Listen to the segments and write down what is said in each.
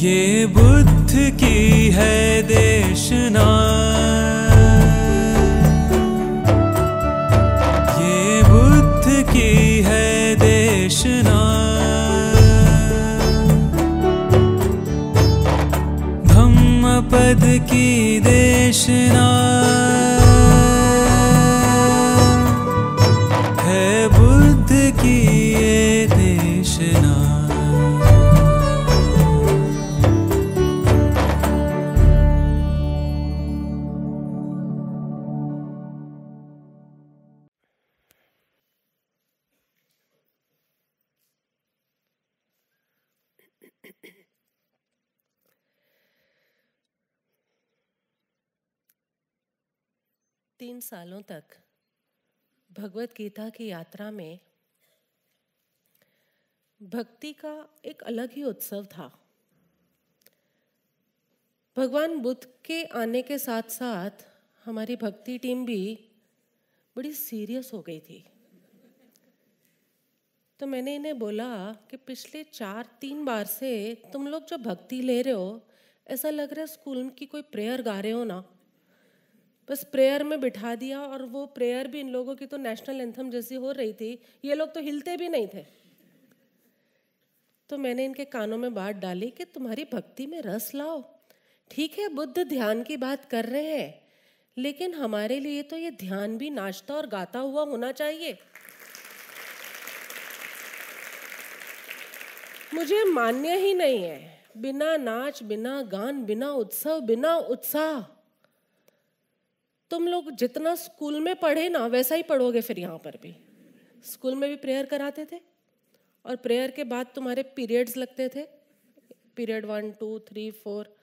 ये बुद्ध की है देशना ये बुद्ध की है देशना धम्म पद की देशना सालों तक भगवत गीता की यात्रा में भक्ति का एक अलग ही उत्सव था। भगवान बुद्ध के आने के साथ साथ हमारी भक्ति टीम भी बड़ी सीरियस हो गई थी। तो मैंने इन्हें बोला कि पिछले चार तीन बार से तुम लोग जो भक्ति ले रहे हो, ऐसा लग रहा है स्कूल की कोई प्रेयर गा रहे हो ना। बस प्रेयर में बिठा दिया और वो प्रेयर भी इन लोगों की तो नेशनल एंथम जैसी हो रही थी। ये लोग तो हिलते भी नहीं थे। तो मैंने इनके कानों में बात डाली कि तुम्हारी भक्ति में रस लाओ। ठीक है, बुद्ध ध्यान की बात कर रहे हैं, लेकिन हमारे लिए तो ये ध्यान भी नाचता और गाता हुआ होना चाहिए। मुझे मान्य ही नहीं है। बिना नाच, बिना गान, बिना उत्सव, बिना उत्साह। तुम लोग जितना स्कूल में पढ़े ना, वैसा ही पढ़ोगे फिर यहाँ पर भी। स्कूल में भी प्रेयर कराते थे और प्रेयर के बाद तुम्हारे पीरियड्स लगते थे। Period one, two, three, four.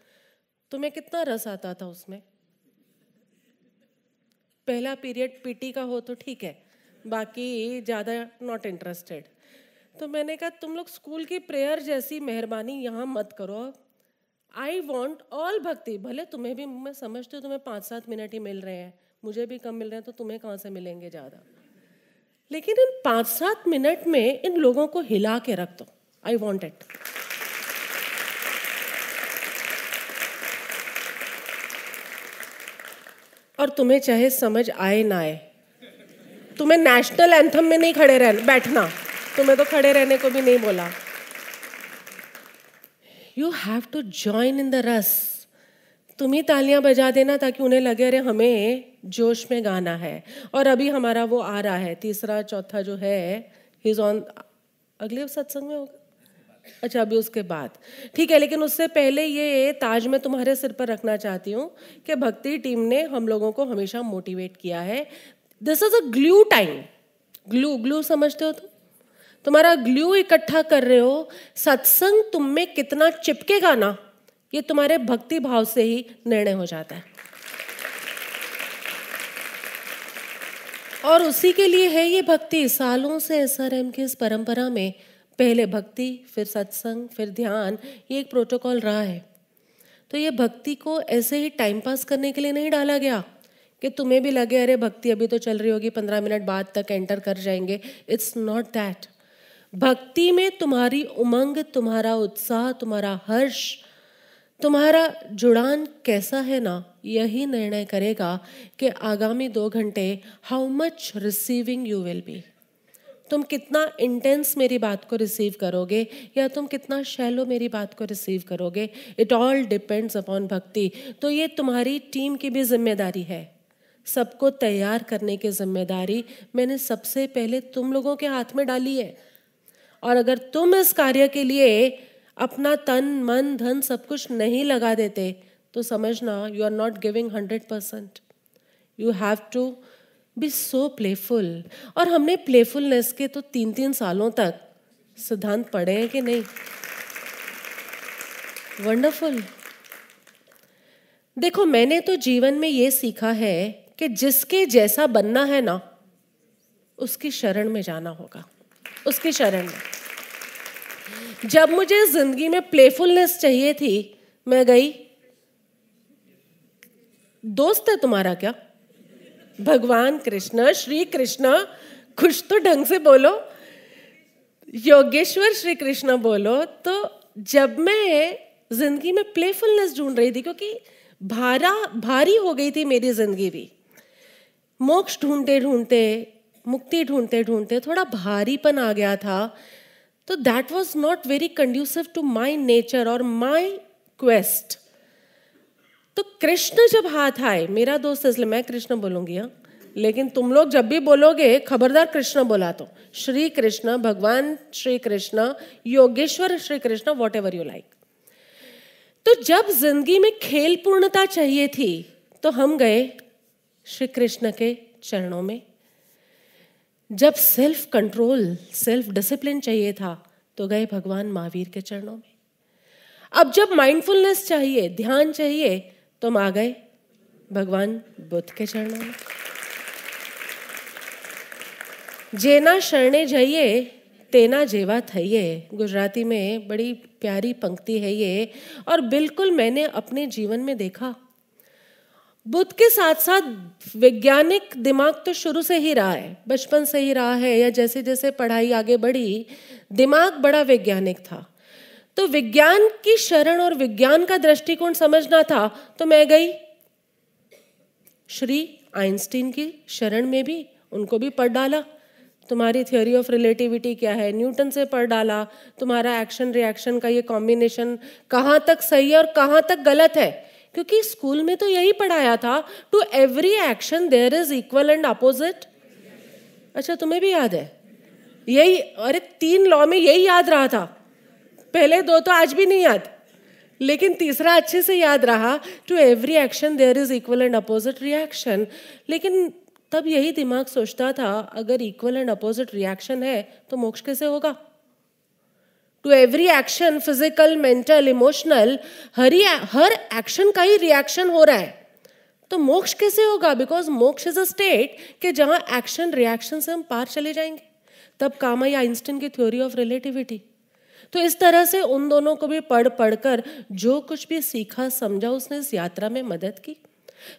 तुम्हें कितना रस आता था उसमें? पहला पीरियड पीटी का हो तो ठीक है, बाकी ज़्यादा नॉट इंटरेस्टेड तो मैंने कहा, तुम लोग स्कूल की प्रेयर जैसी मेहरबानी यहाँ मत करो आई वॉन्ट ऑल भक्ति भले तुम्हें भी, मैं समझती हूँ तुम्हें पाँच सात मिनट ही मिल रहे हैं। मुझे भी कम मिल रहे हैं तो तुम्हें कहाँ से मिलेंगे ज़्यादा? लेकिन इन पाँच सात मिनट में इन लोगों को हिला के रख दो। आई वॉन्ट इट और तुम्हें चाहे समझ आए ना आए। तुम्हें नेशनल एंथम में नहीं खड़े रहना, बैठना। तुम्हें तो खड़े रहने को भी नहीं बोला। You have to join in the ras तुम ही तालियाँ बजा देना ताकि उन्हें लगे, अरे, हमें जोश में गाना है। और अभी हमारा वो आ रहा है, तीसरा, चौथा जो है हिज ऑन अगले सत्संग में होगा? अच्छा अभी उसके बाद। ठीक है, लेकिन उससे पहले ये ताज मैं तुम्हारे सिर पर रखना चाहती हूँ कि भक्ति टीम ने हम लोगों को हमेशा मोटिवेट किया है। This is a glue time glue glue समझते हो तुम? तुम्हारा ग्लू इकट्ठा कर रहे हो, सत्संग तुम में कितना चिपकेगा ना, ये तुम्हारे भक्ति भाव से ही निर्णय हो जाता है। और उसी के लिए है ये भक्ति, सालों से एस आर एम की इस परंपरा में पहले भक्ति, फिर सत्संग, फिर ध्यान, ये एक प्रोटोकॉल रहा है। तो ये भक्ति को ऐसे ही टाइम पास करने के लिए नहीं डाला गया कि तुम्हें भी लगे, अरे भक्ति अभी तो चल रही होगी, पंद्रह मिनट बाद तक एंटर कर जाएँगे। इट्स नॉट दैट भक्ति में तुम्हारी उमंग, तुम्हारा उत्साह, तुम्हारा हर्ष, तुम्हारा जुड़ान कैसा है ना? यही निर्णय करेगा कि आगामी दो घंटे how much receiving you will be तुम कितना इंटेंस मेरी बात को रिसीव करोगे या तुम कितना शैलो मेरी बात को रिसीव करोगे? इट ऑल डिपेंड्स अपॉन भक्ति। तो ये तुम्हारी टीम की भी ज़िम्मेदारी है। सबको तैयार करने की ज़िम्मेदारी मैंने सबसे पहले तुम लोगों के हाथ में डाली है। और अगर तुम इस कार्य के लिए अपना तन, मन, धन सब कुछ नहीं लगा देते तो समझना you are not giving hundred percent you have to be so playful और हमने प्लेफुलनेस के तो तीन तीन सालों तक सिद्धांत पढ़े हैं कि नहीं? वंडरफुल देखो, मैंने तो जीवन में ये सीखा है कि जिसके जैसा बनना है ना, उसकी शरण में जाना होगा। उसकी शरण में। जब मुझे ज़िंदगी में प्लेफुलनेस चाहिए थी, मैं गई। दोस्त है तुम्हारा क्या? भगवान कृष्ण, श्री कृष्ण, खुश तो ढंग से बोलो। योगेश्वर, श्री कृष्ण बोलो। तो जब मैं ज़िंदगी में प्लेफुलनेस ढूंढ रही थी, क्योंकि भारा, भारी हो गई थी मेरी ज़िंदगी भी। मोक्ष ढूंढते ढूंढते मुक्ति ढूंढते ढूंढते थोड़ा भारीपन आ गया था। तो that was not very conducive to my nature और माई क्वेस्ट तो कृष्ण जब हाथ आए, मेरा दोस्त इसलिए मैं कृष्ण बोलूँगी हाँ। लेकिन तुम लोग जब भी बोलोगे, खबरदार कृष्ण बोला तो। Shri Krishna, Bhagwan Shri Krishna, Yogeshwar Shri Krishna whatever you like तो जब ज़िंदगी में खेल पूर्णता चाहिए थी तो हम गए श्री कृष्ण के चरणों में। जब सेल्फ कंट्रोल सेल्फ डिसिप्लिन चाहिए था तो गए भगवान महावीर के चरणों में। अब जब माइंडफुलनेस चाहिए, ध्यान चाहिए तो हम आ गए भगवान बुद्ध के चरणों में। जेना शरणे जाइए तेना जेवा थइए गुजराती में बड़ी प्यारी पंक्ति है ये, और बिल्कुल मैंने अपने जीवन में देखा। बुद्ध के साथ साथ वैज्ञानिक दिमाग तो शुरू से ही रहा है, बचपन से ही रहा है, या जैसे जैसे पढ़ाई आगे बढ़ी, दिमाग बड़ा वैज्ञानिक था। तो विज्ञान की शरण और विज्ञान का दृष्टिकोण समझना था तो मैं गई श्री आइंस्टीन की शरण में भी, उनको भी पढ़ डाला। तुम्हारी थ्योरी ऑफ़ रिलेटिविटी क्या है? न्यूटन से पढ़ डाला। तुम्हारा एक्शन रिएक्शन का ये कॉम्बिनेशन कहाँ तक सही है और कहाँ तक गलत है? क्योंकि स्कूल में तो यही पढ़ाया था to every action there is equal and opposite अच्छा तुम्हें भी याद है? यही, अरे, तीन लॉ में यही याद रहा था। पहले दो तो आज भी नहीं याद। लेकिन तीसरा अच्छे से याद रहा to every action there is equal and opposite reaction लेकिन तब यही दिमाग सोचता था, अगर इक्वल एंड अपोजिट रिएक्शन है तो मोक्ष कैसे होगा? To every action physical mental emotional हरी हर एक्शन का ही रिएक्शन हो रहा है। तो मोक्ष कैसे होगा? बिकॉज़ मोक्ष इज़ अ स्टेट कि जहाँ एक्शन रिएक्शन से हम पार चले जाएँगे। तब काम आई आइंस्टीन की थ्योरी ऑफ़ रिलेटिविटी तो इस तरह से उन दोनों को भी पढ़, पढ़कर जो कुछ भी सीखा, समझा, उसने इस यात्रा में मदद की।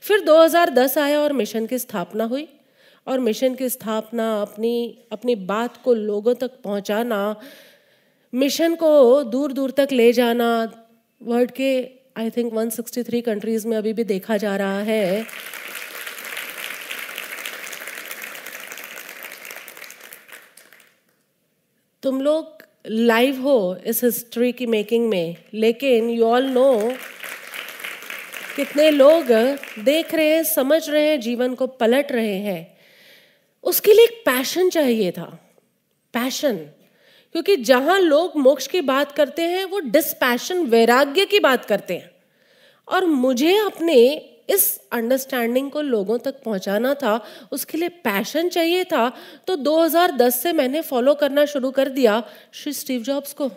फिर 2010 आया और मिशन की स्थापना हुई। और मिशन की स्थापना अपनी अपनी बात को लोगों तक पहुंचाना मिशन को दूर दूर तक ले जाना, वर्ल्ड के आई थिंक 163 कंट्रीज़ में अभी भी देखा जा रहा है। तुम लोग लाइव हो इस हिस्ट्री की मेकिंग में, लेकिन यू ऑल नो कितने लोग देख रहे हैं, समझ रहे हैं, जीवन को पलट रहे हैं। उसके लिए एक पैशन चाहिए था। पैशन क्योंकि जहाँ लोग मोक्ष की बात करते हैं, वो डिस्पैशन वैराग्य की बात करते हैं। और मुझे अपने इस अंडरस्टैंडिंग को लोगों तक पहुंचाना था, उसके लिए पैशन चाहिए था तो 2010 से मैंने फॉलो करना शुरू कर दिया श्री स्टीव जॉब्स को।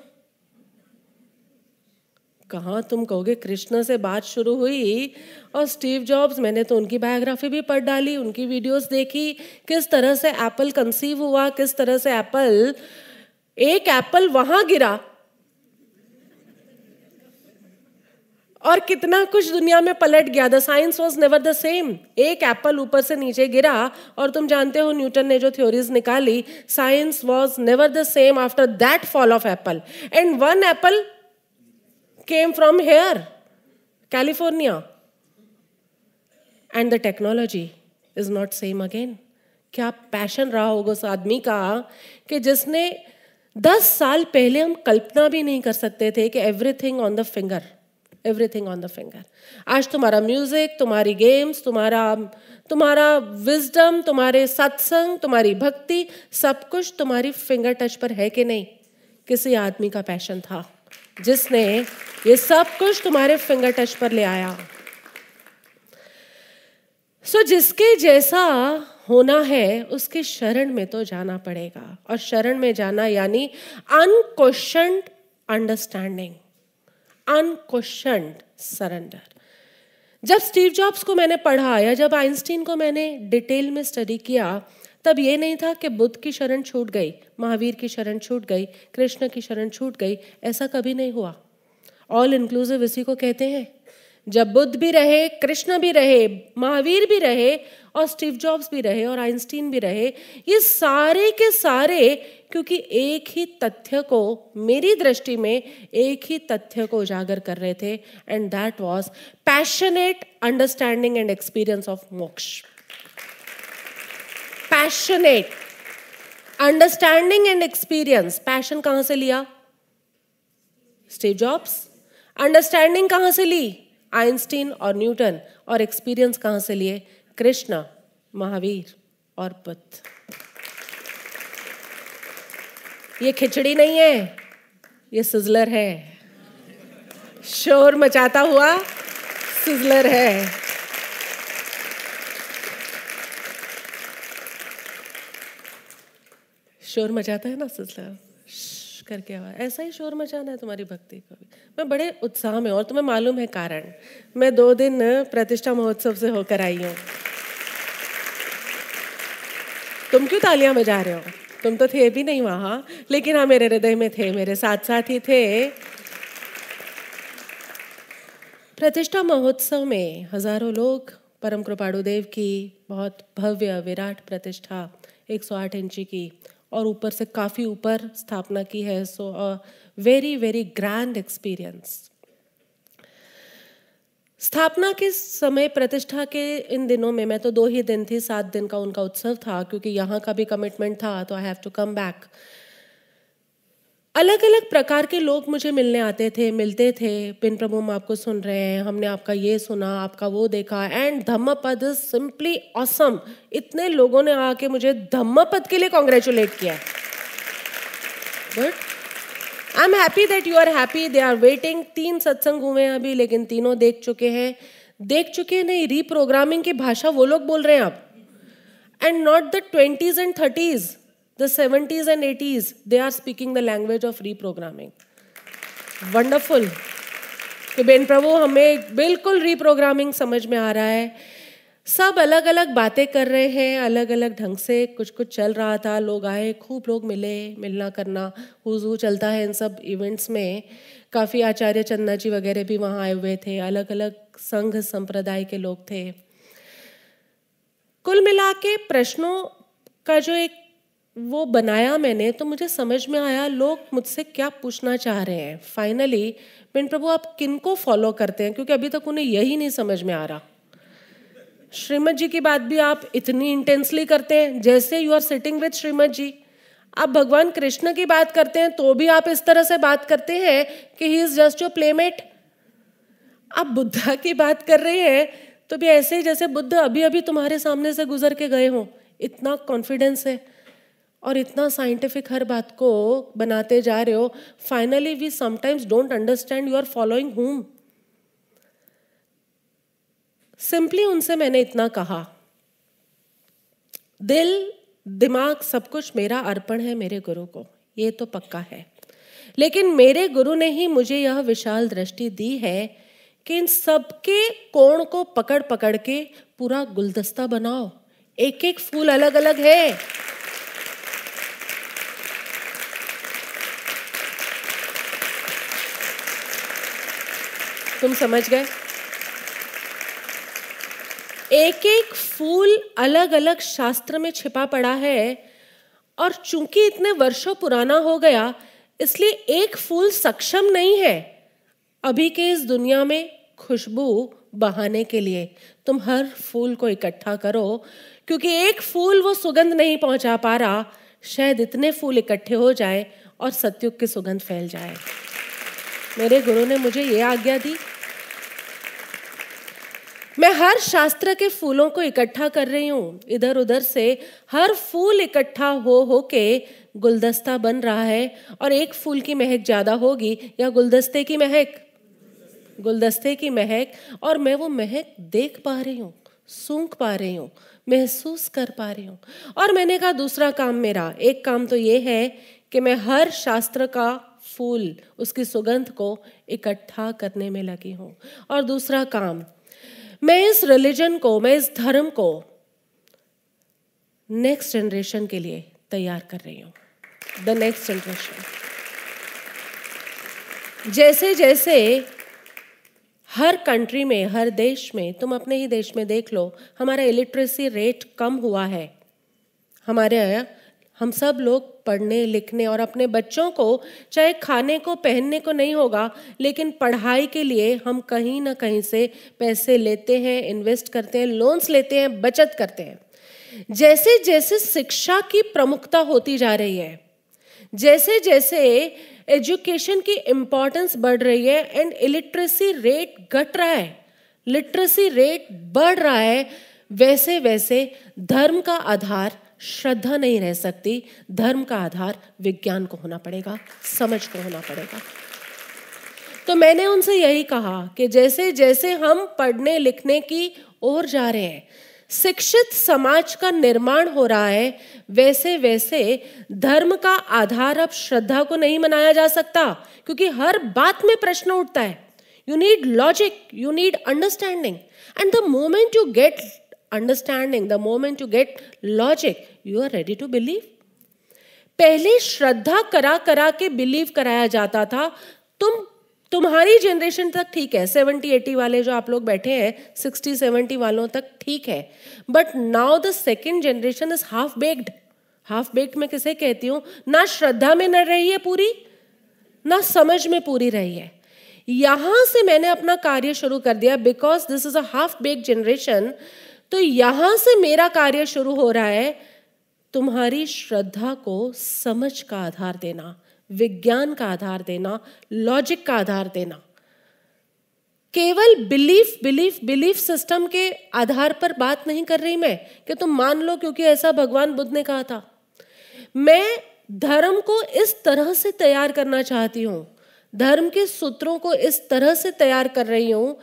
कहाँ तुम कहोगे कृष्ण से बात शुरू हुई और स्टीव जॉब्स, मैंने तो उनकी बायोग्राफी भी पढ़ डाली, उनकी वीडियोस देखी, किस तरह से एप्पल कंसीव हुआ, किस तरह से एप्पल एक एप्पल वहाँ गिरा। और कितना कुछ दुनिया में पलट गया। The science was never the same एक एप्पल ऊपर से नीचे गिरा, और तुम जानते हो, न्यूटन ने जो थ्योरीज निकाली science was never the same after that fall of apple and one apple came from here California and the technology is not same again क्या पैशन रहा होगा उस आदमी का कि जिसने दस साल पहले हम कल्पना भी नहीं कर सकते थे कि everything on the finger everything on the finger आज तुम्हारा म्यूज़िक तुम्हारी गेम्स तुम्हारा तुम्हारा विजडम तुम्हारे सत्संग तुम्हारी भक्ति सब कुछ तुम्हारी फिंगर टच पर है कि नहीं? किसी आदमी का पैशन था जिसने ये सब कुछ तुम्हारे फिंगर टच पर ले आया। सो so, जिसके जैसा होना है, उसके शरण में तो जाना पड़ेगा। और शरण में जाना यानी अनक्वेश्चन अंडरस्टैंडिंग अनक्वेश्चन सरेंडर जब स्टीव जॉब्स को मैंने पढ़ा या जब आइंस्टीन को मैंने डिटेल में स्टडी किया, तब ये नहीं था कि बुद्ध की शरण छूट गई, महावीर की शरण छूट गई, कृष्ण की शरण छूट गई, ऐसा कभी नहीं हुआ। ऑल इंक्लूसिव इसी को कहते हैं। जब बुद्ध भी रहे, कृष्ण भी रहे, महावीर भी रहे और स्टीव जॉब्स भी रहे और आइंस्टीन भी रहे, ये सारे के सारे क्योंकि एक ही तथ्य को, मेरी दृष्टि में एक ही तथ्य को उजागर कर रहे थे and that was passionate understanding and experience of moksha. Passionate understanding and experience passion कहाँ से लिया? स्टीव जॉब्स अंडरस्टैंडिंग कहाँ से ली? आइंस्टीन और न्यूटन और एक्सपीरियंस कहाँ से लिए? कृष्ण, महावीर और बुद्ध ये खिचड़ी नहीं है, ये सिजलर है। शोर मचाता हुआ सिजलर है। शोर मचाता है ना सिजलर? करके आवाज़ ऐसा ही शोर मचाना है तुम्हारी भक्ति को भी। मैं बड़े उत्साह में और तुम्हें मालूम है कारण। मैं दो दिन प्रतिष्ठा महोत्सव से होकर आई हूँ। तुम क्यों तालियाँ बजा रहे हो? तुम तो थे भी नहीं वहाँ। लेकिन हाँ मेरे हृदय में थे, मेरे साथ साथ ही थे। प्रतिष्ठा महोत्सव में हज़ारों लोग, परम कृपाणु देव की बहुत भव्य, विराट प्रतिष्ठा 108 इंची की और ऊपर से काफ़ी ऊपर स्थापना की है। So a very very grand experience स्थापना के समय प्रतिष्ठा के इन दिनों में, मैं तो दो ही दिन थी, सात दिन का उनका उत्सव था, क्योंकि यहाँ का भी कमिटमेंट था तो I have to come back अलग अलग प्रकार के लोग मुझे मिलने आते थे, मिलते थे। पिन प्रभु, हम आपको सुन रहे हैं, हमने आपका ये सुना, आपका वो देखा। एंड धम्मपद सिंपली ऑसम इतने लोगों ने आके मुझे धम्मपद के लिए कॉन्ग्रेचुलेट किया। But I am happy that you are happy they are waiting तीन सत्संग हुए हैं अभी, लेकिन तीनों देख चुके हैं। देख चुके हैं नहीं रीप्रोग्रामिंग की भाषा वो लोग बोल रहे हैं आप and not the twenties and thirties the seventies and eighties they are speaking the language of reprogramming wonderful कि बेन प्रभु, हमें बिल्कुल रीप्रोग्रामिंग समझ में आ रहा है। सब अलग अलग बातें कर रहे हैं अलग अलग ढंग से। कुछ कुछ चल रहा था, लोग आए, खूब लोग मिले, मिलना करना। हुजू चलता है इन सब इवेंट्स में। काफ़ी आचार्य चंदा जी वगैरह भी वहाँ आए हुए थे। अलग अलग संघ संप्रदाय के लोग थे। कुल मिला के प्रश्नों का जो एक वो बनाया मैंने तो मुझे समझ में आया, लोग मुझसे क्या पूछना चाह रहे हैं। फाइनली मैं प्रभु, आप किन को फॉलो करते हैं? क्योंकि अभी तक उन्हें यही नहीं समझ में आ रहा। श्रीमद जी की बात भी आप इतनी इंटेंसली करते हैं, जैसे you are sitting with Shrimad ji. आप भगवान कृष्ण की बात करते हैं तो भी आप इस तरह से बात करते हैं कि he is just your playmate आप बुद्धा की बात कर रहे हैं तो भी ऐसे ही जैसे बुद्ध अभी अभी तुम्हारे सामने से गुजर के गए हों। इतना कॉन्फिडेंस है। और इतना साइंटिफिक हर बात को बनाते जा रहे हो finally we sometimes don't understand you are following whom simply उनसे मैंने इतना कहा। दिल, दिमाग सब कुछ मेरा अर्पण है मेरे गुरु को। ये तो पक्का है। लेकिन मेरे गुरु ने ही मुझे यह विशाल दृष्टि दी है कि इन सबके कोण को पकड़ पकड़ के पूरा गुलदस्ता बनाओ। एक एक फूल अलग अलग है। तुम समझ गए? एक एक फूल अलग अलग शास्त्र में छिपा पड़ा है और चूँकि इतने वर्षों पुराना हो गया, इसलिए एक फूल सक्षम नहीं है अभी के इस दुनिया में खुशबू बहाने के लिए। तुम हर फूल को इकट्ठा करो, क्योंकि एक फूल वो सुगंध नहीं पहुँचा पा रहा। शायद इतने फूल इकट्ठे हो जाए और सत्युग की सुगंध फैल जाए। मेरे गुरु ने मुझे ये आज्ञा दी मैं हर शास्त्र के फूलों को इकट्ठा कर रही हूँ। इधर उधर से हर फूल इकट्ठा हो हो के गुलदस्ता बन रहा है और एक फूल की महक ज़्यादा होगी या गुलदस्ते की महक? गुलदस्ते की महक और मैं वो महक देख पा रही हूँ, सूंघ पा रही हूँ, महसूस कर पा रही हूँ। और मैंने कहा, दूसरा काम मेरा। एक काम तो ये है कि मैं हर शास्त्र का फूल, उसकी सुगंध को इकट्ठा करने में लगी हूँ। और दूसरा काम मैं इस रिलीजन को, मैं इस धर्म को नेक्स्ट जनरेशन के लिए तैयार कर रही हूँ। द नेक्स्ट जनरेशन जैसे जैसे हर कंट्री में, हर देश में, तुम अपने ही देश में देख लो, हमारा इलिटरेसी रेट कम हुआ है। हमारे हम सब लोग पढ़ने, लिखने और अपने बच्चों को, चाहे खाने को, पहनने को नहीं होगा, लेकिन पढ़ाई के लिए हम कहीं ना कहीं से पैसे लेते हैं इन्वेस्ट करते हैं लोन्स लेते हैं, बचत करते हैं। जैसे जैसे शिक्षा की प्रमुखता होती जा रही है, जैसे जैसे एजुकेशन की इम्पोर्टेंस बढ़ रही है एंड इलिटरेसी रेट घट रहा है लिटरेसी रेट बढ़ रहा है, वैसे वैसे धर्म का आधार श्रद्धा नहीं रह सकती। धर्म का आधार विज्ञान को होना पड़ेगा, समझ को होना पड़ेगा। तो मैंने उनसे यही कहा कि जैसे जैसे हम पढ़ने लिखने की ओर जा रहे हैं, शिक्षित समाज का निर्माण हो रहा है, वैसे वैसे धर्म का आधार अब श्रद्धा को नहीं मनाया जा सकता, क्योंकि हर बात में प्रश्न उठता है। You need logic you need understanding and the moment you get understanding the moment you get logic you are ready to believe पहले श्रद्धा करा करा के बिलीव कराया जाता था। तुम, तुम्हारी जनरेशन तक ठीक है। सेवेंटी एटी वाले जो आप लोग बैठे हैं सिक्सटी सेवेंटी वालों तक ठीक है। But now the second generation is half baked half baked मैं किसे कहती हूँ? ना श्रद्धा में न रही है पूरी, ना समझ में पूरी रही है। यहाँ से मैंने अपना कार्य शुरू कर दिया। Because this is a half baked generation तो यहाँ से मेरा कार्य शुरू हो रहा है। तुम्हारी श्रद्धा को समझ का आधार देना, विज्ञान का आधार देना लॉजिक का आधार देना। केवल बिलीफ बिलीफ बिलीफ सिस्टम के आधार पर बात नहीं कर रही मैं, कि तुम मान लो क्योंकि ऐसा भगवान बुद्ध ने कहा था। मैं धर्म को इस तरह से तैयार करना चाहती हूँ, धर्म के सूत्रों को इस तरह से तैयार कर रही हूँ,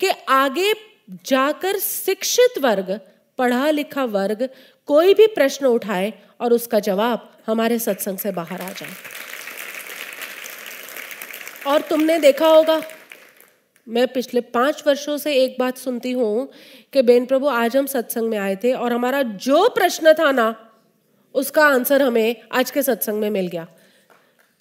कि आगे जाकर शिक्षित वर्ग पढ़ा लिखा वर्ग कोई भी प्रश्न उठाए और उसका जवाब हमारे सत्संग से बाहर आ जाए। और तुमने देखा होगा, मैं पिछले पाँच वर्षों से एक बात सुनती हूँ कि बेन प्रभु आज हम सत्संग में आए थे और हमारा जो प्रश्न था ना, उसका आंसर हमें आज के सत्संग में मिल गया।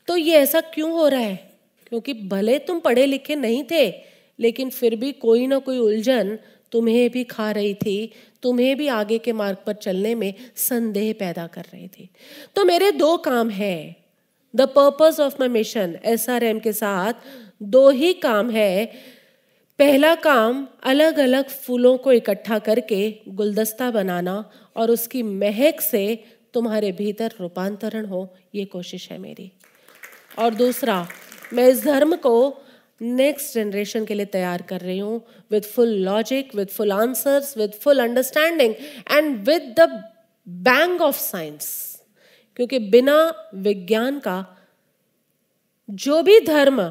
तो ये ऐसा क्यों हो रहा है? क्योंकि भले तुम पढ़े लिखे नहीं थे लेकिन फिर भी कोई ना कोई उलझन तुम्हें भी खा रही थी, तुम्हें भी आगे के मार्ग पर चलने में संदेह पैदा कर रही थी। तो मेरे दो काम हैं। The purpose of my mission S R M के साथ दो ही काम है। पहला काम अलग अलग फूलों को इकट्ठा करके गुलदस्ता बनाना और उसकी महक से तुम्हारे भीतर रूपांतरण हो, ये कोशिश है मेरी। और दूसरा, मैं इस धर्म को नेक्स्ट जनरेशन के लिए तैयार कर रही हूँ with full logic with full answers with full understanding and with the bang of science क्योंकि बिना विज्ञान का, जो भी धर्म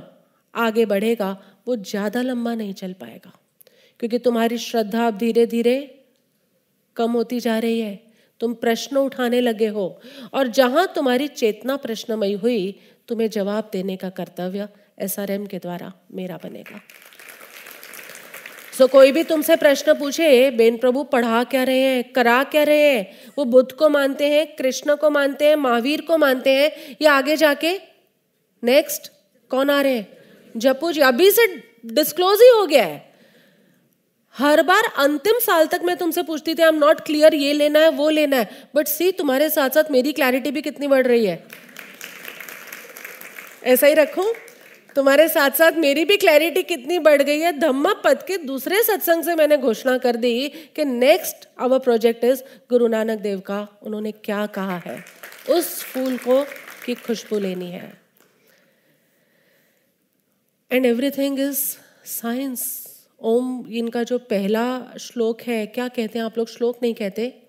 आगे बढ़ेगा, वो ज़्यादा लंबा नहीं चल पाएगा। क्योंकि तुम्हारी श्रद्धा अब धीरे धीरे कम होती जा रही है। तुम प्रश्न उठाने लगे हो, और जहाँ तुम्हारी चेतना प्रश्नमयी हुई, तुम्हें जवाब देने का कर्तव्य एसआरएम के द्वारा मेरा बनेगा। सो so, कोई भी तुमसे प्रश्न पूछे बेन प्रभु पढ़ा क्या रहे हैं? करा क्या रहे हैं? वो बुद्ध को मानते हैं कृष्ण को मानते हैं महावीर को मानते हैं या आगे जाके नेक्स्ट कौन आ रहे हैं? जपू जी अभी से डिस्क्लोज ही हो गया है। हर बार अंतिम साल तक मैं तुमसे पूछती थी आई एम नॉट क्लियर ये लेना है वो लेना है। बट सी तुम्हारे साथ साथ मेरी क्लैरिटी भी कितनी बढ़ रही है। ऐसा ही रखूँ? तुम्हारे साथ साथ मेरी भी क्लैरिटी कितनी बढ़ गई है? धम्मा पद के दूसरे सत्संग से मैंने घोषणा कर दी कि next our project is Guru Nanak Dev का। उन्होंने क्या कहा है? उस फूल को की खुशबू लेनी है। And everything is science Om, इनका जो पहला श्लोक है, क्या कहते हैं आप लोग? श्लोक नहीं कहते?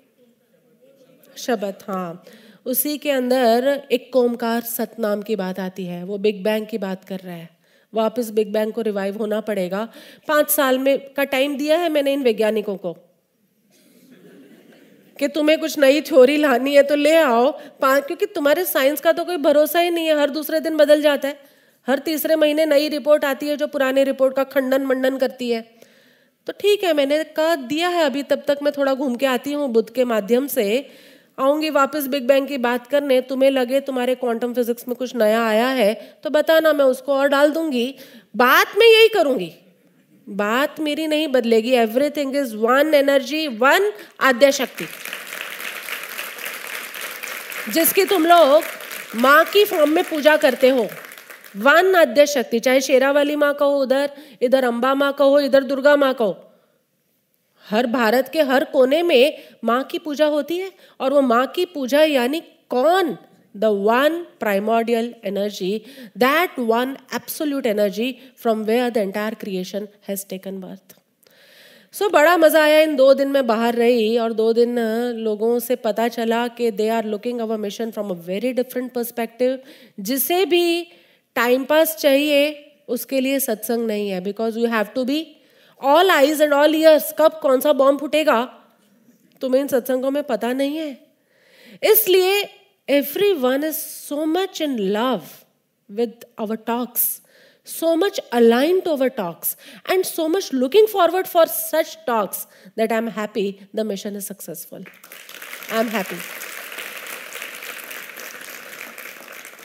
शब्द हाँ। उसी के अंदर एक कोमकार सतनाम की बात आती है, वो बिग बैंग की बात कर रहा है। वापस बिग बैंग को रिवाइव होना पड़ेगा। पाँच साल में, का टाइम दिया है मैंने इन वैज्ञानिकों को? कि तुम्हें कुछ नई थ्योरी लानी है तो ले आओ। क्योंकि तुम्हारे साइंस का तो कोई भरोसा ही नहीं है। हर दूसरे दिन बदल जाता है। हर तीसरे महीने नई रिपोर्ट आती है जो पुराने रिपोर्ट का खंडन मंडन करती है। तो ठीक है, मैंने कहा दिया है अभी, तब तक मैं थोड़ा घूम के आती हूँ बुद्ध के माध्यम से। आऊँगी वापस बिग बैंग की बात करने, तुम्हें लगे तुम्हारे क्वांटम फिजिक्स में कुछ नया आया है तो बताना मैं उसको और डाल दूँगी। बात मैं यही करूँगी। बात मेरी नहीं बदलेगी। Everything is one energy one Adya Shakti. जिसकी तुम लोग माँ की फॉर्म में पूजा करते हो। वन आद्य शक्ति, चाहे शेरा वाली माँ कहो उधर, इधर अम्बा माँ कहो, इधर दुर्गा माँ कहो। हर भारत के हर कोने में माँ की पूजा होती है और वो माँ की पूजा यानी कौन? The one primordial energy that one absolute energy from where the entire creation has taken birth so बड़ा मज़ा आया इन दो दिन में बाहर रही और दो दिन लोगों से पता चला कि they are looking our mission from a very different perspective जिसे भी टाइम पास चाहिए, उसके लिए सत्संग नहीं है because you have to be all eyes and all ears कब कौन सा बॉम्ब फूटेगा तुम्हें इन सत्संगों में पता नहीं है इसलिए everyone is so much in love with our talks so much aligned to our talks, and so much looking forward for such talks that I'm happy the mission is successful. I'm happy.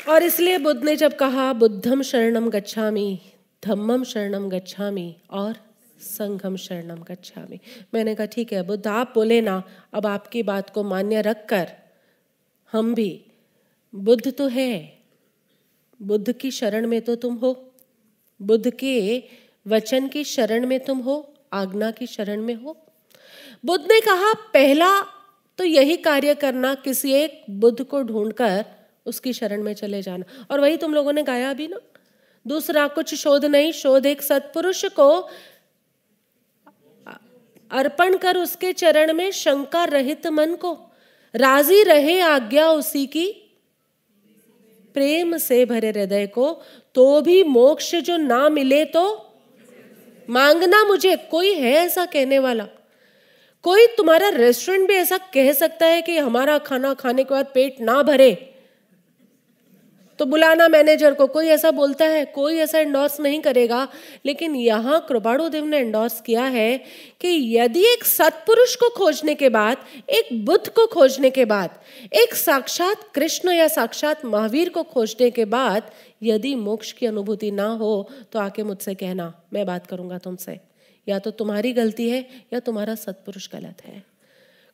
और इसलिए बुद्ध ने जब कहा बुद्धम शरणम गच्छामि धम्मम शरणम गच्छामि, और संघम शरणम गच्छामि। मैंने कहा, ठीक है बुद्ध आप बोले ना, अब आपकी बात को मान्य रखकर हम भी, बुद्ध तो है, बुद्ध की शरण में तो तुम हो, बुद्ध के वचन की शरण में तुम हो, आज्ञा की शरण में हो। बुद्ध ने कहा, पहला तो यही कार्य करना, किसी एक बुद्ध को ढूंढकर उसकी शरण में चले जाना। और वही तुम लोगों ने गाया भी ना। दूसरा, कुछ शोध नहीं, शोध एक सत्पुरुष को अर्पण कर उसके चरण में शंका रहित मन को। राज़ी रहे आज्ञा उसी की। प्रेम से भरे हृदय को तो भी मोक्ष जो ना मिले तो? मांगना मुझे, कोई है ऐसा कहने वाला? कोई तुम्हारा रेस्टोरेंट भी ऐसा कह सकता है कि हमारा खाना खाने के बाद पेट ना भरे? तो बुलाना मैनेजर को, कोई ऐसा बोलता है, कोई ऐसा एंडोर्स नहीं करेगा। लेकिन यहाँ कृपाणु देव ने एंडोर्स किया है कि यदि एक सत्पुरुष को खोजने के बाद, एक बुद्ध को खोजने के बाद, एक साक्षात कृष्ण या साक्षात महावीर को खोजने के बाद यदि मोक्ष की अनुभूति ना हो तो आके मुझसे कहना, मैं बात करूँगा तुमसे। या तो तुम्हारी गलती है, या तुम्हारा सत्पुरुष गलत है।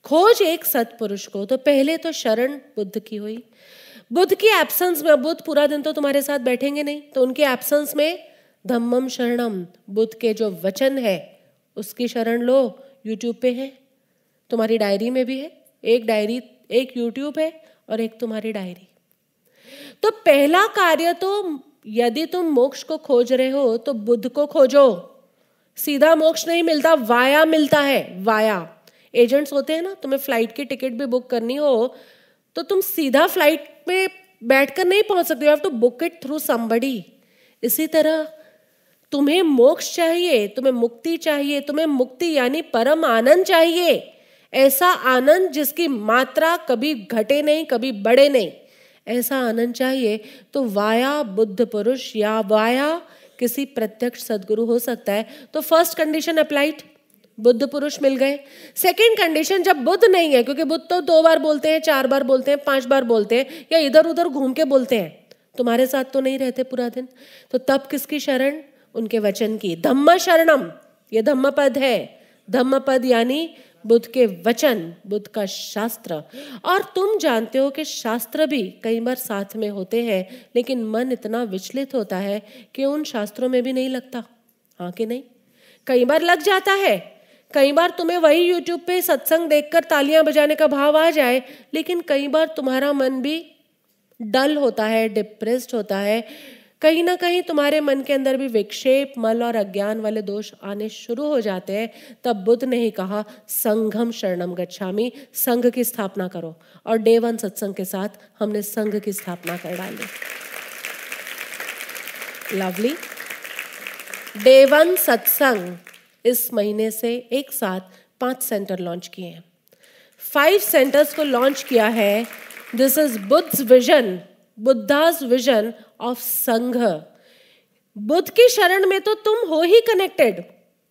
खोज एक सत्पुरुष को तो पहले तो शरण बुद्ध की हुई। बुद्ध की एब्सेंस में, बुद्ध पूरा दिन तो तुम्हारे साथ बैठेंगे नहीं। तो उनके एब्सेंस में, धम्मम शरणम, बुद्ध के जो वचन है, उसकी शरण लो। यूट्यूब पे है, तुम्हारी डायरी में भी है, एक डायरी एक यूट्यूब है और एक तुम्हारी डायरी तो पहला कार्य तो यदि तुम मोक्ष को खोज रहे हो तो बुद्ध को खोजो। सीधा मोक्ष नहीं मिलता, वाया मिलता है, वाया। एजेंट्स होते हैं ना, तुम्हें फ़्लाइट की टिकट भी बुक करनी हो तो तुम सीधा फ़्लाइट में बैठकर नहीं पहुँच सकते you have to book it through somebody इसी तरह तुम्हें मोक्ष चाहिए, तुम्हें मुक्ति चाहिए, तुम्हें मुक्ति यानी परम आनंद चाहिए। ऐसा आनंद जिसकी मात्रा कभी घटे नहीं, कभी बढ़े नहीं। ऐसा आनंद चाहिए तो वाया बुद्ध पुरुष या वाया किसी प्रत्यक्ष सदगुरु हो सकता है। तो फ़र्स्ट कंडीशन अप्लाइड बुद्ध पुरुष मिल गए। सेकंड कंडीशन जब बुद्ध नहीं है, क्योंकि बुद्ध तो दो बार बोलते हैं, चार बार बोलते हैं, पाँच बार बोलते हैं, या इधर उधर घूम के बोलते हैं, तुम्हारे साथ तो नहीं रहते पूरा दिन। तो तब किसकी शरण? उनके वचन की। धम्म शरणम, ये धम्म पद है। धम्म पद यानी बुद्ध के वचन, बुद्ध का शास्त्र। और तुम जानते हो कि शास्त्र भी कई बार साथ में होते हैं, लेकिन मन इतना विचलित होता है कि उन शास्त्रों में भी नहीं लगता। हाँ कि नहीं? कई बार लग जाता है। कई बार तुम्हें वही यूट्यूब पे सत्संग देखकर तालियाँ बजाने का भाव आ जाए, लेकिन कई बार तुम्हारा मन भी डल होता है डिप्रेस्ड होता है। कहीं ना कहीं तुम्हारे मन के अंदर भी विक्षेप, मल और अज्ञान वाले दोष आने शुरू हो जाते हैं। तब बुद्ध ने ही कहा, संघम शरणम गच्छामी, संघ की स्थापना करो। और डे वन सत्संग के साथ हमने संघ की स्थापना कर डाली। लवली डे वन सत्संग। इस महीने से एक साथ पाँच सेंटर लॉन्च किए हैं। फाइव सेंटर्स को लॉन्च किया है। This is Buddha vision Buddha's vision of Sangha Buddha की शरण में तो तुम हो ही कनेक्टेड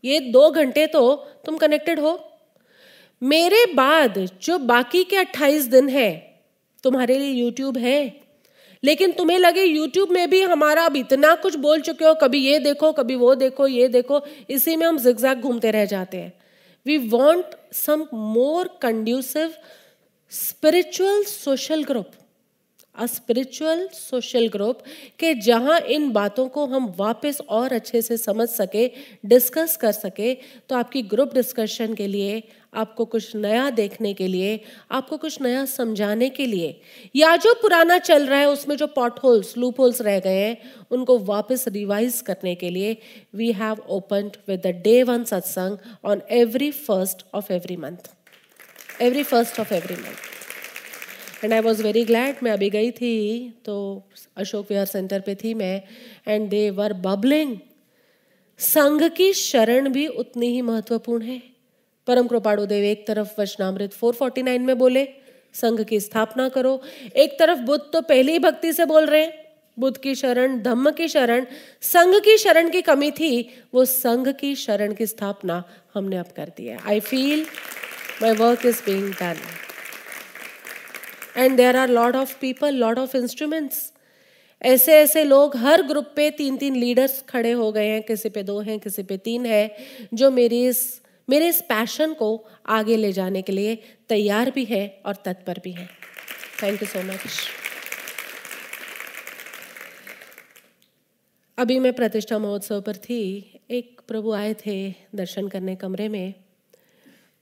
ये दो घंटे तो तुम कनेक्टेड हो। मेरे बाद जो बाकी के अट्ठाईस दिन है, तुम्हारे लिए यूट्यूब है लेकिन तुम्हें लगे यूट्यूब में भी हमारा अब इतना कुछ बोल चुके हो, कभी ये देखो, कभी वो देखो, ये देखो, इसी में हम जिगजैग घूमते रह जाते हैं। We want some more conducive spiritual social group a spiritual social group के जहाँ इन बातों को हम वापस और अच्छे से समझ सके डिस्कस कर सके तो आपकी ग्रुप डिस्कशन के लिए आपको कुछ नया देखने के लिए, आपको कुछ नया समझाने के लिए, या जो पुराना चल रहा है, उसमें जो पॉट होल्स लूप होल्स रह गए हैं, उनको वापस रिवाइज करने के लिए we have open with the day one satsang on every first of every month every first of every month and I was very glad मैं अभी गई थी तो अशोक विहार सेंटर पे थी मैं एंड दे वर बबलिंग संघ की शरण भी उतनी ही महत्वपूर्ण है। परम कृपाणु देव, एक तरफ़ वचनामृत 449 में बोले, संघ की स्थापना करो। एक तरफ़ बुद्ध तो पहले ही भक्ति से बोल रहे हैं। बुद्ध की शरण, धम्म की शरण, संघ की शरण की कमी थी। वो संघ की शरण की स्थापना हमने अब कर दी है। I feel my work is being done and there are lot of people lot of instruments ऐसे ऐसे लोग हर ग्रुप पे तीन तीन लीडर्स खड़े हो गए हैं। किसी पे दो हैं, किसी पे तीन है। जो मेरी इस मेरे इस पैशन को आगे ले जाने के लिए तैयार भी है और तत्पर भी है। थैंक यू सो मच अभी मैं प्रतिष्ठा महोत्सव पर थी। एक प्रभु आए थे दर्शन करने कमरे में।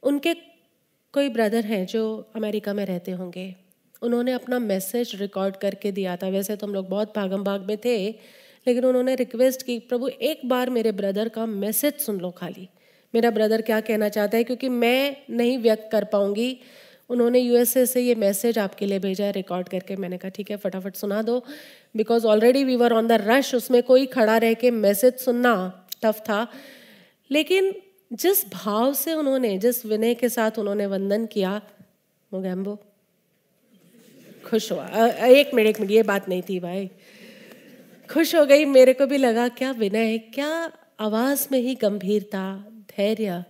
उनके कोई ब्रदर हैं जो अमेरिका में रहते होंगे। उन्होंने अपना मैसेज रिकॉर्ड करके दिया था। वैसे तो हम लोग बहुत भागम भाग में थे, लेकिन उन्होंने रिक्वेस्ट की प्रभु एक बार मेरे ब्रदर का मैसेज सुन लो खाली। मेरा ब्रदर क्या कहना चाहता है? क्योंकि मैं नहीं व्यक्त कर पाऊँगी। उन्होंने यूएसए से ये मैसेज आपके लिए भेजा है रिकॉर्ड करके। मैंने कहा, ठीक है, फटाफट सुना दो। Because already we were on the rush उसमें कोई खड़ा रह के मैसेज सुनना टफ था। लेकिन जिस भाव से उन्होंने, जिस विनय के साथ उन्होंने वंदन किया मोगैम्बो खुश हुआ एक मिनट एक मिनट ये बात नहीं थी भाई। खुश हो गई, मेरे को भी लगा, क्या विनय क्या आवाज़ में ही गंभीरता धैर्य।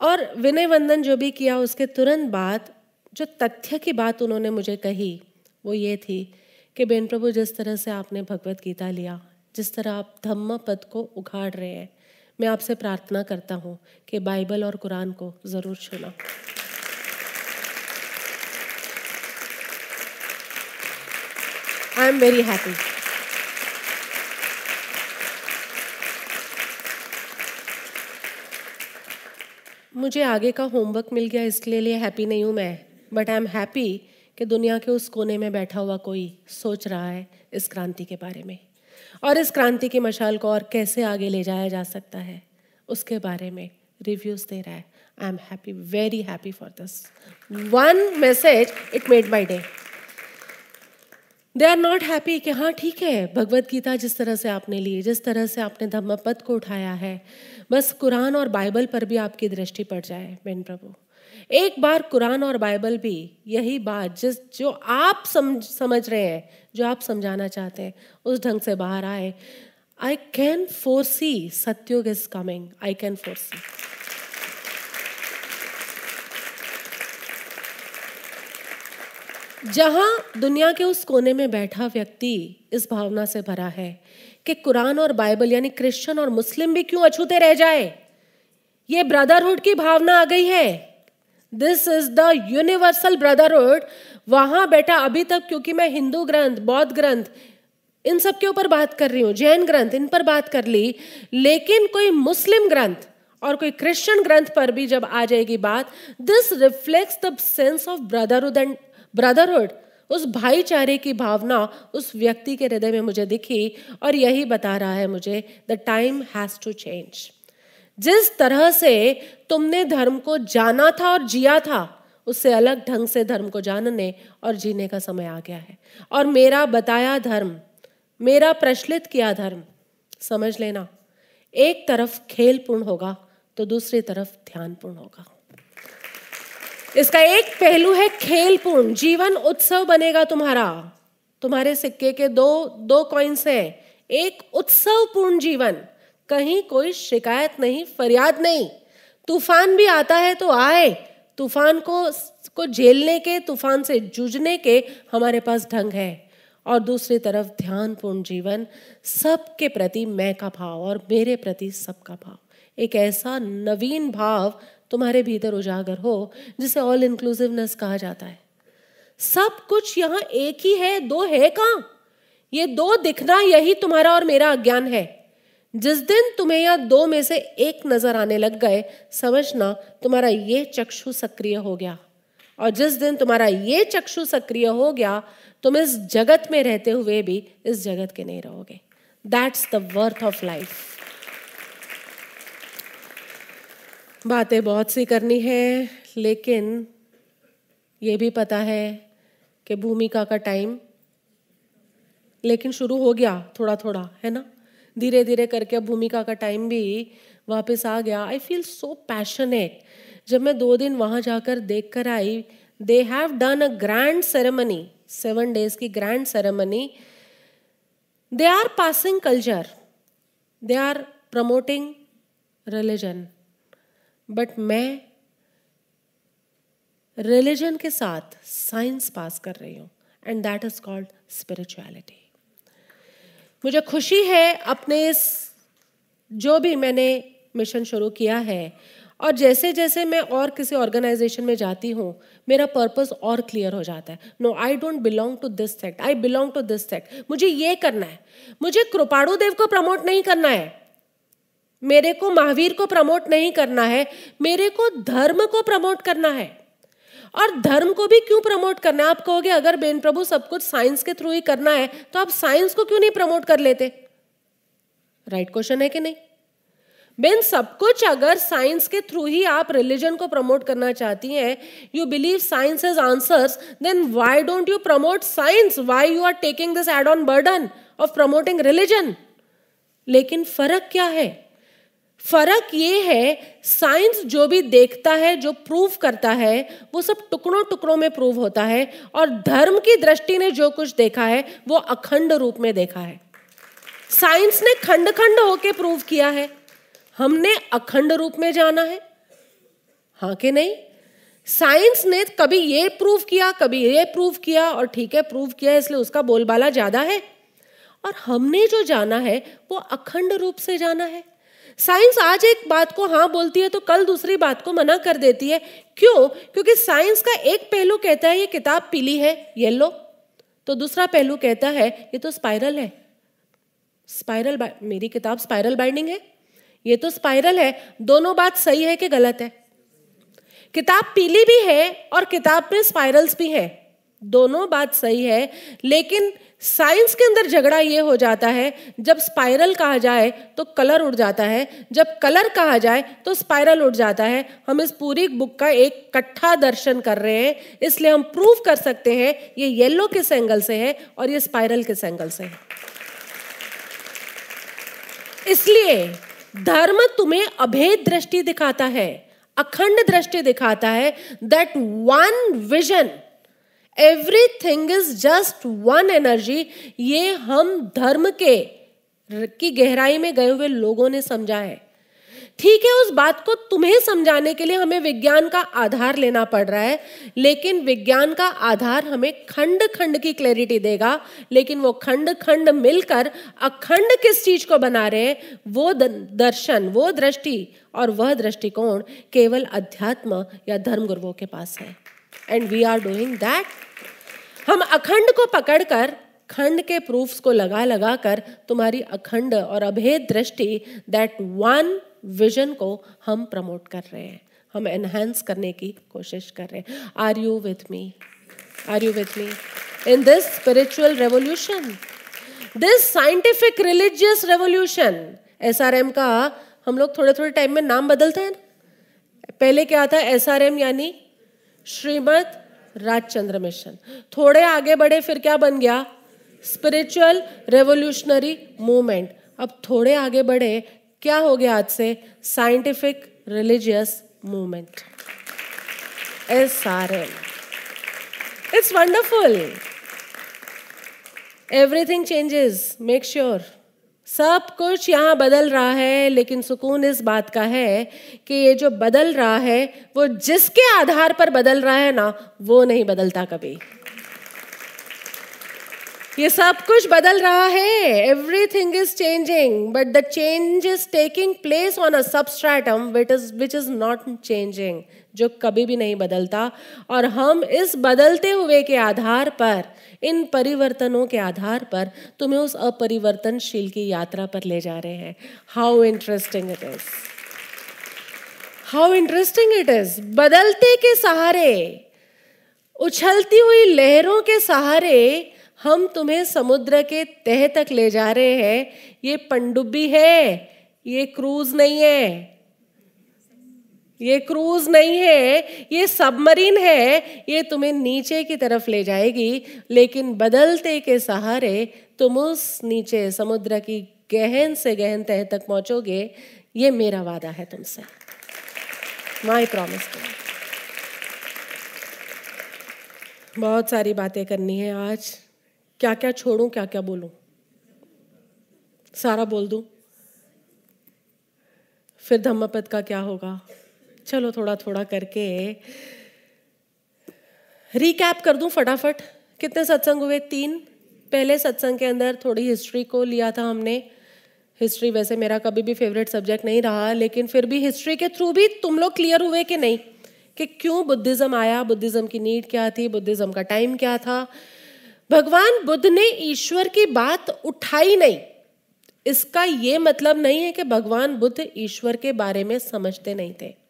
और विनय वंदन जो भी किया, उसके तुरंत बाद जो तथ्य की बात उन्होंने मुझे कही, वो ये थी कि बेन प्रभु, जिस तरह से आपने भगवत गीता लिया, जिस तरह आप धम्म पद को उखाड़ रहे हैं, मैं आपसे प्रार्थना करता हूँ कि बाइबल और कुरान को ज़रूर छूना। I am very happy. मुझे आगे का होमवर्क मिल गया, इसके लिए हैप्पी नहीं हूँ मैं। बट आई एम हैप्पी कि दुनिया के उस कोने में बैठा हुआ कोई सोच रहा है इस क्रांति के बारे में। और इस क्रांति की मशाल को और कैसे आगे ले जाया जा सकता है, उसके बारे में रिव्यूज़ दे रहा है। I am happy very happy for this one message it made my day they are not happy कि हाँ ठीक है भगवत गीता जिस तरह से आपने ली जिस तरह से आपने धम्म पद को उठाया है बस कुरान और बाइबल पर भी आपकी दृष्टि पड़ जाए बेन प्रभु। एक बार कुरान और बाइबल भी यही बात जिस जो आप सम, समझ रहे हैं जो आप समझाना चाहते हैं उस ढंग से बाहर आए। I can foresee Satyug is coming I can foresee जहाँ दुनिया के उस कोने में बैठा व्यक्ति इस भावना से भरा है कि कुरान और बाइबल, यानी क्रिश्चियन और मुस्लिम भी क्यों अछूते रह जाए? ये ब्रदरहुड की भावना आ गई है। This is the universal brotherhood वहाँ बैठा अभी तक, क्योंकि मैं हिंदू ग्रंथ, बौद्ध ग्रंथ, इन सब के ऊपर बात कर रही हूँ, जैन ग्रंथ, इन पर बात कर ली। लेकिन कोई मुस्लिम ग्रंथ और कोई क्रिश्चियन ग्रंथ पर भी जब आ जाएगी बात this reflects the sense of brotherhood and brotherhood, उस भाईचारे की भावना उस व्यक्ति के हृदय में मुझे दिखी और यही बता रहा है मुझे the time has to change जिस तरह से तुमने धर्म को जाना था और जिया था, उससे अलग ढंग से धर्म को जानने और जीने का समय आ गया है। और मेरा बताया धर्म, मेरा प्रचलित किया धर्म, समझ लेना, एक तरफ़ खेल पूर्ण होगा तो दूसरी तरफ़ ध्यानपूर्ण होगा। इसका एक पहलू है खेलपूर्ण जीवन उत्सव बनेगा तुम्हारा। तुम्हारे सिक्के के दो दो कॉइन्स हैं। एक उत्सवपूर्ण जीवन। कहीं कोई शिकायत नहीं, फरियाद नहीं। तूफ़ान भी आता है तो आए। तूफ़ान को को झेलने के, तूफ़ान से जूझने के हमारे पास ढंग है। और दूसरी तरफ़ ध्यानपूर्ण जीवन। सबके प्रति मैं का भाव और मेरे प्रति सबका भाव। एक ऐसा नवीन भाव तुम्हारे भीतर उजागर हो, जिसे ऑल इंक्लूसिवनेस कहा जाता है। सब कुछ यहाँ एक ही है, दो है कहाँ? ये दो दिखना यही तुम्हारा और मेरा अज्ञान है। जिस दिन तुम्हें यह दो में से एक नज़र आने लग गए, समझना तुम्हारा ये चक्षु सक्रिय हो गया। और जिस दिन तुम्हारा ये चक्षु सक्रिय हो गया, तुम इस जगत में रहते हुए भी इस जगत के नहीं रहोगे। That's the worth of life बातें बहुत सी करनी है, लेकिन ये भी पता है कि भूमिका का टाइम लेकिन शुरू हो गया थोड़ा थोड़ा है ना? धीरे धीरे करके अब भूमिका का टाइम भी वापस आ गया। आई फील सो पैशनेट जब मैं दो दिन वहाँ जाकर देख कर आई they have done a grand ceremony seven days की grand ceremony they are passing culture they are promoting religion but मैं रिलीजन के साथ साइंस पास कर रही हूँ and that is called spirituality मुझे खुशी है अपने इस, जो भी मैंने मिशन शुरू किया है, और जैसे जैसे मैं और किसी ऑर्गेनाइजेशन में जाती हूँ, मेरा पर्पस और क्लियर हो जाता है। No I don't belong to this sect I belong to this sect मुझे ये करना है। मुझे कृपाणु देव को प्रमोट नहीं करना है। मेरे को महावीर को प्रमोट नहीं करना है, मेरे को धर्म को प्रमोट करना है। और धर्म को भी क्यों प्रमोट करना है? आप कहोगे, अगर बेन प्रभु सब कुछ साइंस के थ्रू ही करना है तो आप साइंस को क्यों नहीं प्रमोट कर लेते? राइट right क्वेश्चन है कि नहीं? बेन, सब कुछ अगर साइंस के थ्रू ही आप रिलीजन को प्रमोट करना चाहती हैं you believe science is answers then why don't you promote science why you are taking this add on burden of promoting religion लेकिन फ़र्क क्या है? फ़र्क ये है, साइंस जो भी देखता है, जो प्रूव करता है, वो सब टुकड़ों टुकड़ों में प्रूव होता है और धर्म की दृष्टि ने जो कुछ देखा है, वो अखंड रूप में देखा है। साइंस ने खंड खंड होके प्रूव किया है। हमने अखंड रूप में जाना है। हाँ कि नहीं? साइंस ने कभी ये प्रूव किया, कभी ये प्रूव किया और ठीक है, प्रूव किया, इसलिए उसका बोलबाला ज़्यादा है। और हमने जो जाना है, वो अखंड रूप से जाना है। साइंस आज एक बात को हाँ बोलती है तो कल दूसरी बात को मना कर देती है। क्यों? क्योंकि साइंस का एक पहलू कहता है, ये किताब पीली है येलो तो दूसरा पहलू कहता है, ये तो स्पाइरल है। स्पाइरल मेरी किताब स्पाइरल बाइंडिंग है। ये तो स्पाइरल है। दोनों बात सही है कि गलत है? किताब पीली भी है और किताब में स्पाइरल्स भी है। दोनों बात सही है, लेकिन साइंस के अंदर झगड़ा ये हो जाता है, जब स्पाइरल कहा जाए तो कलर उड़ जाता है, जब कलर कहा जाए तो स्पाइरल उड़ जाता है। हम इस पूरी बुक का एक कट्ठा दर्शन कर रहे हैं, इसलिए हम प्रूव कर सकते हैं, ये येलो किस एंगल से है और ये स्पाइरल किस एंगल से है। इसलिए धर्म तुम्हें अभेद दृष्टि दिखाता है, अखंड दृष्टि दिखाता है that one vision everything is just one energy ये हम धर्म के, की गहराई में गए हुए लोगों ने समझा है। ठीक है, उस बात को तुम्हें समझाने के लिए हमें विज्ञान का आधार लेना पड़ रहा है, लेकिन विज्ञान का आधार हमें खंड खंड की क्लैरिटी देगा। लेकिन वो खंड खंड मिलकर अखंड किस चीज़ को बना रहे हैं, वो दर्शन, वो दृष्टि और वह दृष्टिकोण केवल अध्यात्म या धर्म गुरुओं के पास है। And we are doing that हम अखंड को पकड़कर, खंड के प्रूफ्स को लगा लगा कर तुम्हारी अखंड और अभेद दृष्टि दैट वन विजन को हम प्रमोट कर रहे हैं। हम एनहेंस करने की कोशिश कर रहे हैं। Are you with me are you with me in this spiritual revolution this scientific religious revolution S R M का, हम लोग थोड़े थोड़े टाइम में नाम बदलते हैं पहले क्या था? एस आर एम यानी श्रीमद राजचंद्र मिशन थोड़े आगे बढ़े, फिर क्या बन गया? स्पिरिचुअल रेवोल्यूशनरी मूवमेंट अब थोड़े आगे बढ़े, क्या हो गया आज से? Scientific religious movement S R M it's wonderful everything changes make sure सब कुछ यहाँ बदल रहा है, लेकिन सुकून इस बात का है कि ये जो बदल रहा है, वो जिसके आधार पर बदल रहा है ना, वो नहीं बदलता कभी। ये सब कुछ बदल रहा है। Everything is changing but the change is taking place on a substratum which is which is not changing जो कभी भी नहीं बदलता। और हम इस बदलते हुए के आधार पर, इन परिवर्तनों के आधार पर तुम्हें उस अपरिवर्तनशील की यात्रा पर ले जा रहे हैं। How interesting it is how interesting it is बदलते के सहारे, उछलती हुई लहरों के सहारे हम तुम्हें समुद्र के तह तक ले जा रहे हैं। ये पंडुब्बी है, ये क्रूज नहीं है। ये क्रूज नहीं है, ये सबमरीन है, ये तुम्हें नीचे की तरफ़ ले जाएगी, लेकिन बदलते के सहारे तुम उस नीचे समुद्र की गहन से गहन तह तक पहुंचोगे। ये मेरा वादा है तुमसे। माई प्रॉमिस बहुत सारी बातें करनी है आज। क्या क्या छोड़ूं क्या क्या बोलूँ? सारा बोल दूँ? फिर धम्मपद का क्या होगा? चलो थोड़ा थोड़ा करके रिकैप कर दूँ फटाफट। कितने सत्संग हुए? तीन। पहले सत्संग के अंदर थोड़ी हिस्ट्री को लिया था हमने। हिस्ट्री वैसे मेरा कभी भी फेवरेट सब्जेक्ट नहीं रहा, लेकिन फिर भी हिस्ट्री के थ्रू भी तुम लोग क्लियर हुए कि नहीं? कि क्यों बुद्धिज्म आया? बुद्धिज्म की नीड क्या थी? बुद्धिज्म का टाइम क्या था? भगवान बुद्ध ने ईश्वर की बात उठाई नहीं। इसका ये मतलब नहीं है कि भगवान बुद्ध ईश्वर के बारे में समझते नहीं थे।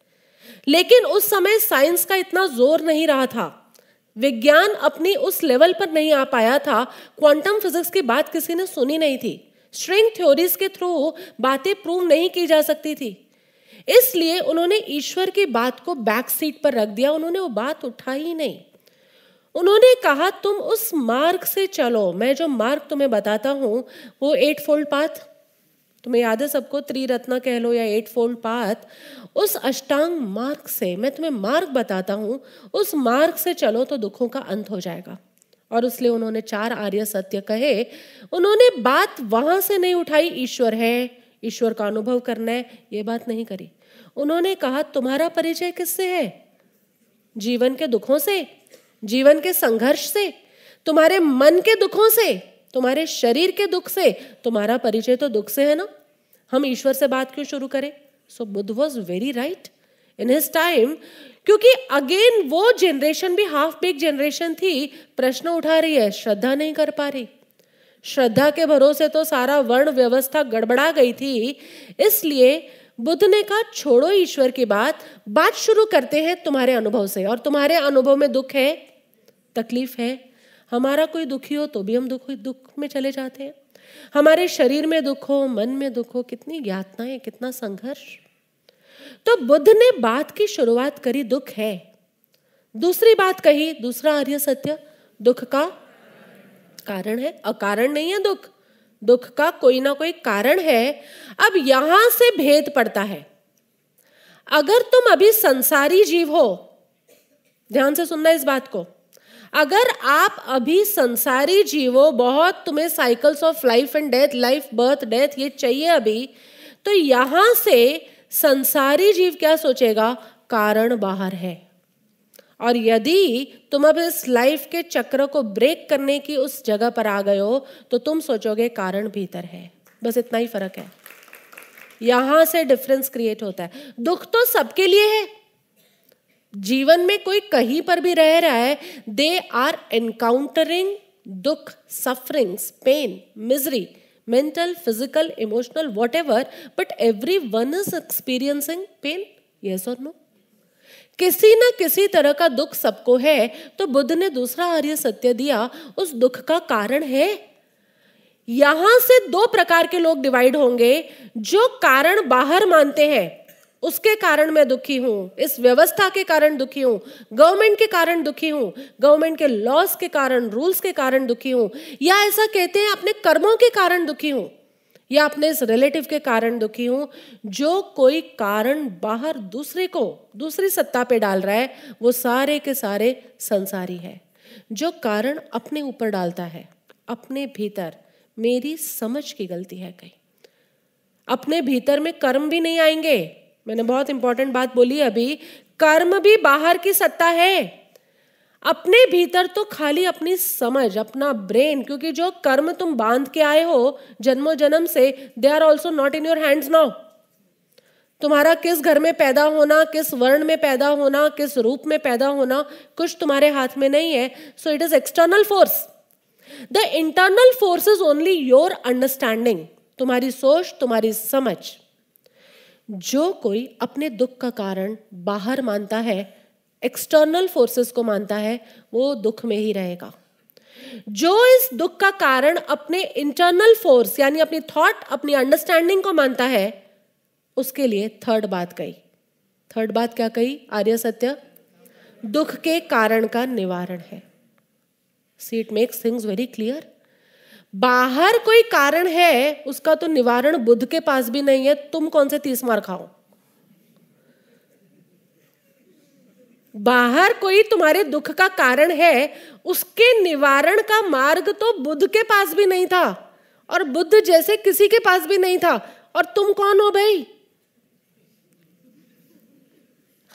लेकिन उस समय साइंस का इतना ज़ोर नहीं रहा था। विज्ञान अपनी उस लेवल पर नहीं आ पाया था। क्वांटम फिजिक्स की बात किसी ने सुनी नहीं थी। स्ट्रिंग थ्योरीज के थ्रू बातें प्रूव नहीं की जा सकती थी। इसलिए उन्होंने ईश्वर की बात को बैक सीट पर रख दिया। उन्होंने वो बात उठाई ही नहीं। उन्होंने कहा, तुम उस मार्ग से चलो। मैं जो मार्ग तुम्हें बताता हूँ, वो एट फोल्ड पाथ तुम्हें याद है सबको? त्रिरत्न कह लो या एट फोल्ड पाथ उस अष्टांग मार्ग से, मैं तुम्हें मार्ग बताता हूँ, उस मार्ग से चलो तो दुखों का अंत हो जाएगा। और इसलिए उन्होंने चार आर्य सत्य कहे, उन्होंने बात वहाँ से नहीं उठाई, ईश्वर है, ईश्वर का अनुभव करना है, ये बात नहीं करी। उन्होंने कहा, तुम्हारा परिचय किससे है? जीवन के दुखों से? जीवन के संघर्ष से? तुम्हारे मन के दुखों से? तुम्हारे शरीर के दुख से? तुम्हारा परिचय तो दुख से है ना? हम ईश्वर से बात क्यों शुरू करें? So Buddha was very right in his time क्योंकि अगेन वो जनरेशन भी हाफ़ बिग जनरेशन थी, प्रश्न उठा रही है, श्रद्धा नहीं कर पा रही। श्रद्धा के भरोसे तो सारा वर्ण व्यवस्था गड़बड़ा गई थी, इसलिए बुद्ध ने कहा, छोड़ो ईश्वर की बात बात शुरू करते हैं तुम्हारे अनुभव से, और तुम्हारे अनुभव में दुख है, तकलीफ़ है, हमारा कोई दुखी हो तो भी हम दुख दुख में चले जाते हैं। हमारे शरीर में दुख हो, मन में दुख हो, कितनी यातनाएँ कितना संघर्ष। तो बुद्ध ने बात की शुरुआत करी, दुख है। दूसरी बात कही, दूसरा आर्य सत्य, दुख का कारण है। अकारण नहीं है दुख। दुख का कोई ना कोई कारण है। अब यहाँ से भेद पड़ता है। अगर तुम अभी संसारी जीव हो, ध्यान से सुनना इस बात को अगर आप अभी संसारी जीवो, बहुत तुम्हें cycles of life and death life birth death ये चाहिए अभी तो यहाँ से संसारी जीव क्या सोचेगा? कारण बाहर है। और यदि तुम अब इस लाइफ के चक्र को ब्रेक करने की उस जगह पर आ गए हो तो तुम सोचोगे कारण भीतर है। बस इतना ही फ़र्क है। यहाँ से डिफरेंस क्रिएट होता है। दुख तो सबके लिए है। जीवन में कोई कहीं पर भी रह रहा है दे आर एनकाउंटरिंग दुख sufferings pain misery mental physical emotional whatever but everyone is experiencing pain yes और नो किसी न किसी तरह का दुख सबको है तो बुद्ध ने दूसरा आर्य सत्य दिया, उस दुख का कारण है। यहाँ से दो प्रकार के लोग डिवाइड होंगे, जो कारण बाहर मानते हैं उसके कारण मैं दुखी हूँ, इस व्यवस्था के कारण दुखी हूँ गवर्नमेंट के कारण दुखी हूँ गवर्नमेंट के लॉस के कारण रूल्स के कारण दुखी हूँ, या ऐसा कहते हैं अपने कर्मों के कारण दुखी हूँ, या अपने इस रिलेटिव के कारण दुखी हूँ, जो कोई कारण बाहर दूसरे को, दूसरी सत्ता पे डाल रहा है, वो सारे के सारे संसारी है। जो कारण अपने ऊपर डालता है, अपने भीतर, मेरी समझ की गलती है कहीं। अपने भीतर में कर्म भी नहीं आएँगे मैंने बहुत इंपॉर्टेंट बात बोली अभी। कर्म भी बाहर की सत्ता है। अपने भीतर तो खाली अपनी समझ, अपना ब्रेन क्योंकि जो कर्म तुम बाँध के आए हो जन्मों जन्म से they are also not in your hands now तुम्हारा किस घर में पैदा होना, किस वर्ण में पैदा होना, किस रूप में पैदा होना, कुछ तुम्हारे हाथ में नहीं है। So it is external force the internal force is only your understanding तुम्हारी सोच, तुम्हारी समझ। जो कोई अपने दुख का कारण बाहर मानता है एक्सटर्नल फोर्सेस को मानता है, वो दुख में ही रहेगा। जो इस दुख का कारण अपने इंटरनल फोर्स यानी अपनी थॉट अपनी अंडरस्टैंडिंग को मानता है, उसके लिए थर्ड बात कही। थर्ड बात क्या कही? आर्य सत्य? दुख के कारण का निवारण है। See it makes things very clear बाहर कोई कारण है, उसका तो निवारण बुद्ध के पास भी नहीं है, तुम कौन से तीस मार खाओ? बाहर कोई तुम्हारे दुख का कारण है, उसके निवारण का मार्ग तो बुद्ध के पास भी नहीं था, और बुद्ध जैसे किसी के पास भी नहीं था, और तुम कौन हो भाई?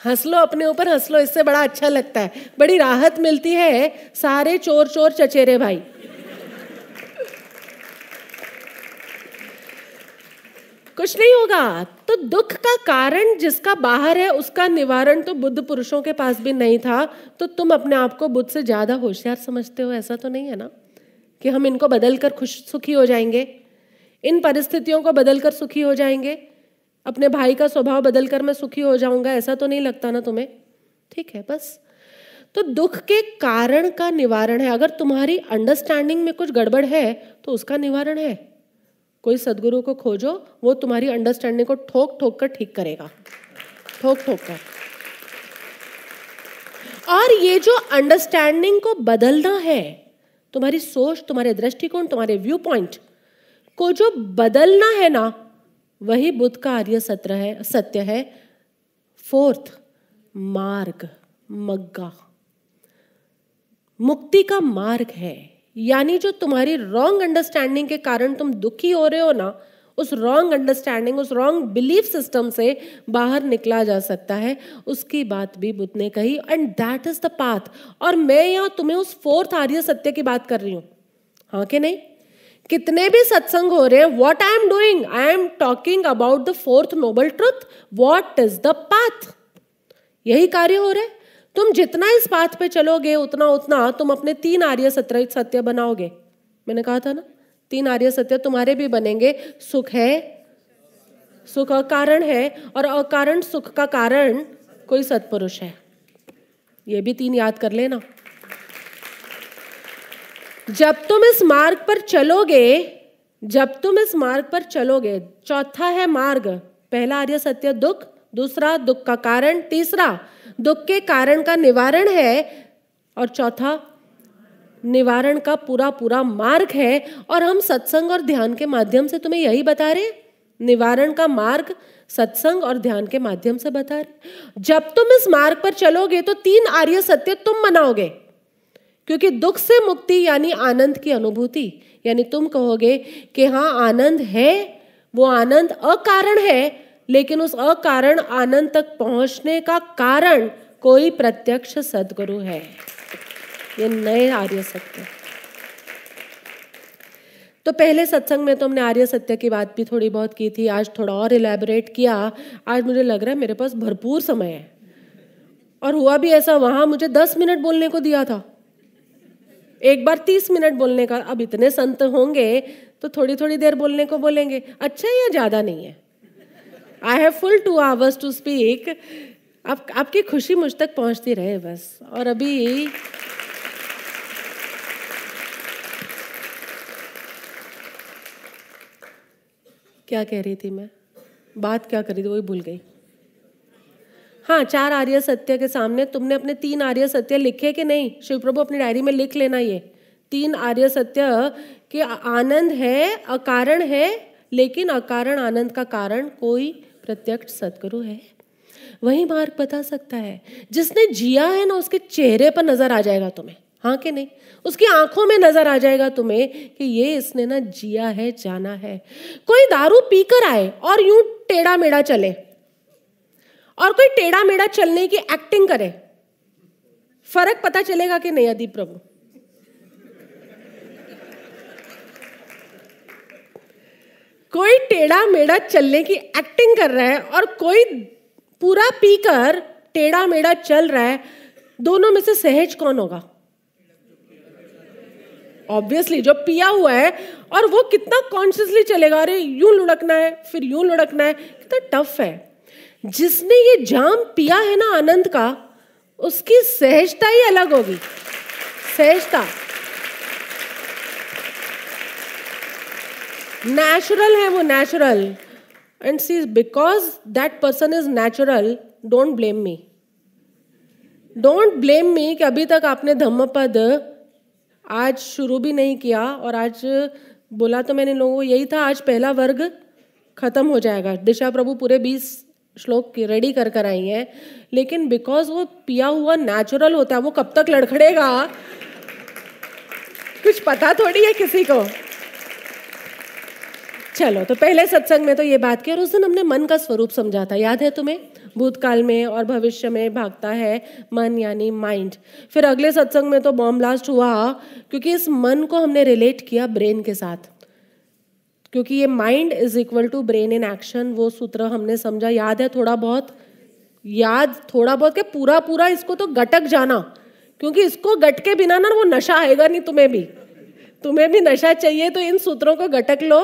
हंस लो अपने ऊपर, हंस लो, इससे बड़ा अच्छा लगता है। बड़ी राहत मिलती है, सारे चोर चोर चचेरे भाई। कुछ नहीं होगा। तो दुख का कारण जिसका बाहर है, उसका निवारण तो बुद्ध पुरुषों के पास भी नहीं था। तो तुम अपने आप को बुद्ध से ज़्यादा होशियार समझते हो, ऐसा तो नहीं है ना? कि हम इनको बदल कर खुश, सुखी हो जाएँगे। इन परिस्थितियों को बदल कर सुखी हो जाएँगे। अपने भाई का स्वभाव बदल कर मैं सुखी हो जाऊँगा, ऐसा तो नहीं लगता ना तुम्हें? ठीक है, बस। तो दुख के कारण का निवारण है। अगर तुम्हारी अंडरस्टैंडिंग में कुछ गड़बड़ है तो उसका निवारण है। कोई सदगुरु को खोजो, वो तुम्हारी अंडरस्टैंडिंग को ठोक ठोक कर ठीक करेगा। ठोक ठोक कर। और ये जो अंडरस्टैंडिंग को बदलना है, तुम्हारी सोच, तुम्हारे दृष्टिकोण, तुम्हारे व्यू पॉइंट को जो बदलना है ना, वही बुद्ध का आर्य सत्र है, सत्य है। फोर्थ, मार्ग, मग्गा। मुक्ति का मार्ग है। यानी जो तुम्हारी रॉन्ग अंडरस्टैंडिंग के कारण तुम दुखी हो रहे हो ना, उस रॉन्ग अंडरस्टैंडिंग उस रॉन्ग बिलीफ सिस्टम से बाहर निकला जा सकता है। उसकी बात भी बुद्ध ने कही। And that is the path और मैं यहाँ तुम्हें उस फोर्थ आर्य सत्य की बात कर रही हूँ। हाँ कि नहीं? कितने भी सत्संग हो रहे हैं what I am doing I am talking about the fourth noble truth what is the path यही कार्य हो रहा है। तुम जितना इस पाथ पे चलोगे, उतना उतना तुम अपने तीन आर्य सत्य सत्य बनाओगे। मैंने कहा था ना, तीन आर्य सत्य तुम्हारे भी बनेंगे। सुख है, सुख अकारण है, और अकारण सुख का कारण कोई सत्पुरुष है। ये भी तीन याद कर लेना। जब तुम इस मार्ग पर चलोगे, जब तुम इस मार्ग पर चलोगे, चौथा है मार्ग। पहला आर्य सत्य दुख, दूसरा दुख का कारण, तीसरा दुख के कारण का निवारण है और चौथा, निवारण का पूरा पूरा मार्ग है। और हम सत्संग और ध्यान के माध्यम से तुम्हें यही बता रहे निवारण का मार्ग सत्संग और ध्यान के माध्यम से बता रहे जब तुम इस मार्ग पर चलोगे तो तीन आर्य सत्य तुम मनाओगे। क्योंकि दुख से मुक्ति यानी आनंद की अनुभूति। यानी तुम कहोगे कि हाँ आनंद है, वो आनंद अकारण है लेकिन उस अकारण आनंद तक पहुँचने का कारण कोई प्रत्यक्ष सदगुरु है। ये नए आर्य सत्य तो पहले सत्संग में तो हमने आर्य सत्य की बात भी थोड़ी बहुत की थी, आज थोड़ा और इलेबोरेट किया। आज मुझे लग रहा है मेरे पास भरपूर समय है। और हुआ भी ऐसा, वहाँ मुझे दस मिनट बोलने को दिया था। एक बार तीस मिनट बोलने का, अब इतने संत होंगे तो थोड़ी थोड़ी देर बोलने को बोलेंगे। अच्छा या ज़्यादा नहीं है? I have full two hours to speak आप, आपकी खुशी मुझ तक पहुँचती रहे बस। और अभी क्या कह रही थी मैं? बात क्या कर रही थी? वही भूल गई। हाँ चार आर्य सत्य के सामने। तुमने अपने तीन आर्य सत्य लिखे कि नहीं? शिव प्रभु अपनी डायरी में लिख लेना ये। तीन आर्य सत्य कि आनंद है, अकारण है, लेकिन अकारण आनंद का कारण कोई प्रत्यक्ष सदगुरु है। वही मार्ग बता सकता है, जिसने जिया है ना, उसके चेहरे पर नज़र आ जाएगा तुम्हें। हाँ कि नहीं? उसकी आँखों में नज़र आ जाएगा तुम्हें कि ये इसने ना जिया है, जाना है। कोई दारू पीकर आए और यूँ टेढ़ा मेढ़ा चले। और कोई टेढ़ा मेढ़ा चलने की एक्टिंग करे। फ़र्क पता चलेगा कि नहीं, अदीप प्रभु? कोई टेढ़ा मेढ़ा चलने की एक्टिंग कर रहा है और कोई पूरा पीकर टेढ़ा मेढ़ा चल रहा है, दोनों में से सहज कौन होगा? ऑब्वियसली जो पिया हुआ है और वो कितना कॉन्शियसली चलेगा, अरे यूँ लुढ़कना है, फिर यूँ लुढ़कना है, कितना टफ है। जिसने ये जाम पिया है ना आनंद का, उसकी सहजता ही अलग होगी। सहजता। नेचुरल है वो natural and see because that person is natural don't blame me don't blame me कि अभी तक आपने धम्मपद आज शुरू भी नहीं किया और आज बोला तो मैंने लोगों को, यही था, आज पहला वर्ग खत्म हो जाएगा। दिशा प्रभु पूरे बीस श्लोक रेडी कर कर आई हैं। लेकिन बिकॉज़ वो पिया हुआ नेचुरल होता है, वो कब तक लड़खड़ेगा? कुछ पता थोड़ी है किसी को? चलो तो पहले सत्संग में तो ये बात की, और उस दिन हमने मन का स्वरूप समझा था। याद है तुम्हें? भूतकाल में और भविष्य में भागता है मन, यानी माइंड फिर अगले सत्संग में तो बॉम्ब ब्लास्ट हुआ, क्योंकि इस मन को हमने रिलेट किया ब्रेन के साथ। क्योंकि ये mind is equal to brain in action वो सूत्र हमने समझा। याद है थोड़ा बहुत? याद थोड़ा बहुत क्या पूरा पूरा इसको तो गटक जाना, क्योंकि इसको गट के बिना ना वो नशा आएगा नहीं तुम्हें भी। तुम्हें भी नशा चाहिए तो इन सूत्रों को गटक लो।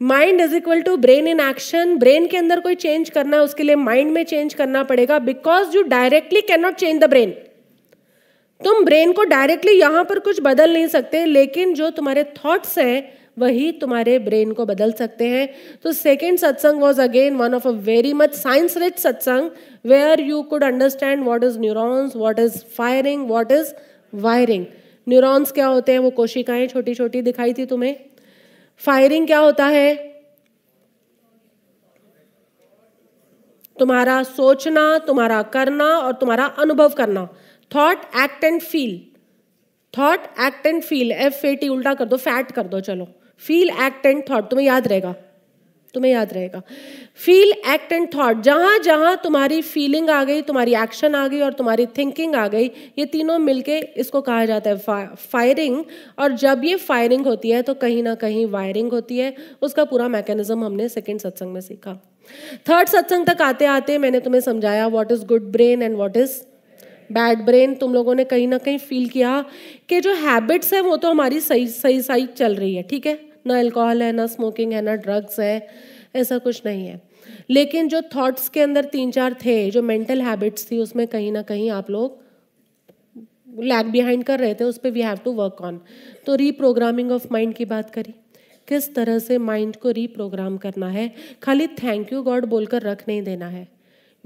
Mind is equal to brain in action brain के अंदर कोई चेंज करना है, उसके लिए माइंड में चेंज करना पड़ेगा because you directly can not change the brain तुम ब्रेन को डायरेक्टली यहाँ पर कुछ बदल नहीं सकते, लेकिन जो तुम्हारे थॉट्स हैं, वही तुम्हारे ब्रेन को बदल सकते हैं। तो second satsang was again one of a very much science rich satsang where you could understand what is neurons what is firing what is wiring neurons क्या होते हैं? वो कोशिकाएँ छोटी छोटी दिखाई थी तुम्हें। फायरिंग क्या होता है? तुम्हारा सोचना, तुम्हारा करना और तुम्हारा अनुभव करना। Thought act and feel thought act and feel F A T उल्टा कर दो फैट कर दो, चलो। फील एक्ट एंड थॉट तुम्हें याद रहेगा। तुम्हें याद रहेगा। फील एक्ट एंड थॉट जहाँ जहाँ तुम्हारी फीलिंग आ गई, तुम्हारी एक्शन आ गई और तुम्हारी थिंकिंग आ गई, ये तीनों मिलके इसको कहा जाता है फायरिंग और जब ये फायरिंग होती है तो कहीं ना कहीं वायरिंग होती है। उसका पूरा मैकेनिज्म हमने सेकेंड सत्संग में सीखा। थर्ड सत्संग तक आते आते मैंने तुम्हें समझाया what is good brain and what is bad brain तुम लोगों ने कहीं ना कहीं फील किया कि जो हैबिट्स है, वो तो हमारी सही सही सही चल रही है, ठीक है? ना अल्कोहल है, ना स्मोकिंग है, ना ड्रग्स है, ऐसा कुछ नहीं है। लेकिन जो थॉट्स के अंदर तीन चार थे, जो मेंटल हैबिट्स थी, उसमें कहीं ना कहीं आप लोग लैग बिहाइंड कर रहे थे, उस पर we have to work on तो रीप्रोग्रामिंग ऑफ़ माइंड की बात करी। किस तरह से माइंड को रीप्रोग्राम करना है? खाली थैंक यू गॉड बोलकर रख नहीं देना है।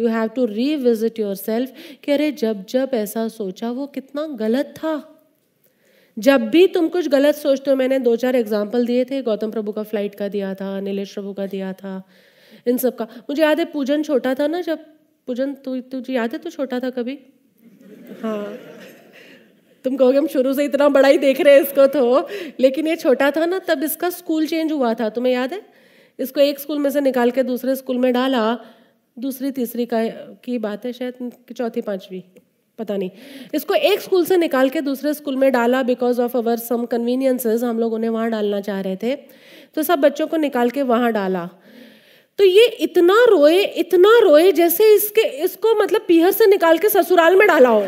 You have to revisit yourself कि अरे जब जब ऐसा सोचा, वो कितना गलत था। जब भी तुम कुछ गलत सोचते हो मैंने दो चार एग्ज़ाम्पल दिए थे। गौतम प्रभु का फ़्लाइट का दिया था नीलेश प्रभु का दिया था इन सब का। मुझे याद है पूजन छोटा था ना जब? पूजन तु, तुझे याद है तो छोटा था कभी? हाँ। तुम कहोगे हम शुरू से इतना बड़ा ही देख रहे हैं इसको तो। लेकिन ये छोटा था ना तब इसका स्कूल चेंज हुआ था। तुम्हें याद है? इसको एक स्कूल में से निकाल के दूसरे स्कूल में डाला। दूसरी तीसरी का की बात है शायद चौथी पांचवी। पता नहीं। इसको एक स्कूल से निकाल के दूसरे स्कूल में डाला because of our some conveniences हम लोग उन्हें वहाँ डालना चाह रहे थे। तो सब बच्चों को निकाल के वहाँ डाला। तो ये इतना रोए इतना रोए जैसे इसके, इसको मतलब पीहर से निकाल के ससुराल में डाला हो।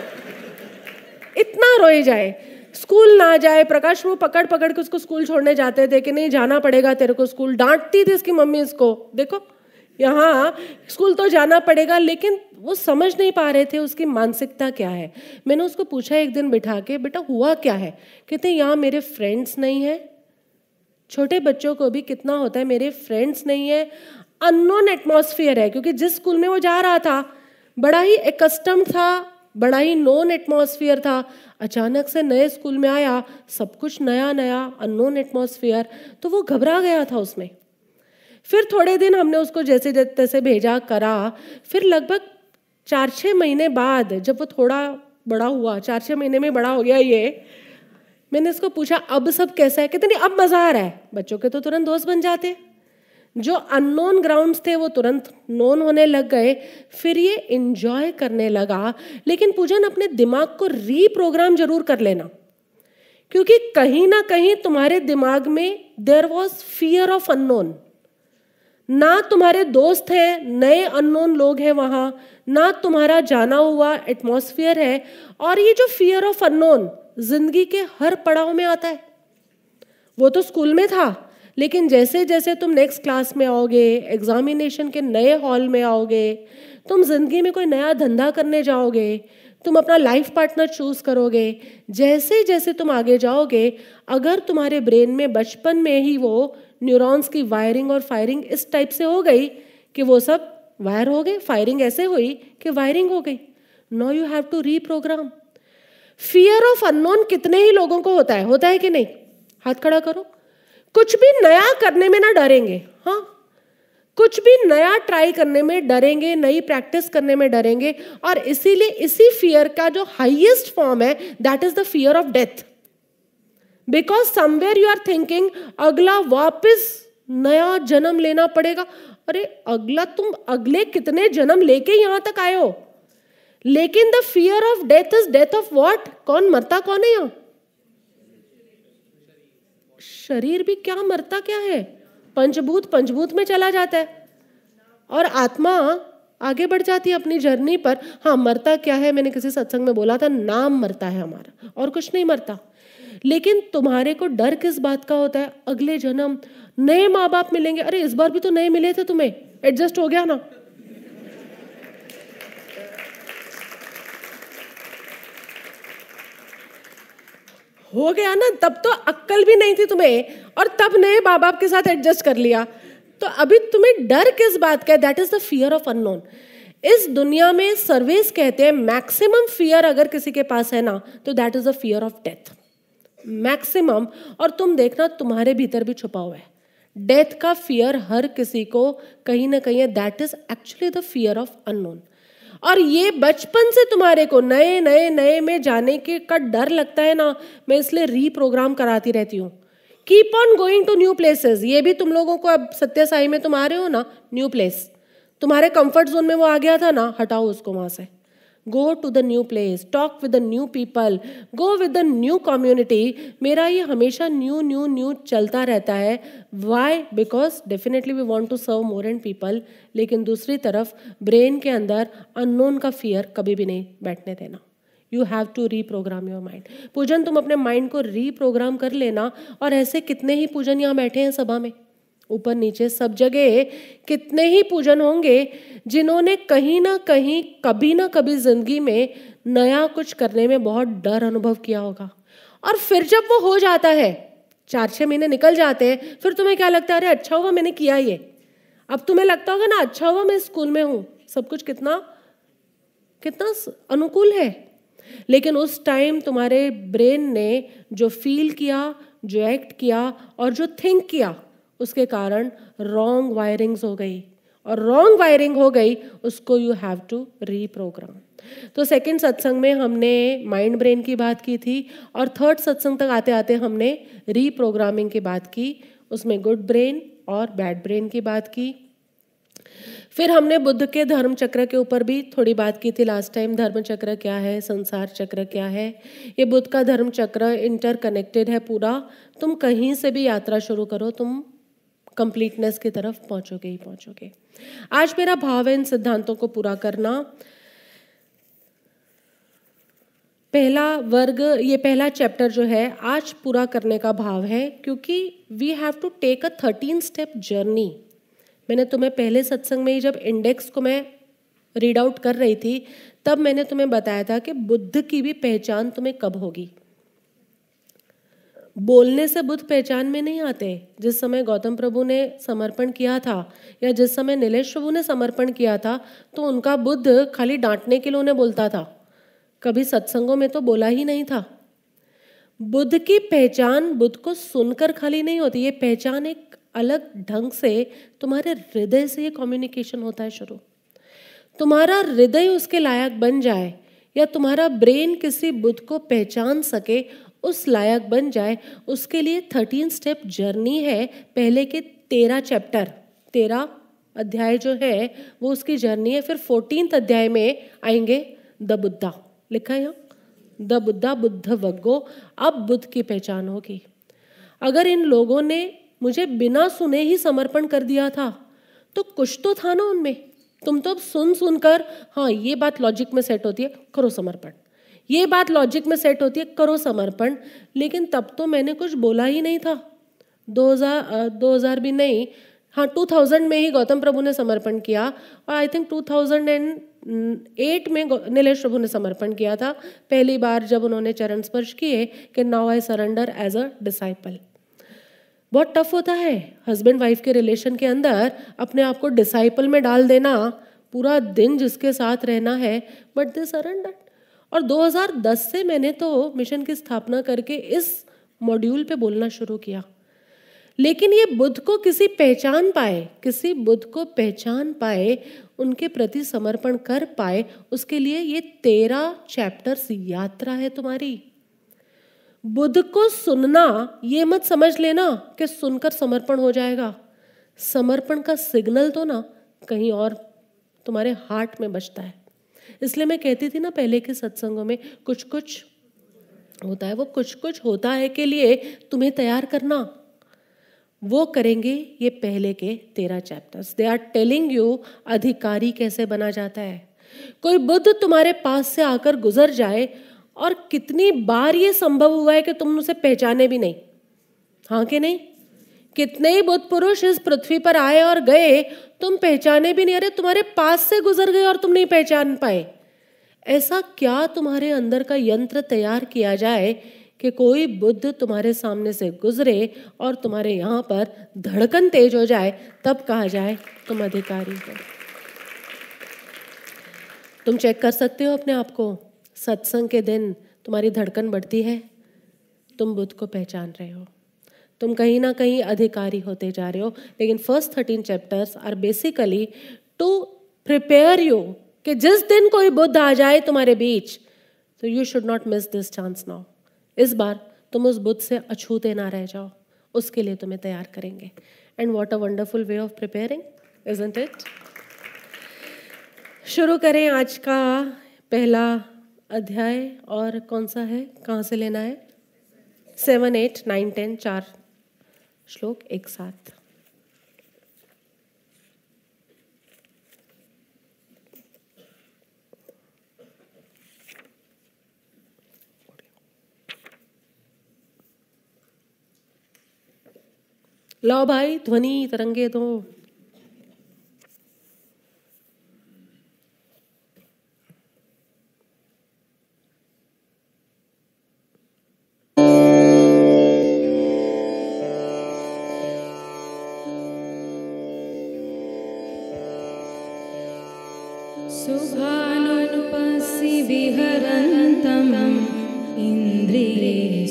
इतना रोए जाए। स्कूल ना जाए, प्रकाश वो पकड़ पकड़ के उसको स्कूल छोड़ने जाते थे कि नहीं, जाना पड़ेगा तेरे को स्कूल। डांटती थी इसकी मम्मी इसको। देखो यहाँ स्कूल तो जाना पड़ेगा, लेकिन वो समझ नहीं पा रहे थे उसकी मानसिकता क्या है। मैंने उसको पूछा एक दिन बिठा के, बेटा, हुआ क्या है? कहते, यहाँ मेरे फ्रेंड्स नहीं है। छोटे बच्चों को भी कितना होता है, मेरे फ्रेंड्स नहीं है। अननोन एटमोसफियर है, क्योंकि जिस स्कूल में वो जा रहा था, बड़ा ही एकस्टम था, बड़ा ही नॉन एटमोसफियर था। अचानक से नए स्कूल में आया, सब कुछ नया नया अननोन एटमोसफियर तो वो घबरा गया था उसमें। फिर थोड़े दिन हमने उसको जैसे तैसे भेजा, करा। फिर लगभग चार छः महीने बाद जब वो थोड़ा बड़ा हुआ चार छः महीने में बड़ा हो गया ये, मैंने इसको पूछा, अब सब कैसा है? कहते, नहीं, अब मज़ा आ रहा है। बच्चों के तो तुरंत दोस्त बन जाते। जो अननोन ग्राउंड्स थे वो तुरंत नोन होने लग गए। फिर ये इन्जॉय करने लगा। लेकिन पूजन, अपने दिमाग को रीप्रोग्राम ज़रूर कर लेना। क्योंकि कहीं ना कहीं तुम्हारे दिमाग में there was fear of unknown ना तुम्हारे दोस्त हैं, नए अननोन लोग हैं वहाँ, ना तुम्हारा जाना हुआ एटमॉस्फियर है, और ये जो फियर ऑफ़ अननोन ज़िंदगी के हर पड़ाव में आता है। वो तो स्कूल में था, लेकिन जैसे जैसे तुम नेक्स्ट क्लास में आओगे एग्जामिनेशन के नए हॉल में आओगे, तुम ज़िंदगी में कोई नया धंधा करने जाओगे, तुम अपना लाइफ पार्टनर चूज़ करोगे, जैसे जैसे तुम आगे जाओगे, अगर तुम्हारे ब्रेन में, बचपन में ही वो न्यूरॉन्स की वायरिंग और फायरिंग इस टाइप से हो गई कि वो सब वायर हो गए, फायरिंग ऐसे हुई कि वायरिंग हो गई। No you have to reprogram fear of unknown कितने ही लोगों को होता है होता है कि नहीं? हाथ खड़ा करो। कुछ भी नया करने में ना डरेंगे हाँ। कुछ भी नया ट्राई करने में डरेंगे, नई प्रैक्टिस करने में डरेंगे, और इसीलिए इसी फियर का जो हाईएस्ट फॉर्म है that is the fear of death because somewhere you are thinking अगला वापस नया जन्म लेना पड़ेगा। अरे, अगला तुम अगले कितने जन्म लेके यहाँ तक आए हो? लेकिन the fear of death is death of what कौन मरता, कौन है यहाँ? शरीर भी क्या मरता, क्या है? पंचभूत पंचभूत में चला जाता है। और आत्मा आगे बढ़ जाती है अपनी जर्नी पर। हाँ मरता क्या है? मैंने किसी सत्संग में बोला था, नाम मरता है हमारा। और कुछ नहीं मरता। लेकिन तुम्हारे को डर किस बात का होता है? अगले जन्म नए माँ बाप मिलेंगे। अरे, इस बार भी तो नए मिले थे तुम्हें। एडजस्ट हो गया ना। हो गया ना? तब तो अक्कल भी नहीं थी तुम्हें। और तब नए माँ बाप के साथ एडजस्ट कर लिया। तो अभी तुम्हें डर किस बात का है? That is the fear of unknown इस दुनिया में सर्विस कहते हैं मैक्सिमम फियर अगर किसी के पास है ना तो that is the fear of death maximum, और तुम देखना तुम्हारे भीतर भी छुपा हुआ है। डेथ का फियर हर किसी को कहीं ना कहीं है that is actually the fear of unknown और ये बचपन से तुम्हारे को नए नए नए में जाने के का डर लगता है ना, मैं इसलिए रीप्रोग्राम कराती रहती हूँ। Keep on going to new places ये भी तुम लोगों को अब सत्य साई में तुम आ रहे हो ना न्यू प्लेस तुम्हारे कंफर्ट जोन में वो आ गया था ना, हटाओ उसको वहाँ से। Go to the new place talk with the new people go with the new community मेरा ये हमेशा न्यू न्यू न्यू चलता रहता है। Why because definitely we want to serve more and people लेकिन दूसरी तरफ़ ब्रेन के अंदर अननोन का फियर कभी भी नहीं बैठने देना। You have to reprogram your mind Poojan, तुम अपने माइंड को रीप्रोग्राम कर लेना। और ऐसे कितने ही पूजन यहाँ बैठे हैं सभा में। ऊपर नीचे सब जगह कितने ही पूजन होंगे जिन्होंने कहीं ना कहीं, कभी ना कभी ज़िंदगी में नया कुछ करने में बहुत डर अनुभव किया होगा। और फिर जब वो हो जाता है, चार छः महीने निकल जाते हैं, फिर तुम्हें क्या लगता है, अरे अच्छा हुआ मैंने किया ये। अब तुम्हें लगता होगा ना अच्छा हुआ मैं स्कूल में हूँ। सब कुछ कितना कितना अनुकूल है। लेकिन उस टाइम तुम्हारे ब्रेन ने जो फील किया, जो एक्ट किया और जो थिंक किया उसके कारण रॉन्ग वायरिंग्स हो गई। और रॉन्ग वायरिंग हो गई, उसको यू हैव टू रीप्रोग्राम तो सेकंड सत्संग में हमने माइंड ब्रेन की बात की थी, और थर्ड सत्संग तक आते आते हमने रीप्रोग्रामिंग की बात की, उसमें गुड ब्रेन और बैड ब्रेन की बात की। फिर हमने बुद्ध के धर्म चक्र के ऊपर भी थोड़ी बात की थी लास्ट टाइम धर्म चक्र क्या है, संसार चक्र क्या है। ये बुद्ध का धर्म चक्र इंटर कनेक्टेड है पूरा, तुम कहीं से भी यात्रा शुरू करो, तुम कंप्लीटनेस की तरफ़ पहुंचोगे ही पहुंचोगे। आज मेरा भाव है इन सिद्धांतों को पूरा करना। पहला वर्ग, ये पहला चैप्टर जो है, आज पूरा करने का भाव है, क्योंकि we have to take a thirteen step journey मैंने तुम्हें पहले सत्संग में ही जब इंडेक्स को मैं रीड आउट कर रही थी, तब मैंने तुम्हें बताया था कि बुद्ध की भी पहचान तुम्हें कब होगी। बोलने से बुद्ध पहचान में नहीं आते, जिस समय गौतम प्रभु ने समर्पण किया था, या जिस समय नीलेश प्रभु ने समर्पण किया था तो उनका बुद्ध खाली डांटने के लिए उन्हें बोलता था। कभी सत्संगों में तो बोला ही नहीं था। बुद्ध की पहचान बुद्ध को सुनकर खाली नहीं होती, ये पहचान एक अलग ढंग से तुम्हारे हृदय से ये कम्युनिकेशन होता है शुरू। तुम्हारा हृदय उसके लायक बन जाए, या तुम्हारा ब्रेन किसी बुद्ध को पहचान सके उस लायक बन जाए, उसके लिए थर्टीन स्टेप जर्नी है, पहले के तेरह चैप्टर तेरह अध्याय जो है, वो उसकी जर्नी है, फिर फोर्टीन अध्याय में आएँगे द बुद्धा। लिखा है द बुद्धा बुद्ध वग्गो अब बुद्ध की पहचान होगी। अगर इन लोगों ने मुझे बिना सुने ही समर्पण कर दिया था तो कुछ तो था ना उनमें। तुम तो अब सुन सुनकर हाँ ये बात लॉजिक में सेट होती है, करो समर्पण। ये बात लॉजिक में सेट होती है, करो समर्पण, लेकिन तब तो मैंने कुछ बोला ही नहीं था। दो हज़ार दो हज़ार भी नहीं। हाँ टू थाउज़ेंड में ही गौतम प्रभु ने समर्पण किया और I think two thousand and eight में नीलेश प्रभु ने समर्पण किया था। पहली बार जब उन्होंने चरण स्पर्श किए कि now I surrender as a disciple बहुत टफ होता है हस्बैंड वाइफ के रिलेशन के अंदर अपने आप को डिसाइपल में डाल देना, पूरा दिन जिसके साथ रहना है बट दे सरेंडर और 2010 से मैंने तो मिशन की स्थापना करके इस मॉड्यूल पे बोलना शुरू किया। लेकिन ये बुद्ध को किसी पहचान पाए, किसी बुद्ध को पहचान पाए, उनके प्रति समर्पण कर पाए, उसके लिए ये तेरह चैप्टर्स यात्रा है तुम्हारी। बुद्ध को सुनना, ये मत समझ लेना कि सुनकर समर्पण हो जाएगा। समर्पण का सिग्नल तो ना, कहीं और तुम्हारे हार्ट में बचता है। इसलिए मैं कहती थी ना पहले के सत्संगों में कुछ कुछ होता है, वो कुछ कुछ होता है के लिए तुम्हें तैयार करना। वो करेंगे ये पहले के तेरह chapters they are telling you अधिकारी कैसे बना जाता है। कोई बुद्ध तुम्हारे पास से आकर गुजर जाए और कितनी बार ये संभव हुआ है कि तुम उसे पहचाने भी नहीं? हाँ के नहीं? कितने ही बुद्ध पुरुष इस पृथ्वी पर आए और गए, तुम पहचाने भी नहीं। अरे, तुम्हारे पास से गुजर गए और तुम नहीं पहचान पाए। ऐसा क्या तुम्हारे अंदर का यंत्र तैयार किया जाए कि कोई बुद्ध तुम्हारे सामने से गुजरे और तुम्हारे यहाँ पर धड़कन तेज हो जाए? तब कहा जाए, तुम अधिकारी हो। तुम चेक कर सकते हो अपने आप को। सत्संग के दिन तुम्हारी धड़कन बढ़ती है। तुम बुद्ध को पहचान रहे हो। तुम कहीं ना कहीं अधिकारी होते जा रहे हो। लेकिन first thirteen chapters are basically to prepare you कि जिस दिन कोई बुद्ध आ जाए तुम्हारे बीच तो you should not miss this chance now इस बार तुम उस बुद्ध से अछूते ना रह जाओ, उसके लिए तुम्हें तैयार करेंगे। And what a wonderful way of preparing isn't it शुरू करें आज का पहला अध्याय और कौन सा है? कहाँ से लेना है? सेवन एट नाइन टेन चार। श्लोक एक साथ। लो भाई ध्वनि तरंगे दो। शुभानुपसि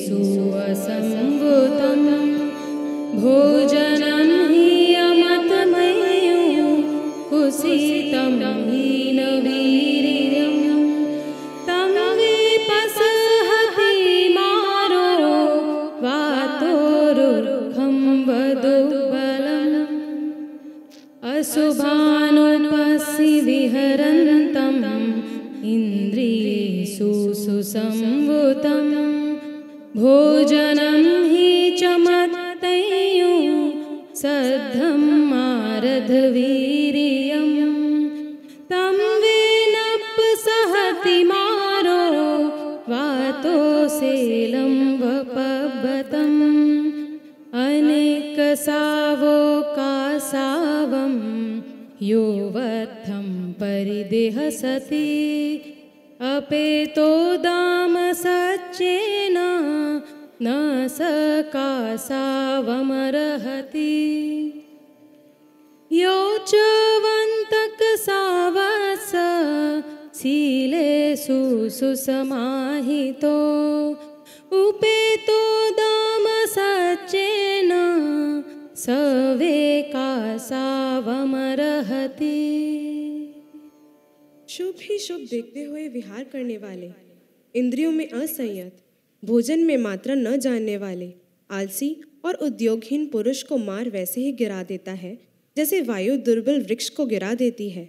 इन्द्रियेषु भोज हसति अपेतो दाम सच्चेन न सका सा वमर्हति योचवन्तकसावस शीलेषु सुसमाहितो उपेतो दाम सच्चेन स सा वमर्हति। ही शुभ देखते हुए विहार करने वाले इंद्रियों में असंयत भोजन में मात्रा न जानने वाले आलसी और उद्योगहीन पुरुष को मार वैसे ही गिरा देता है जैसे वायु दुर्बल वृक्ष को गिरा देती है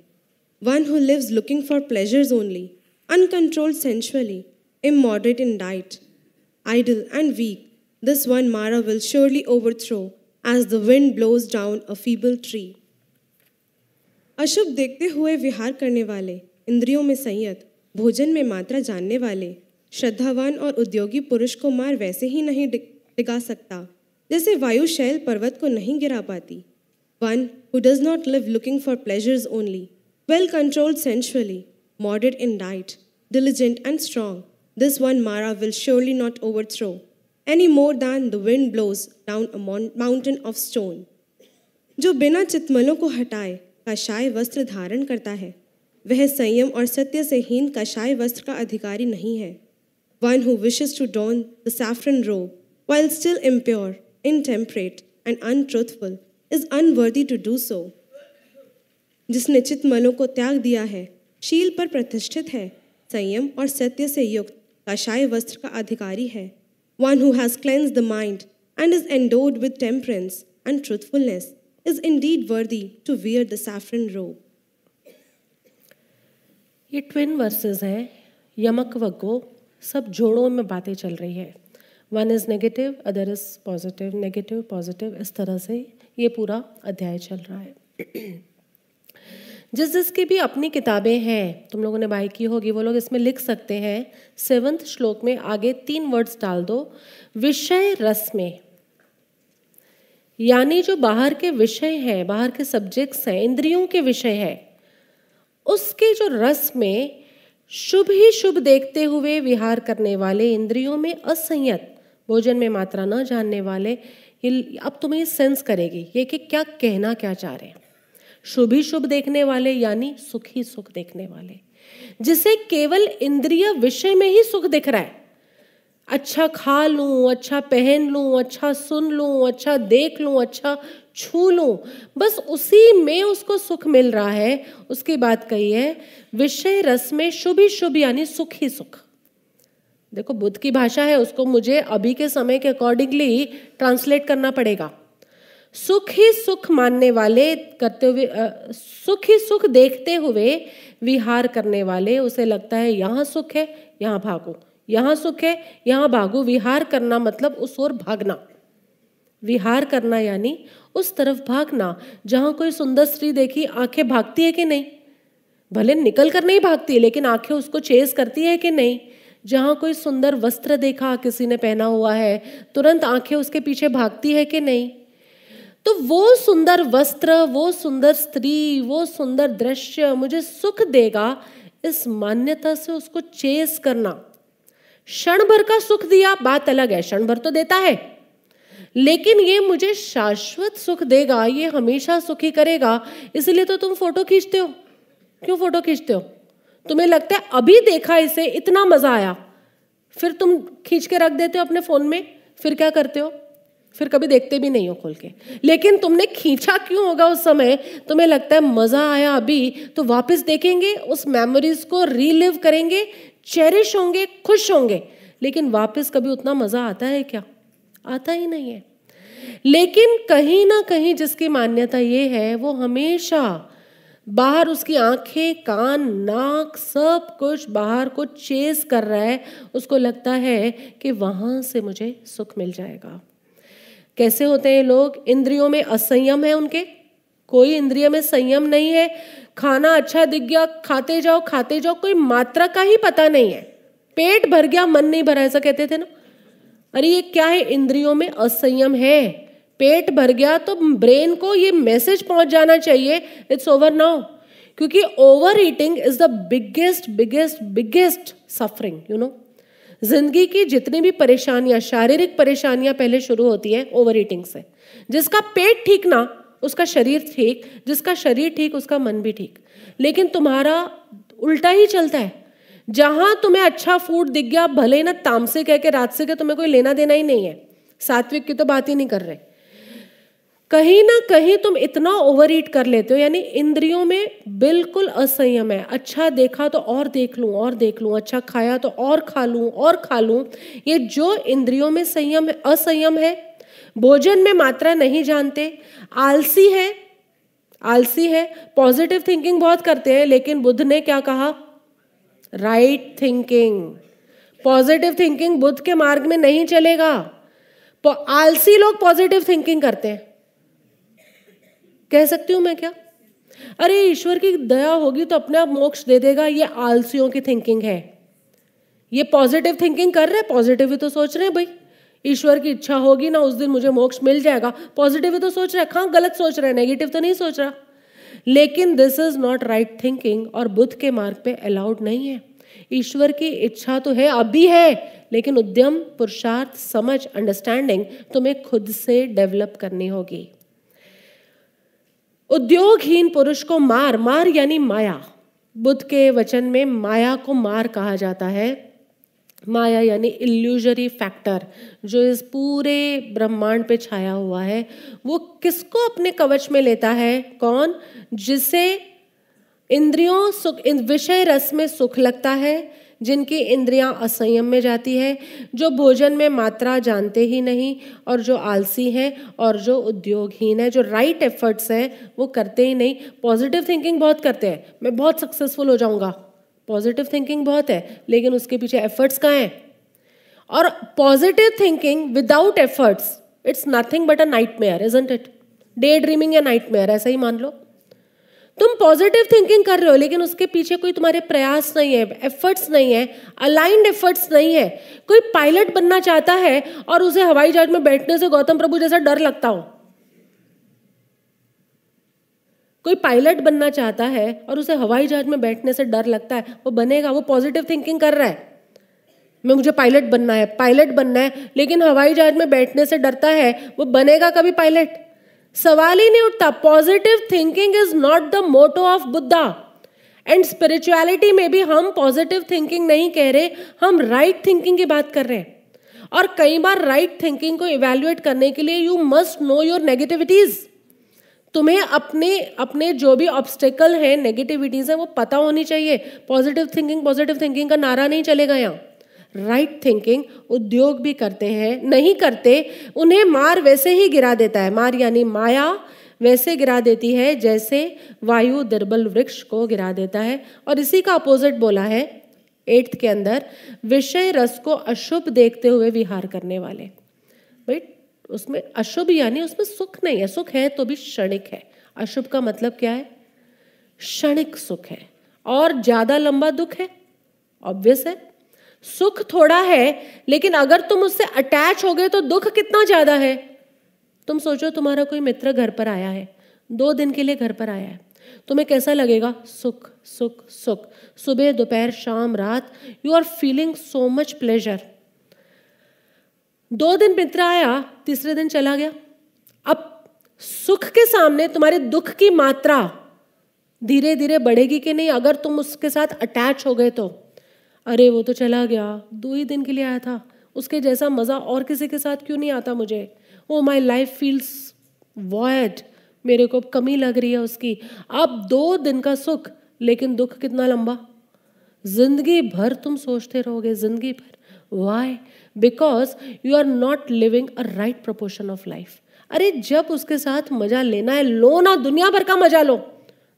one who lives looking for pleasures only uncontrolled sensually immoderate in diet, idle and weak, this one Mara will surely overthrow as the wind blows down a feeble tree. अशुभ देखते हुए विहार करने वाले इंद्रियों में संयत भोजन में मात्रा जानने वाले श्रद्धावान और उद्योगी पुरुष को मार वैसे ही नहीं डिगा सकता जैसे वायु शैल पर्वत को नहीं गिरा पाती one who does not live looking for pleasures only well controlled sensually moderate in diet diligent and strong, this one Mara will surely not overthrow, any more than the wind blows down a mountain of stone. जो बिना चितमलों को हटाए कषाय वस्त्र धारण करता है वह संयम और सत्य से हीन कषाय वस्त्र का अधिकारी नहीं है। One who wishes to don the saffron robe while still impure, intemperate, and untruthful, is unworthy to do so. जिसने चितमलों को त्याग दिया है शील पर प्रतिष्ठित है संयम और सत्य से युक्त कषाय वस्त्र का अधिकारी है। One who has cleansed the mind and is endowed with temperance and truthfulness is indeed worthy to wear the saffron robe ये ट्विन वर्सेस हैं, यमक व गो, सब जोड़ों में बातें चल रही है। One is negative other is positive negative positive इस तरह से ये पूरा अध्याय चल रहा है। जिस जिसकी भी अपनी किताबें हैं, तुम लोगों ने बाई की होगी, वो लोग इसमें लिख सकते हैं सेवंथ श्लोक में आगे तीन वर्ड्स डाल दो, विषय रस में। यानी जो बाहर के विषय हैं, बाहर के सब्जेक्ट्स हैं, इंद्रियों के विषय है उसके जो रस में शुभ ही शुभ देखते हुए विहार करने वाले इंद्रियों में असंयत, भोजन में मात्रा न जानने वाले, ये अब तुम्हें सेंस करेगी, ये कि क्या कहना, क्या चाह रहे हैं। शुभ ही शुभ देखने वाले, यानी सुख ही सुख देखने वाले। जिसे केवल इंद्रिय विषय में ही सुख दिख रहा है अच्छा खा लूँ अच्छा पहन लूँ अच्छा सुन लूँ अच्छा देख लूँ अच्छा छू लूँ। बस उसी में उसको सुख मिल रहा है। उसकी बात कही है, विषय रस में शुभ ही शुभ यानी सुख ही सुख। देखो, बुद्ध की भाषा है, उसको मुझे अभी के समय के अकॉर्डिंगली ट्रांसलेट करना पड़ेगा। सुख ही सुख मानने वाले करते हुए सुख ही सुख देखते हुए विहार करने वाले, उसे लगता है यहाँ सुख है, यहाँ भागो। यहाँ सुख है, यहाँ भागो। विहार करना मतलब उस ओर भागना। विहार करना यानी उस तरफ़ भागना, जहाँ कोई सुंदर स्त्री देखी, आँखें भागती है कि नहीं? भले निकल कर नहीं भागती है लेकिन आँखें उसको चेस करती है कि नहीं? जहाँ कोई सुंदर वस्त्र देखा, किसी ने पहना हुआ है, तुरंत आँखें उसके पीछे भागती है कि नहीं? तो वो सुंदर वस्त्र, वो सुंदर स्त्री, वो सुंदर दृश्य मुझे सुख देगा इस मान्यता से उसको चेस करना। क्षण भर का सुख दिया, बात अलग है क्षण भर तो देता है। लेकिन ये मुझे शाश्वत सुख देगा, ये हमेशा सुखी करेगा, इसलिए तो तुम फ़ोटो खींचते हो। क्यों फ़ोटो खींचते हो? तुम्हें लगता है अभी देखा इसे, इतना मज़ा आया। फिर तुम खींच के रख देते हो अपने फ़ोन में, फिर क्या करते हो? फिर कभी देखते भी नहीं हो खोल के। लेकिन तुमने खींचा क्यों होगा उस समय? तुम्हें लगता है मज़ा आया अभी तो वापस देखेंगे, उस मेमोरीज को रीलिव करेंगे चेरिश होंगे, खुश होंगे। लेकिन वापस कभी उतना मज़ा आता है क्या? आता ही नहीं है। लेकिन कहीं ना कहीं जिसकी मान्यता ये है, वो हमेशा बाहर उसकी आँखें, कान, नाक, सब कुछ बाहर को चेस कर रहा है। उसको लगता है कि वहाँ से मुझे सुख मिल जाएगा। कैसे होते हैं लोग? इंद्रियों में असंयम है उनके? कोई इंद्रिय में संयम नहीं है। खाना अच्छा दिख गया, खाते जाओ खाते जाओ, कोई मात्रा का ही पता नहीं है। पेट भर गया, मन नहीं भरा, ऐसा कहते थे ना? अरे ये क्या है? इंद्रियों में असंयम है। पेट भर गया तो ब्रेन को ये मैसेज पहुँच जाना चाहिए। इट्स ओवर नाउ क्योंकि overeating is the biggest biggest biggest suffering you know ज़िंदगी की जितनी भी परेशानियाँ, शारीरिक परेशानियाँ पहले शुरू होती है ओवर ईटिंग से। जिसका पेट ठीक ना, उसका शरीर ठीक, जिसका शरीर ठीक, उसका मन भी ठीक। लेकिन तुम्हारा उल्टा ही चलता है। जहाँ तुम्हें अच्छा फ़ूड दिख गया, भले ही ना तामसे कह के, रात से के तुम्हें कोई लेना देना ही नहीं है। सात्विक की तो बात ही नहीं कर रहे। कहीं ना कहीं तुम इतना ओवर ईट कर लेते हो, यानी इंद्रियों में बिल्कुल असंयम है। अच्छा देखा तो और देख लूँ, और देख लूँ अच्छा खाया तो और खा लूँ, और खा लूँ। ये जो इंद्रियों में संयम है, असंयम है, भोजन में मात्रा नहीं जानते, आलसी है आलसी है पॉजिटिव थिंकिंग बहुत करते हैं, लेकिन बुद्ध ने क्या कहा? Right thinking positive thinking Buddha के मार्ग में नहीं चलेगा। आलसी लोग पॉजिटिव थिंकिंग करते हैं। कह सकती हूँ मैं क्या? अरे, ईश्वर की दया होगी तो अपने आप मोक्ष दे देगा, ये आलसियों की थिंकिंग है। ये पॉजिटिव थिंकिंग कर रहे हैं? पॉजिटिव ही तो सोच रहे हैं भाई। ईश्वर की इच्छा होगी ना, उस दिन मुझे मोक्ष मिल जाएगा। पॉजिटिव ही तो सोच रहे हैं। हाँ गलत सोच रहे हैं नेगेटिव तो नहीं सोच रहा। लेकिन this is not right thinking और बुद्ध के मार्ग पे अलाउड नहीं है। ईश्वर की इच्छा तो है अभी है, लेकिन उद्यम, पुरुषार्थ, समझ अंडरस्टैंडिंग तुम्हें खुद से डेवलप करनी होगी। उद्योगहीन पुरुष को मार मार यानी माया। बुद्ध के वचन में माया को मार कहा जाता है। माया यानी इल्यूजरी फैक्टर जो इस पूरे ब्रह्मांड पे छाया हुआ है। वो किसको अपने कवच में लेता है? कौन? जिसे इंद्रियों सुख, विषय रस में सुख लगता है। जिनकी इंद्रियाँ असंयम में जाती है, जो भोजन में मात्रा जानते ही नहीं, और जो आलसी हैं, और जो उद्योगहीन है, जो राइट एफर्ट्स हैं, वो करते ही नहीं। पॉजिटिव थिंकिंग बहुत करते हैं। मैं बहुत सक्सेसफुल हो जाऊँगा। पॉजिटिव थिंकिंग बहुत है, लेकिन उसके पीछे एफर्ट्स कहाँ हैं? और positive thinking without efforts it's nothing but a nightmare isn't it day dreaming या नाइट मेयर ऐसा ही मान लो। तुम पॉजिटिव थिंकिंग कर रहे हो, लेकिन उसके पीछे कोई तुम्हारे प्रयास नहीं है एफर्ट्स नहीं है अलाइंड एफर्ट्स नहीं है। कोई पायलट बनना चाहता है और उसे हवाई जहाज़ में बैठने से गौतम प्रभु जैसा डर लगता हो। कोई पायलट बनना चाहता है और उसे हवाई जहाज़ में बैठने से डर लगता है, वो बनेगा, वो पॉजिटिव थिंकिंग कर रहा है। मैं, मुझे पायलट बनना है पायलट बनना है, लेकिन हवाई जहाज़ में बैठने से डरता है, वो बनेगा कभी पायलट सवाल ही नहीं उठता positive thinking is not the motto of Buddha and spirituality में भी हम पॉजिटिव थिंकिंग नहीं कह रहे, हम राइट right थिंकिंग की बात कर रहे हैं। और कई बार राइट right थिंकिंग को इवेल्युएट करने के लिए you must know your negativities तुम्हें अपने अपने जो भी ऑब्स्टेकल हैं नेगेटिविटीज हैं, वो पता होनी चाहिए। पॉजिटिव थिंकिंग पॉजिटिव थिंकिंग का नारा नहीं चलेगा यहाँ। राइट थिंकिंग उद्योग भी करते हैं, नहीं करते, उन्हें मार वैसे ही गिरा देता है। मार यानी माया वैसे गिरा देती है जैसे वायु दुर्बल वृक्ष को गिरा देता है। और इसी का अपोजिट बोला है एट्थ के अंदर, विषय रस को अशुभ देखते हुए विहार करने वाले। भाई, उसमें अशुभ यानी उसमें सुख नहीं है। सुख है तो भी क्षणिक है। अशुभ का मतलब क्या है? क्षणिक सुख है। और ज़्यादा लंबा दुख है? ऑब्वियस है। सुख थोड़ा है, लेकिन अगर तुम उससे अटैच हो गए तो दुख कितना ज़्यादा है। तुम सोचो तुम्हारा कोई मित्र घर पर आया है, दो दिन के लिए घर पर आया है, तुम्हें कैसा लगेगा? सुख सुख सुख। सुबह, दोपहर, शाम, रात you are feeling so much pleasure दो दिन मित्र आया, तीसरे दिन चला गया। अब सुख के सामने तुम्हारे दुख की मात्रा धीरे धीरे बढ़ेगी कि नहीं? अगर तुम उसके साथ अटैच हो गए तो। अरे, वो तो चला गया। दो ही दिन के लिए आया था। उसके जैसा मज़ा और किसी के साथ क्यों नहीं आता मुझे? Oh my life feels void मेरे को कमी लग रही है उसकी। अब दो दिन का सुख, लेकिन दुख कितना लंबा? ज़िंदगी भर तुम सोचते रहोगे, ज़िंदगी भर। Why because you are not living a right proportion of life अरे, जब उसके साथ मज़ा लेना है, लो ना, दुनिया भर का मज़ा लो।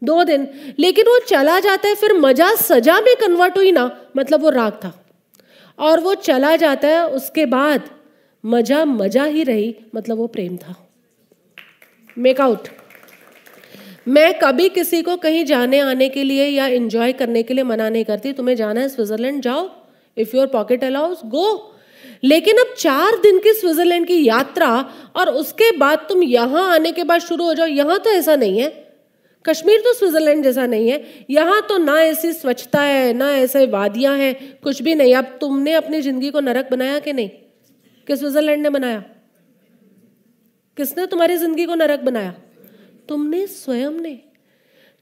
दो दिन। लेकिन वो चला जाता है, फिर मज़ा सजा में कन्वर्ट हुई ना मतलब वो राग था। और वो चला जाता है, उसके बाद मज़ा मज़ा ही रही मतलब वो प्रेम था। मेक आउट मैं कभी किसी को कहीं जाने आने के लिए या इंजॉय करने के लिए मना नहीं करती। तुम्हें जाना है स्विट्जरलैंड, जाओ। If your pocket allows go लेकिन अब चार दिन की स्विट्जरलैंड की यात्रा, और उसके बाद तुम यहाँ आने के बाद शुरू हो जाओ। यहाँ तो ऐसा नहीं है। कश्मीर तो स्विट्जरलैंड जैसा नहीं है। यहाँ तो ना ऐसी स्वच्छता है, ना ऐसे वादियाँ हैं, कुछ भी नहीं। अब तुमने अपनी ज़िंदगी को नरक बनाया कि नहीं? कि स्विट्जरलैंड ने बनाया? किसने तुम्हारी ज़िंदगी को नरक बनाया? तुमने स्वयं ने।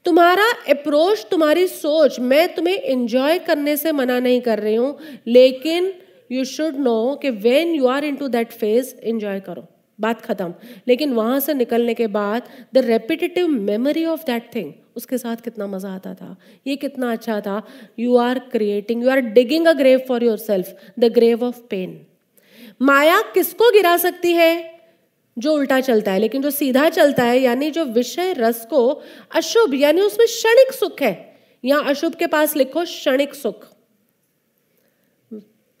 तुम्हारा अप्रोच तुम्हारी सोच, मैं तुम्हें इंजॉय करने से मना नहीं कर रही हूँ, लेकिन यू शुड नो कि when you are into that phase enjoy करो। बात खत्म। लेकिन वहाँ से निकलने के बाद the repetitive memory of that thing उसके साथ कितना मज़ा आता था। ये कितना अच्छा था। You are creating you are digging a grave for yourself the grave of pain माया किसको गिरा सकती है? जो उल्टा चलता है, लेकिन जो सीधा चलता है, यानी जो विषय रस को अशुभ, यानी उसमें क्षणिक सुख है। यहाँ अशुभ के पास लिखो क्षणिक सुख।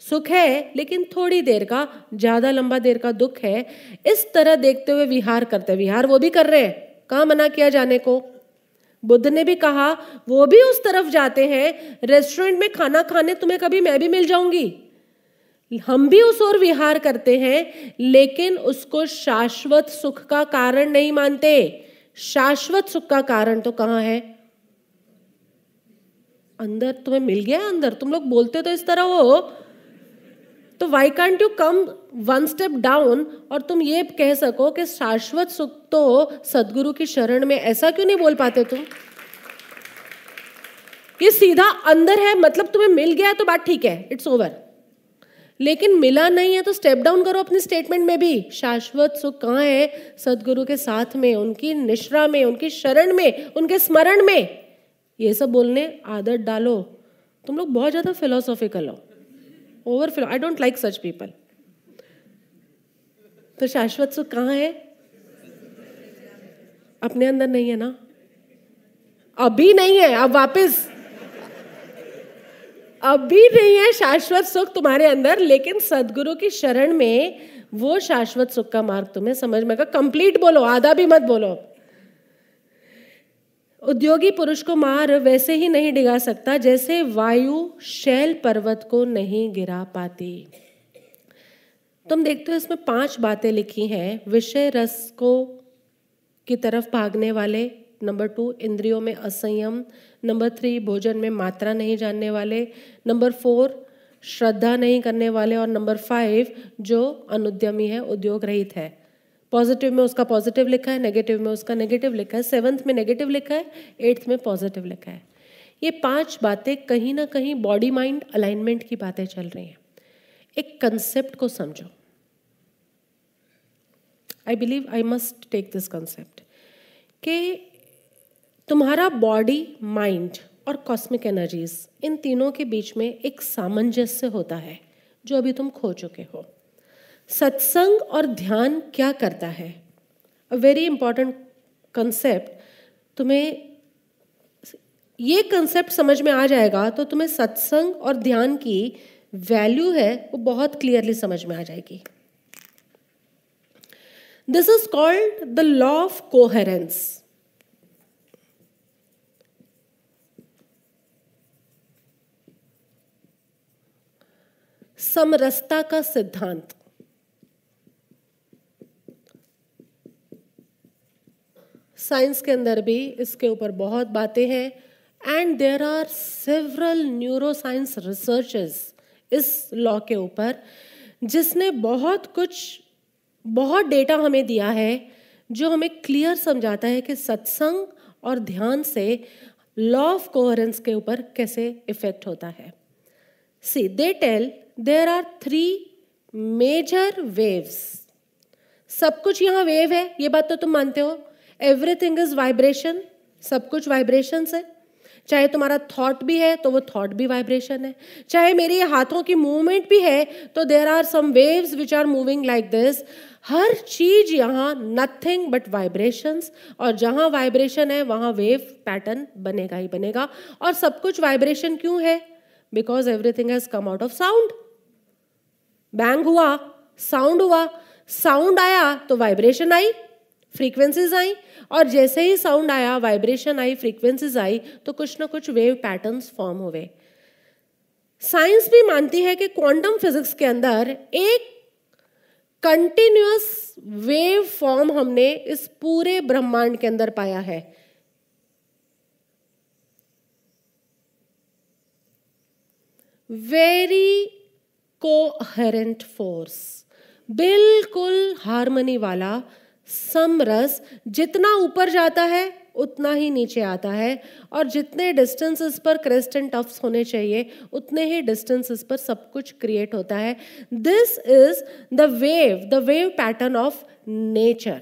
सुख है, लेकिन थोड़ी देर का, ज़्यादा लंबा देर का दुख है। इस तरह देखते हुए विहार करते विहार वो भी कर रहे हैं। कहा मना किया जाने को? बुद्ध ने भी कहा, वो भी उस तरफ़ जाते हैं। रेस्टोरेंट में खाना खाने तुम्हें कभी मैं भी मिल जाऊँगी। हम भी उस ओर विहार करते हैं, लेकिन उसको शाश्वत सुख का कारण नहीं मानते। शाश्वत सुख का कारण तो कहाँ है? अंदर तुम्हें मिल गया अंदर। तुम लोग बोलते तो इस तरह हो। तो why can't you come one step down और तुम ये कह सको कि शाश्वत सुख तो सदगुरु की शरण में ऐसा क्यों नहीं बोल पाते तुम? ये सीधा अंदर है मतलब तुम्हें मिल गया तो बात ठीक है इट्स ओवर लेकिन मिला नहीं है तो स्टेप डाउन करो अपनी स्टेटमेंट में भी। शाश्वत सुख कहाँ है? सदगुरु के साथ में, उनकी निश्रा में, उनकी शरण में, उनके स्मरण में। ये सब बोलने, आदत डालो। तुम लोग बहुत ज़्यादा फिलोसॉफिकल हो। Over philo I don't like such people तो शाश्वत सुख कहाँ है? अपने अंदर नहीं है ना? अभी नहीं है, अब वापस। अभी नहीं है शाश्वत सुख तुम्हारे अंदर, लेकिन सदगुरु की शरण में वो शाश्वत सुख का मार्ग तुम्हें समझ में कंप्लीट बोलो, आधा भी मत बोलो। उद्योगी पुरुष को मार वैसे ही नहीं डिगा सकता, जैसे वायु शैल पर्वत को नहीं गिरा पाती। तुम देखते हो इसमें पाँच बातें लिखी हैं, विषय रस को की तरफ़ भागने वाले, नंबर टू, इंद्रियों में असंयम, नंबर थ्री, भोजन में मात्रा नहीं जानने वाले, नंबर फोर, श्रद्धा नहीं करने वाले, और नंबर फाइव, जो अनुद्यमी है उद्योग रहित है। पॉजिटिव में उसका पॉजिटिव लिखा है, नेगेटिव में उसका नेगेटिव लिखा है सेवन्थ में नेगेटिव लिखा है, एट्थ में पॉजिटिव लिखा है। ये पाँच बातें कहीं ना कहीं बॉडी माइंड अलाइनमेंट की बातें चल रही हैं। एक कंसेप्ट को समझो। I believe I must take this concept कि तुम्हारा बॉडी माइंड और कॉस्मिक एनर्जीज इन तीनों के बीच में एक सामंजस्य होता है, जो अभी तुम खो चुके हो। सत्संग और ध्यान क्या करता है? अ वेरी इंपॉर्टेंट कंसेप्ट तुम्हें ये कंसेप्ट समझ में आ जाएगा तो तुम्हें सत्संग और ध्यान की वैल्यू है, वो बहुत क्लियरली समझ में आ जाएगी। This is called the law of coherence समरसता का सिद्धांत। साइंस के अंदर भी इसके ऊपर बहुत बातें हैं। And there are several neuroscience researches इस लॉ के ऊपर, जिसने बहुत कुछ, बहुत डेटा हमें दिया है, जो हमें क्लियर समझाता है कि सत्संग और ध्यान से लॉ ऑफ़ कोहरेंस के ऊपर कैसे इफ़ेक्ट होता है। See they tell there are three major waves सब कुछ यहाँ वेव है, ये बात तो तुम मानते हो? एवरीथिंग इज़ वाइब्रेशन सब कुछ वाइब्रेशन है। चाहे तुम्हारा थॉट भी है तो वो थॉट भी वाइब्रेशन है। चाहे मेरी हाथों की मूवमेंट भी है तो there are some waves which are moving like this हर चीज़ यहाँ नथिंग बट वाइब्रेशंस और जहाँ वाइब्रेशन है, वहाँ वेव पैटर्न बनेगा ही बनेगा। और सब कुछ वाइब्रेशन क्यों है? Because everything has come out of sound bang हुआ साउंड हुआ। साउंड आया तो वाइब्रेशन आई। फ्रीक्वेंसीज आई और जैसे ही साउंड आया वाइब्रेशन आई फ्रीक्वेंसीज आई तो कुछ ना कुछ वेव पैटर्न्स फॉर्म हुए साइंस भी मानती है कि क्वांटम फिजिक्स के अंदर एक कंटिन्यूस वेव फॉर्म हमने इस पूरे ब्रह्मांड के अंदर पाया है वेरी कोहरेंट फोर्स बिल्कुल हारमोनी वाला समरस जितना ऊपर जाता है, उतना ही नीचे आता है। और जितने डिस्टेंसेस पर क्रेस्ट एंड टफ्स होने चाहिए, उतने ही डिस्टेंसेस पर सब कुछ क्रिएट होता है। This is the wave the wave pattern of nature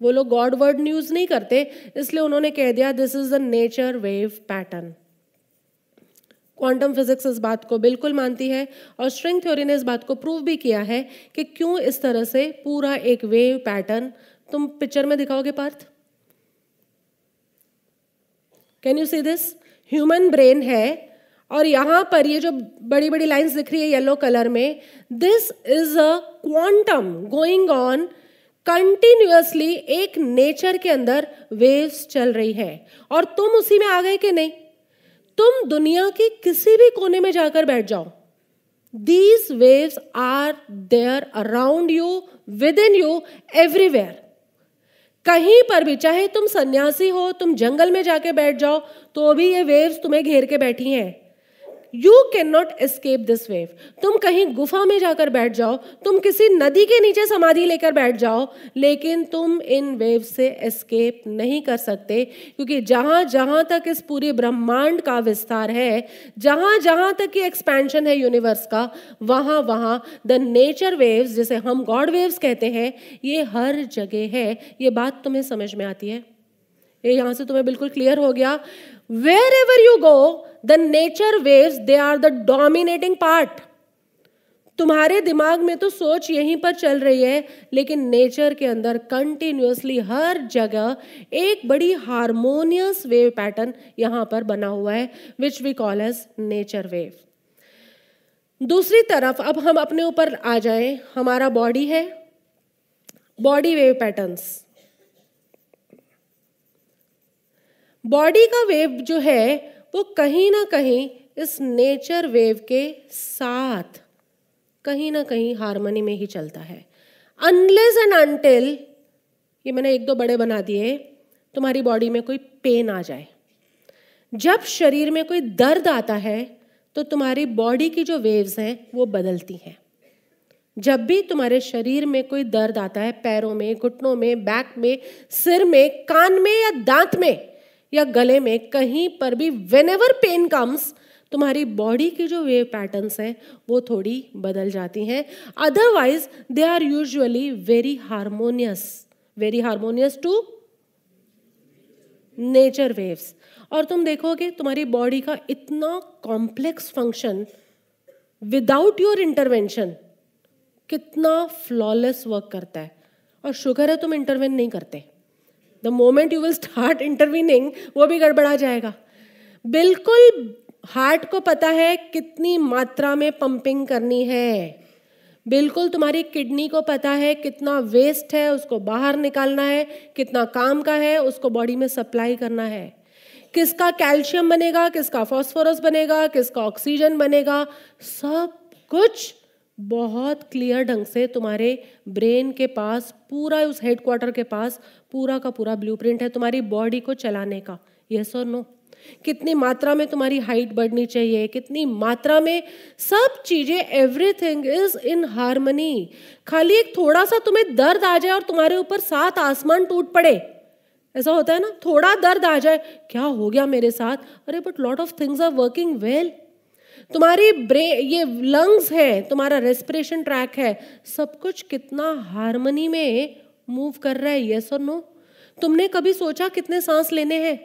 वो लोग गॉड वर्ड न्यूज़ नहीं करते, इसलिए उन्होंने कह दिया this is the nature wave pattern quantum physics इस बात को बिल्कुल मानती है और स्ट्रिंग थ्योरी ने इस बात को प्रूव भी किया है कि क्यों इस तरह से पूरा एक वेव पैटर्न तुम पिक्चर में दिखाओगे Partha? Can you see this human brain है और यहाँ पर ये जो बड़ी बड़ी लाइंस दिख रही है येलो कलर में this is a quantum going on continuously एक नेचर के अंदर वेव्स चल रही है। और तुम उसी में आ गए कि नहीं? तुम दुनिया के किसी भी कोने में जाकर बैठ जाओ। These waves are there around you within you everywhere कहीं पर भी, चाहे तुम सन्यासी हो, तुम जंगल में जाके बैठ जाओ तो भी ये वेव्स तुम्हें घेर के बैठी हैं। You can not escape this wave तुम कहीं गुफा में जाकर बैठ जाओ, तुम किसी नदी के नीचे समाधि लेकर बैठ जाओ, लेकिन तुम इन वेव से एस्केप नहीं कर सकते, क्योंकि जहाँ जहाँ तक इस पूरे ब्रह्मांड का विस्तार है, जहाँ जहाँ तक ये एक्सपेंशन है यूनिवर्स का, वहाँ वहाँ द नेचर वेव्स जिसे हम गॉड वेव्स कहते हैं, ये हर जगह है। ये बात तुम्हें समझ में आती है? ये यहाँ से तुम्हें बिल्कुल क्लियर हो गया। Wherever you go the nature waves they are the dominating part तुम्हारे दिमाग में तो सोच यहीं पर चल रही है, लेकिन नेचर के अंदर कंटिन्यूसली हर जगह एक बड़ी हारमोनियस वेव पैटर्न यहाँ पर बना हुआ है which we call as nature wave दूसरी तरफ़, अब हम अपने ऊपर आ जाएँ। हमारा बॉडी है। बॉडी वेव पैटर्न्स बॉडी का वेव जो है, वो कहीं ना कहीं इस नेचर वेव के साथ, कहीं ना कहीं हारमोनी में ही चलता है। अनलेस एंड अनटिल ये मैंने एक दो बड़े बना दिए, तुम्हारी बॉडी में कोई पेन आ जाए। जब शरीर में कोई दर्द आता है तो तुम्हारी बॉडी की जो वेव्स हैं, वो बदलती हैं। जब भी तुम्हारे शरीर में कोई दर्द आता है, पैरों में, घुटनों में बैक में, सिर में, कान में या दांत में या गले में कहीं पर भी वेन एवर पेन कम्स तुम्हारी बॉडी की जो वेव पैटर्न्स हैं, वो थोड़ी बदल जाती हैं। Otherwise they are usually very harmonious very harmonious to nature waves और तुम देखोगे, तुम्हारी बॉडी का इतना complex function without your intervention कितना फ्लॉलेस वर्क करता है। और शुगर है, तुम इंटरवेन नहीं करते। The moment you will start intervening वो भी गड़बड़ा जाएगा। बिल्कुल हार्ट को पता है कितनी मात्रा में पंपिंग करनी है। बिल्कुल तुम्हारी किडनी को पता है कितना वेस्ट है, उसको बाहर निकालना है, कितना काम का है, उसको बॉडी में सप्लाई करना है। किसका कैल्शियम बनेगा, किसका फॉस्फोरस बनेगा, किसका ऑक्सीजन बनेगा, सब कुछ बहुत क्लियर ढंग से तुम्हारे ब्रेन के पास, पूरा उस हेडक्वार्टर के पास, पूरा का पूरा ब्लूप्रिंट है तुम्हारी बॉडी को चलाने का। यस और नो कितनी मात्रा में तुम्हारी हाइट बढ़नी चाहिए, कितनी मात्रा में सब चीज़ें एवरीथिंग इज़ इन हारमोनी खाली एक थोड़ा सा तुम्हें दर्द आ जाए और तुम्हारे ऊपर सात आसमान टूट पड़े। ऐसा होता है ना? थोड़ा दर्द आ जाए, क्या हो गया मेरे साथ? अरे but lot of things are working well तुम्हारी ब्रे ये लंग्स है, तुम्हारा रेस्पिरेशन ट्रैक है, सब कुछ कितना हारमोनी में मूव कर रहा है यस और नो तुमने कभी सोचा कितने सांस लेने हैं?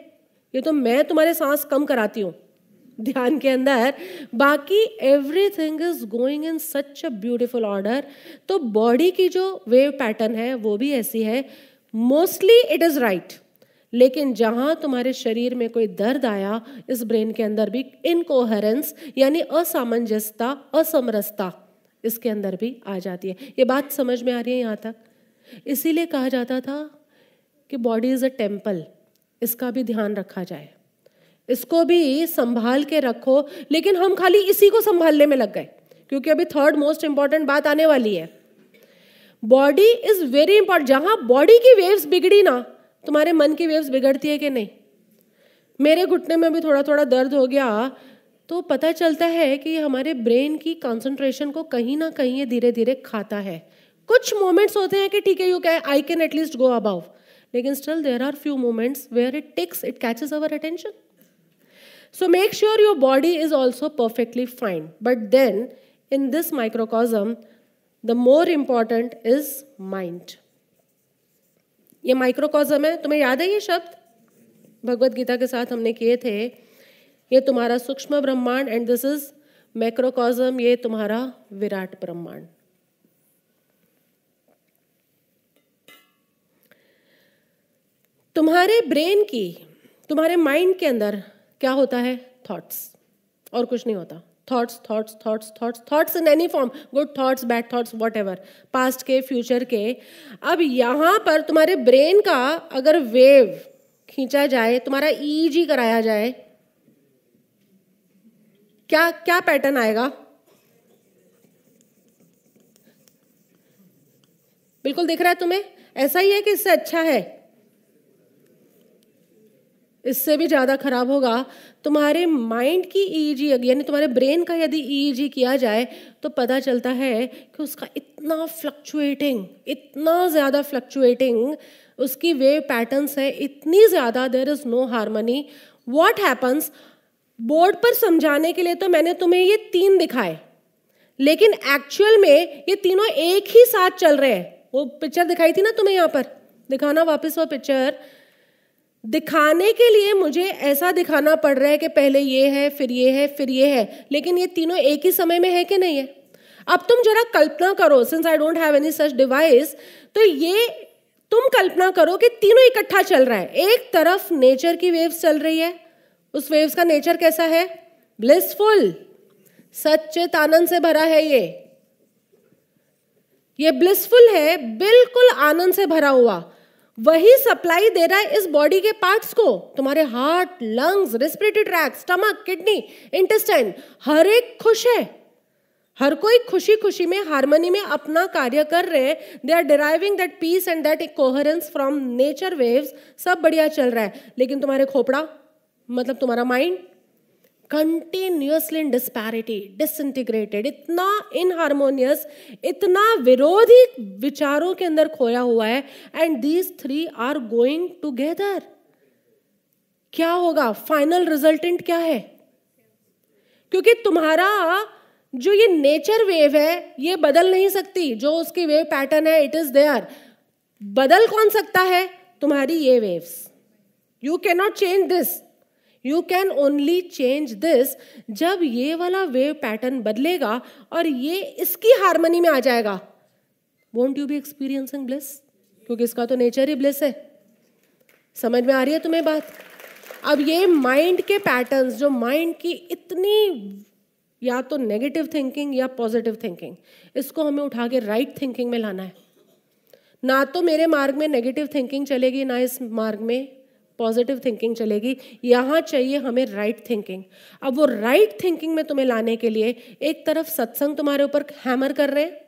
ये तो मैं तुम्हारे सांस कम कराती हूँ, ध्यान के अंदर। बाकी everything is going in such a beautiful order तो बॉडी की जो वेव पैटर्न है, वो भी ऐसी है। मोस्टली इट इज़ राइट लेकिन जहाँ तुम्हारे शरीर में कोई दर्द आया, इस ब्रेन के अंदर भी इनकोहरेंस यानी असामंजस्यता असमरसता इसके अंदर भी आ जाती है। ये बात समझ में आ रही है यहाँ तक? इसीलिए कहा जाता था कि बॉडी इज़ अ टेंपल इसका भी ध्यान रखा जाए। इसको भी संभाल के रखो, लेकिन हम खाली इसी को संभालने में लग गए, क्योंकि अभी थर्ड मोस्ट इंपॉर्टेंट बात आने वाली है। बॉडी इज़ वेरी इंपॉर्टेंट जहाँ बॉडी की वेव्स बिगड़ी ना तुम्हारे मन की वेव्स बिगड़ती है कि नहीं? मेरे घुटने में भी थोड़ा थोड़ा दर्द हो गया तो पता चलता है कि हमारे ब्रेन की कंसंट्रेशन को कहीं ना कहीं ये धीरे धीरे खाता है। कुछ मोमेंट्स होते हैं कि ठीक है you can I can at least go about लेकिन still there are few moments where it takes it catches our attention so make sure your body is also perfectly fine but then in this microcosm the more important is mind. ये microcosm है। तुम्हें याद है ये शब्द? भगवत गीता के साथ हमने किए थे। ये तुम्हारा सूक्ष्म ब्रह्मांड एंड दिस इज़ मैक्रोकॉजम ये तुम्हारा विराट ब्रह्मांड। तुम्हारे ब्रेन की, तुम्हारे माइंड के अंदर क्या होता है? थॉट्स और कुछ नहीं होता। Thoughts thoughts thoughts thoughts thoughts in any form good thoughts bad thoughts whatever past के फ्यूचर के अब यहाँ पर तुम्हारे ब्रेन का अगर वेव खींचा जाए, तुम्हारा ईजी e कराया जाए, क्या क्या पैटर्न आएगा? बिल्कुल दिख रहा है तुम्हें? ऐसा ही है कि इससे अच्छा है। इससे भी ज़्यादा खराब होगा। तुम्हारे माइंड की ईईजी e यानी तुम्हारे ब्रेन का यदि ईईजी e किया जाए तो पता चलता है कि उसका इतना फ्लक्चुएटिंग इतना ज़्यादा फ्लक्चुएटिंग उसकी वेव पैटर्न्स है, इतनी ज़्यादा there is no harmony what happens board पर समझाने के लिए तो मैंने तुम्हें ये तीन दिखाए, लेकिन एक्चुअल में ये तीनों एक ही साथ चल रहे हैं। वो पिक्चर दिखाई थी ना तुम्हें यहाँ पर? दिखाना वापस वो पिक्चर दिखाने के लिए मुझे ऐसा दिखाना पड़ रहा है कि पहले ये है, फिर ये है, फिर ये है। लेकिन ये तीनों एक ही समय में है कि नहीं है? अब तुम जरा कल्पना करो since I don't have any such device तो ये तुम कल्पना करो कि तीनों इकट्ठा चल रहा है। एक तरफ़ नेचर की वेव्स चल रही है। उस वेव्स का नेचर कैसा है? ब्लिसफुल सच्चित आनंद से भरा है ये। ये ब्लिसफुल है, बिल्कुल आनंद से भरा हुआ। वही सप्लाई दे रहा है इस बॉडी के पार्ट्स को। तुम्हारे heart lungs respiratory tract stomach kidney intestine हर एक खुश है। हर कोई खुशी खुशी में हारमोनी में अपना कार्य कर रहे हैं। They are deriving that peace and that coherence from nature waves सब बढ़िया चल रहा है। लेकिन तुम्हारे खोपड़ा मतलब तुम्हारा mind continuously in disparity disintegrated इतना इनहारमोनियस इतना विरोधी विचारों के अंदर खोया हुआ है and these three are going together क्या होगा? फाइनल रिजल्टेंट क्या है? क्योंकि तुम्हारा जो ये नेचर वेव है, ये बदल नहीं सकती। जो उसकी वेव पैटर्न है इट इज़ देयर बदल कौन सकता है? तुम्हारी ये waves you can not change this you can only change this जब ये वाला वेव पैटर्न बदलेगा और ये इसकी हारमोनी में आ जाएगा। Won't you be experiencing bliss क्योंकि इसका तो नेचर ही ब्लिस है। समझ में आ रही है तुम्हें बात? अब ये माइंड के पैटर्न्स जो माइंड की इतनी या तो नेगेटिव थिंकिंग या पॉजिटिव थिंकिंग इसको हमें उठा के राइट थिंकिंग में लाना है। ना तो मेरे मार्ग में नेगेटिव थिंकिंग चलेगी, ना इस मार्ग में पॉजिटिव थिंकिंग चलेगी। यहाँ चाहिए हमें राइट right थिंकिंग अब वो राइट right थिंकिंग में तुम्हें लाने के लिए एक तरफ़ सत्संग तुम्हारे ऊपर हैमर कर रहे हैं।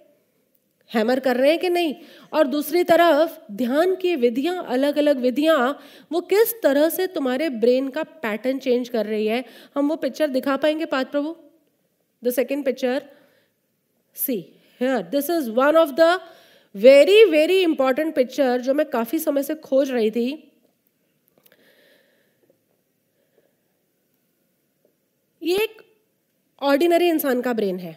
हैमर कर रहे हैं कि नहीं? और दूसरी तरफ़ ध्यान की विधियाँ अलग अलग विधियाँ, वो किस तरह से तुम्हारे ब्रेन का पैटर्न चेंज कर रही है? हम वो पिक्चर दिखा पाएँगे पाठ प्रभु? The second picture see here this is one of the very very important picture जो मैं काफ़ी समय से खोज रही थी। ये एक ऑर्डिनरी इंसान का ब्रेन है।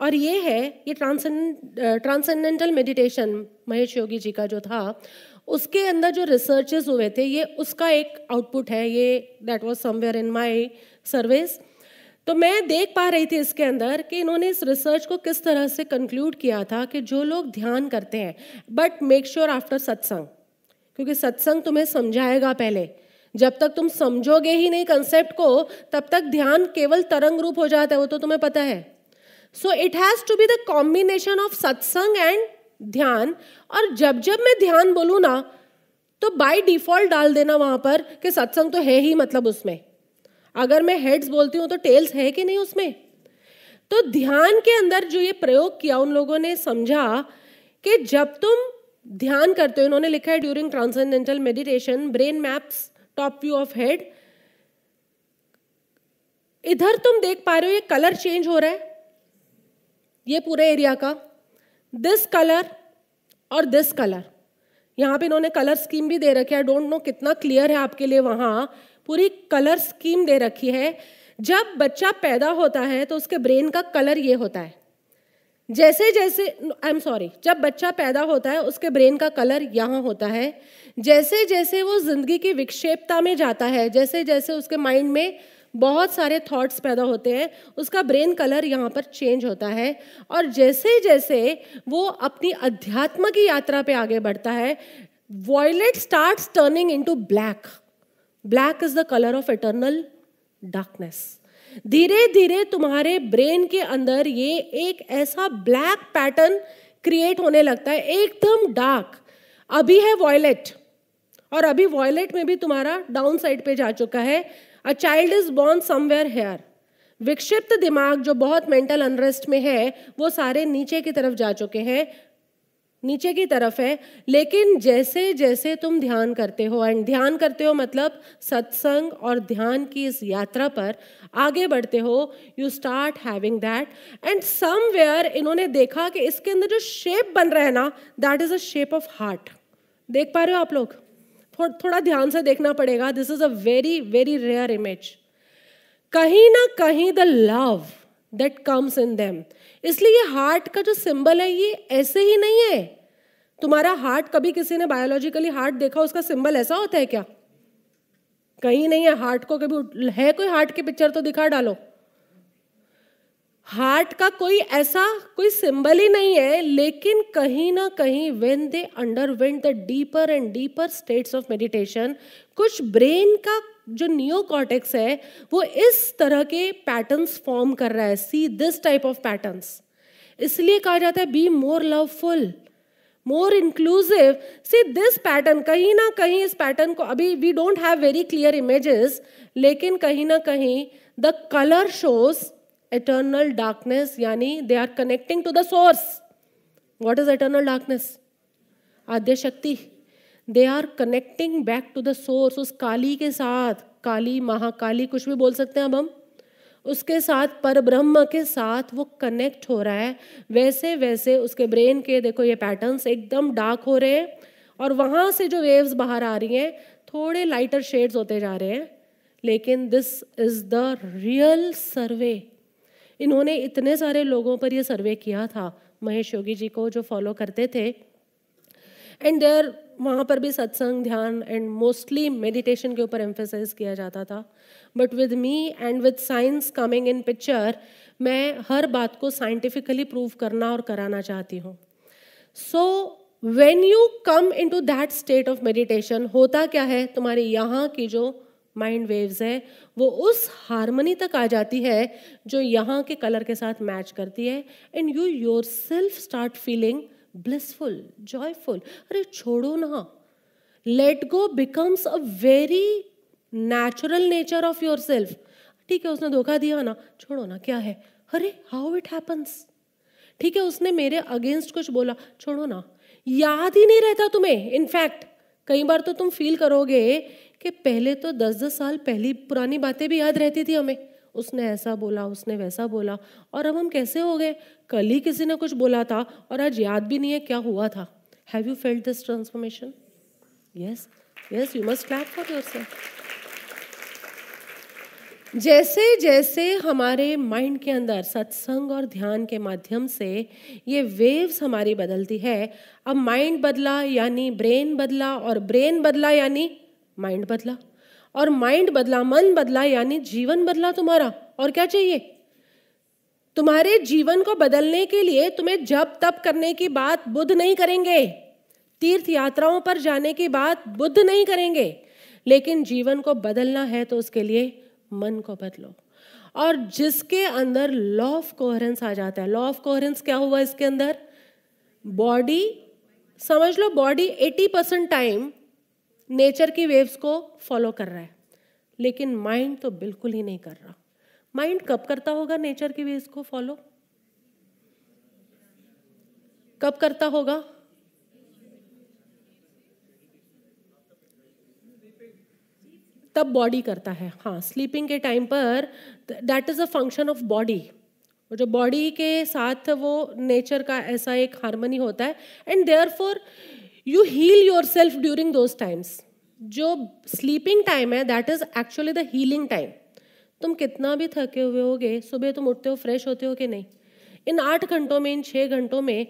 और ये है, ये ट्रांसेंडेंटल मेडिटेशन महेश योगी जी का जो था, उसके अंदर जो रिसर्चेस हुए थे, ये उसका एक आउटपुट है, ये that was somewhere in my service तो मैं देख पा रही थी इसके अंदर कि इन्होंने इस रिसर्च को किस तरह से कंक्लूड किया था कि जो लोग ध्यान करते हैं बट मेक श्योर आफ्टर सत्संग क्योंकि सत्संग तुम्हें समझाएगा पहले। जब तक तुम समझोगे ही नहीं कंसेप्ट को, तब तक ध्यान केवल तरंग रूप हो जाता है, वो तो तुम्हें पता है। So it has to be the combination of satsang and dhyan और जब जब मैं ध्यान बोलू ना तो बाय डिफ़ॉल्ट डाल देना वहाँ पर कि सत्संग तो है ही मतलब उसमें। अगर मैं हेड्स बोलती हूँ तो टेल्स है कि नहीं उसमें? तो ध्यान के अंदर जो ये प्रयोग किया उन लोगों ने समझा कि जब तुम ध्यान करते हो, इन्होंने लिखा है during transcendental meditation brain maps top view of head इधर तुम देख पा रहे हो, ये कलर चेंज हो रहा है। ये पूरे एरिया का। दिस कलर और दिस कलर यहाँ पे इन्होंने कलर स्कीम भी दे रखी है। डोंट नो कितना क्लियर है आपके लिए वहाँ। पूरी कलर स्कीम दे रखी है। जब बच्चा पैदा होता है तो उसके ब्रेन का कलर ये होता है। जैसे जैसे आई एम सॉरी जब बच्चा पैदा होता है, उसके ब्रेन का कलर यहाँ होता है। जैसे जैसे वो ज़िंदगी की विक्षेपता में जाता है, जैसे जैसे उसके माइंड में बहुत सारे थॉट्स पैदा होते हैं, उसका ब्रेन कलर यहाँ पर चेंज होता है। और जैसे जैसे वो अपनी अध्यात्म की यात्रा पे आगे बढ़ता है violet start turning into black black is the colour of eternal darkness धीरे धीरे तुम्हारे ब्रेन के अंदर ये एक ऐसा ब्लैक पैटर्न क्रिएट होने लगता है, एकदम डार्क। अभी है वॉयलेट, और अभी वॉयलेट में भी तुम्हारा डाउन साइड पे जा चुका है। A child is born somewhere here विक्षिप्त दिमाग जो बहुत मेंटल अनरेस्ट में है, वो सारे नीचे की तरफ़ जा चुके हैं। नीचे की तरफ़ है, लेकिन जैसे जैसे तुम ध्यान करते हो एंड ध्यान करते हो मतलब सत्संग और ध्यान की इस यात्रा पर आगे बढ़ते हो you start having that and somewhere इन्होंने देखा कि इसके अंदर जो शेप बन रहा है ना that is a shape of heart देख पा रहे हो आप लोग? थोड़ा ध्यान से देखना पड़ेगा this is a very very rare image कहीं ना कहीं the love that comes in them इसलिए ये हार्ट का जो सिंबल है, ये ऐसे ही नहीं है। तुम्हारा हार्ट कभी किसी ने बायोलॉजिकली हार्ट देखा, उसका सिंबल ऐसा होता है क्या? कहीं नहीं है हार्ट को, कभी है कोई हार्ट की पिक्चर तो दिखा डालो। हार्ट का कोई ऐसा, कोई सिंबल ही नहीं है, लेकिन कहीं ना कहीं when they underwent the deeper and deeper states of meditation कुछ ब्रेन का जो नियो कॉर्टेक्स है, वो इस तरह के पैटर्न्स फॉर्म कर रहा है. See this type of patterns इसलिए कहा जाता है be more loveful more inclusive see this pattern कहीं ना कहीं इस पैटर्न को, अभी we don't have very clear images लेकिन कहीं ना कहीं the colour shows eternal darkness यानी they are connecting to the source what is eternal darkness Adya Shakti. They are connecting back to the source उस काली के साथ, काली महाकाली कुछ भी बोल सकते हैं अब हम। उसके साथ, पर ब्रह्म के साथ वो कनेक्ट हो रहा है। वैसे वैसे उसके ब्रेन के, देखो ये पैटर्न्स एकदम डार्क हो रहे हैं। और वहाँ से जो वेव्स बाहर आ रही हैं, थोड़े लाइटर शेड्स होते जा रहे हैं। लेकिन this is the real survey इन्होंने इतने सारे लोगों पर ये सर्वे किया था, महेश योगी जी को, जो फॉलो करते थे। एंड देयर वहाँ पर भी सत्संग, ध्यान एंड मोस्टली मेडिटेशन के ऊपर एम्फेसाइज किया जाता था. But with me and with science coming in picture मैं हर बात को साइंटिफिकली प्रूव करना और कराना चाहती हूँ. So when you come into that state of meditation होता क्या है? तुम्हारे यहाँ की जो माइंड वेव्स है, वो उस हारमोनी तक आ जाती है जो यहाँ के कलर के साथ मैच करती है and you yourself start feeling blissful joyful अरे छोड़ो ना। Let go becomes a very natural nature of yourself ठीक है, उसने धोखा दिया ना, छोड़ो ना, क्या है? अरे हाउ इट हैपन्स ठीक है, उसने मेरे अगेंस्ट कुछ बोला, छोड़ो ना। याद ही नहीं रहता तुम्हें। इनफैक्ट कई बार तो तुम फील करोगे कि पहले तो दस दस साल पहली पुरानी बातें भी याद रहती थी हमें। उसने ऐसा बोला, उसने वैसा बोला। और अब हम कैसे हो गए? कल ही किसी ने कुछ बोला था और आज याद भी नहीं है क्या हुआ था। Have you felt this transformation yes yes you must clap for yourself जैसे जैसे हमारे माइंड के अंदर, सत्संग और ध्यान के माध्यम से ये वेव्स हमारी बदलती है, अब माइंड बदला यानी ब्रेन बदला और ब्रेन बदला यानी माइंड बदला। और माइंड बदला, मन बदला, यानी जीवन बदला तुम्हारा। और क्या चाहिए? तुम्हारे जीवन को बदलने के लिए तुम्हें जब तप करने की बात बुद्ध नहीं करेंगे। तीर्थ यात्राओं पर जाने की बात बुद्ध नहीं करेंगे। लेकिन जीवन को बदलना है तो उसके लिए मन को बदलो। और जिसके अंदर लॉ ऑफ़ कोहरेंस आ जाता है लॉ ऑफ़ कोहरेंस क्या हुआ इसके अंदर? बॉडी समझ लो बॉडी 80 परसेंट टाइम नेचर की वेव्स को फॉलो कर रहा है। लेकिन माइंड तो बिल्कुल ही नहीं कर रहा। माइंड कब करता होगा नेचर की वेव्स को फॉलो? कब करता होगा? तब बॉडी करता है। हाँ स्लीपिंग के टाइम पर that is a function of body जो बॉडी के साथ वो नेचर का ऐसा एक हारमोनी होता है। And therefore you heal yourself during those times जो स्लीपिंग टाइम है that is actually the healing time तुम कितना भी थके हुए होगे, सुबह तुम उठते हो फ्रेश होते हो कि नहीं? इन आठ घंटों में, इन छः घंटों में,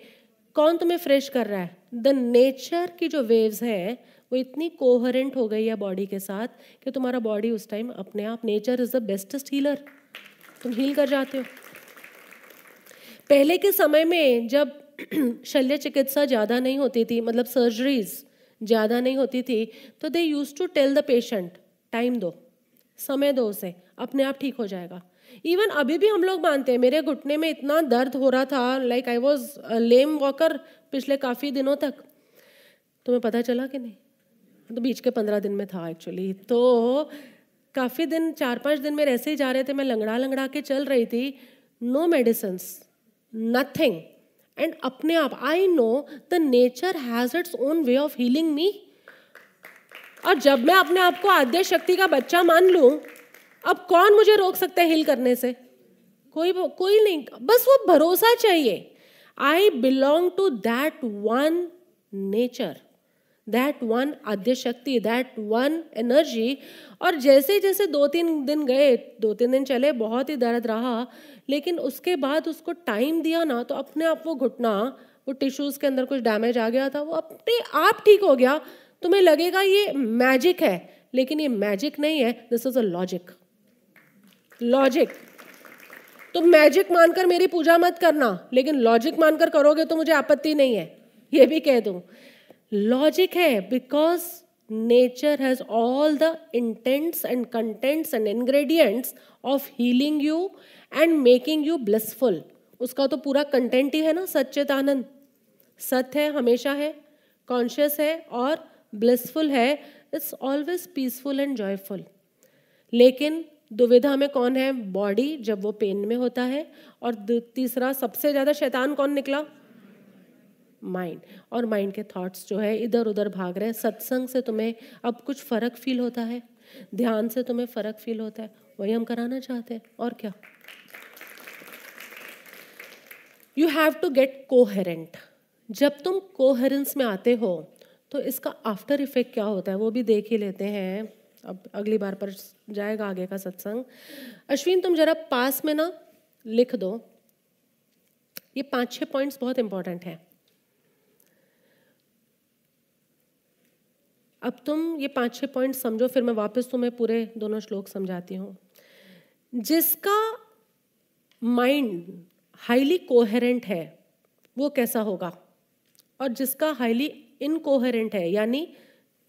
कौन तुम्हें फ्रेश कर रहा है? द नेचर की जो वेव्स हैं, वो इतनी कोहरेंट हो गई है बॉडी के साथ कि तुम्हारा बॉडी उस टाइम अपने आप nature is the bestest healer तुम हील कर जाते हो। पहले के समय में जब शल्य चिकित्सा ज़्यादा नहीं होती थी मतलब सर्जरीज ज़्यादा नहीं होती थी तो they use to tell the patient time दो, समय दो उसे, अपने आप ठीक हो जाएगा. इवन अभी भी हम लोग मानते हैं, मेरे घुटने में इतना दर्द हो रहा था like I was lame walker पिछले काफ़ी दिनों तक। तुम्हें पता चला कि नहीं? तो बीच के पंद्रह दिन में था एक्चुअली तो काफ़ी दिन चार पाँच दिन में ऐसे ही जा रहे थे, मैं लंगड़ा लंगड़ा के चल रही थी। नो मेडिसन्स नथिंग एंड अपने आप I know the nature has its own way of healing me और जब मैं अपने आप को आद्य शक्ति का बच्चा मान लूँ, अब कौन मुझे रोक सकता है हील करने से? कोई कोई नहीं। बस वो भरोसा चाहिए। I belong to that one nature that one Adya Shakti that one energy और जैसे जैसे दो तीन दिन गए, दो तीन दिन चले, बहुत ही दर्द रहा। लेकिन उसके बाद उसको टाइम दिया ना तो अपने आप वो घुटना, वो टिश्यूज़ के अंदर कुछ डैमेज आ गया था, वो अपने आप ठीक हो गया। तुम्हें लगेगा ये मैजिक है, लेकिन ये मैजिक नहीं है this is a logic logic तुम मैजिक मानकर मेरी पूजा मत करना, लेकिन लॉजिक मानकर करोगे तो मुझे आपत्ति नहीं है, ये भी कह दूँ। लॉजिक है because nature has all the intents and contents and ingredients of healing you and making you blissful उसका तो पूरा कंटेंट ही है ना सच्चित आनंद सत्य है, हमेशा है कॉन्शियस है और ब्लिसफुल है। It's always peaceful and joyful लेकिन दुविधा में कौन है? बॉडी जब वो पेन में होता है। और तीसरा, सबसे ज़्यादा शैतान कौन निकला? माइंड और माइंड के थॉट्स जो है इधर उधर भाग रहे हैं। सत्संग से तुम्हें अब कुछ फ़र्क फील होता है। ध्यान से तुम्हें फ़र्क फील होता है। वही हम कराना चाहते हैं। और क्या? You have to get coherent जब तुम कोहेरेंस में आते हो तो इसका आफ्टर इफ़ेक्ट क्या होता है? वो भी देख ही लेते हैं। अब अगली बार पर जाएगा आगे का सत्संग। अश्विन, तुम जरा पास में ना लिख दो। ये पाँच, छह पॉइंट्स बहुत इंपॉर्टेंट है। अब तुम ये पाँच, छह पॉइंट समझो, फिर मैं वापस तुम्हें पूरे दोनों श्लोक समझाती हूँ। जिसका माइंड हाईली कोहेरेंट है, वो कैसा होगा? और जिसका हाईली इनकोहेरेंट है, यानी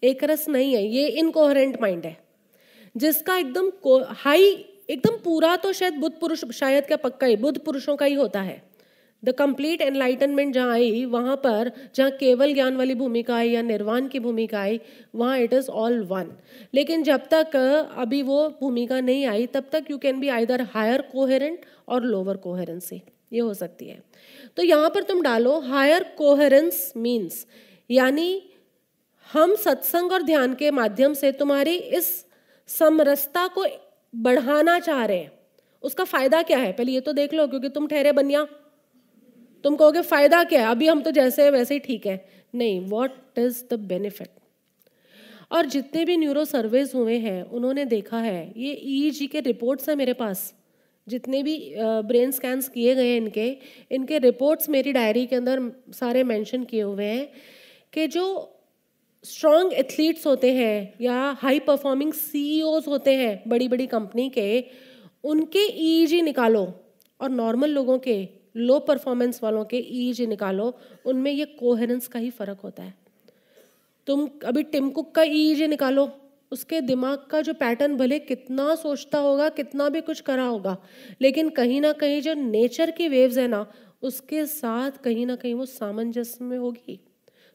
एक रस नहीं है, ये इनकोहरेंट माइंड है। जिसका एकदम हाई एकदम पूरा तो शायद बुद्ध पुरुष, शायद क्या पक्का ही, बुद्ध पुरुषों का ही होता है। द कंप्लीट एनलाइटनमेंट जहाँ आई, वहाँ पर जहाँ केवल ज्ञान वाली भूमिका आई या निर्वाण की भूमिका आई, वहाँ इट इज़ ऑल वन लेकिन जब तक, अभी वो भूमिका नहीं आई, तब तक you can be either higher coherent और लोअर कोहेरेंसी ये हो सकती है। तो यहाँ पर तुम डालो हायर कोहेरेंस मीन्स यानी हम सत्संग और ध्यान के माध्यम से तुम्हारी इस समरसता को बढ़ाना चाह रहे हैं। उसका फ़ायदा क्या है? पहले ये तो देख लो, क्योंकि तुम ठहरे बनिया। तुम कहोगे, फ़ायदा क्या है? अभी हम तो जैसे है, वैसे ही ठीक है। नहीं वॉट इज़ द बेनिफिट और जितने भी न्यूरो सर्वेज हुए हैं, उन्होंने देखा है, ये ई e के रिपोर्ट्स हैं मेरे पास। जितने भी ब्रेन स्कैन्स किए गए इनके इनके रिपोर्ट्स मेरी डायरी के अंदर सारे मेंशन किए हुए हैं कि जो स्ट्रॉन्ग एथलीट्स होते हैं या हाई परफॉर्मिंग सीईओज होते हैं बड़ी बड़ी कंपनी के, उनके ईईजी e निकालो और नॉर्मल लोगों के लो परफॉर्मेंस वालों के ईईजी e निकालो, उनमें ये कोहेरेंस का ही फ़र्क होता है। तुम, अभी टिम कुक का ईईजी निकालो उसके दिमाग का जो पैटर्न भले कितना सोचता होगा, कितना भी कुछ करा होगा, लेकिन कहीं ना कहीं जो नेचर की वेव्स है ना, उसके साथ कहीं ना कहीं वो सामंजस्य में होगी।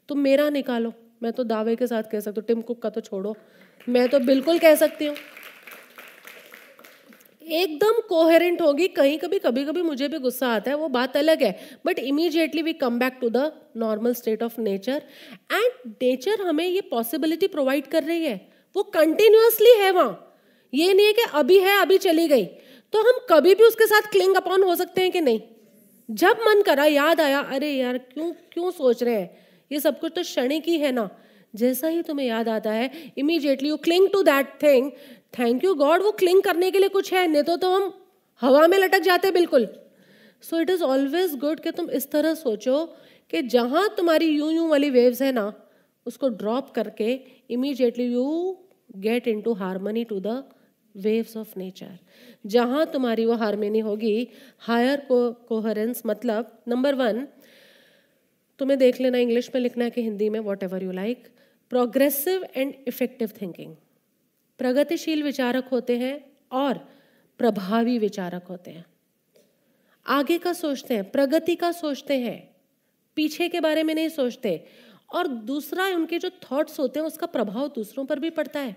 तो मेरा निकालो। मैं तो दावे के साथ कह सकती हूँ, टिम कुक का तो छोड़ो। मैं तो बिल्कुल कह सकती हूँ। एकदम कोहेरेंट होगी, कहीं कभी कभी कभी मुझे भी गुस्सा आता है, वो बात अलग है but immediately we come back to the normal state of nature and nature हमें ये पॉसिबिलिटी प्रोवाइड कर रही है। वो कंटिन्यूसली है वहाँ। ये नहीं है कि अभी है अभी चली गई। तो हम कभी भी उसके साथ क्लिंग अपॉन हो सकते हैं कि नहीं? जब मन करा याद आया अरे यार क्यों क्यों सोच रहे हैं? ये सब कुछ तो क्षणिक ही है ना। जैसा ही तुम्हें याद आता है immediately you cling to that thing thank you God वो क्लिंग करने के लिए कुछ है नहीं तो, तो हम हवा में लटक जाते बिल्कुल। So it is always good कि तुम इस तरह सोचो कि जहाँ तुम्हारी यूँ यूँ वाली वेव्स है ना उसको ड्रॉप करके immediately you get into harmony to the waves of nature जहाँ तुम्हारी वो हारमोनी होगी हायर कोहरेंस मतलब नंबर वन तुम्हें देख लेना इंग्लिश में लिखना है कि हिंदी में whatever you like progressive and effective thinking प्रगतिशील विचारक होते हैं और प्रभावी विचारक होते हैं। आगे का सोचते हैं, प्रगति का सोचते हैं। पीछे के बारे में नहीं सोचते। और दूसरा, उनके जो थॉट्स होते हैं, उसका प्रभाव दूसरों पर भी पड़ता है।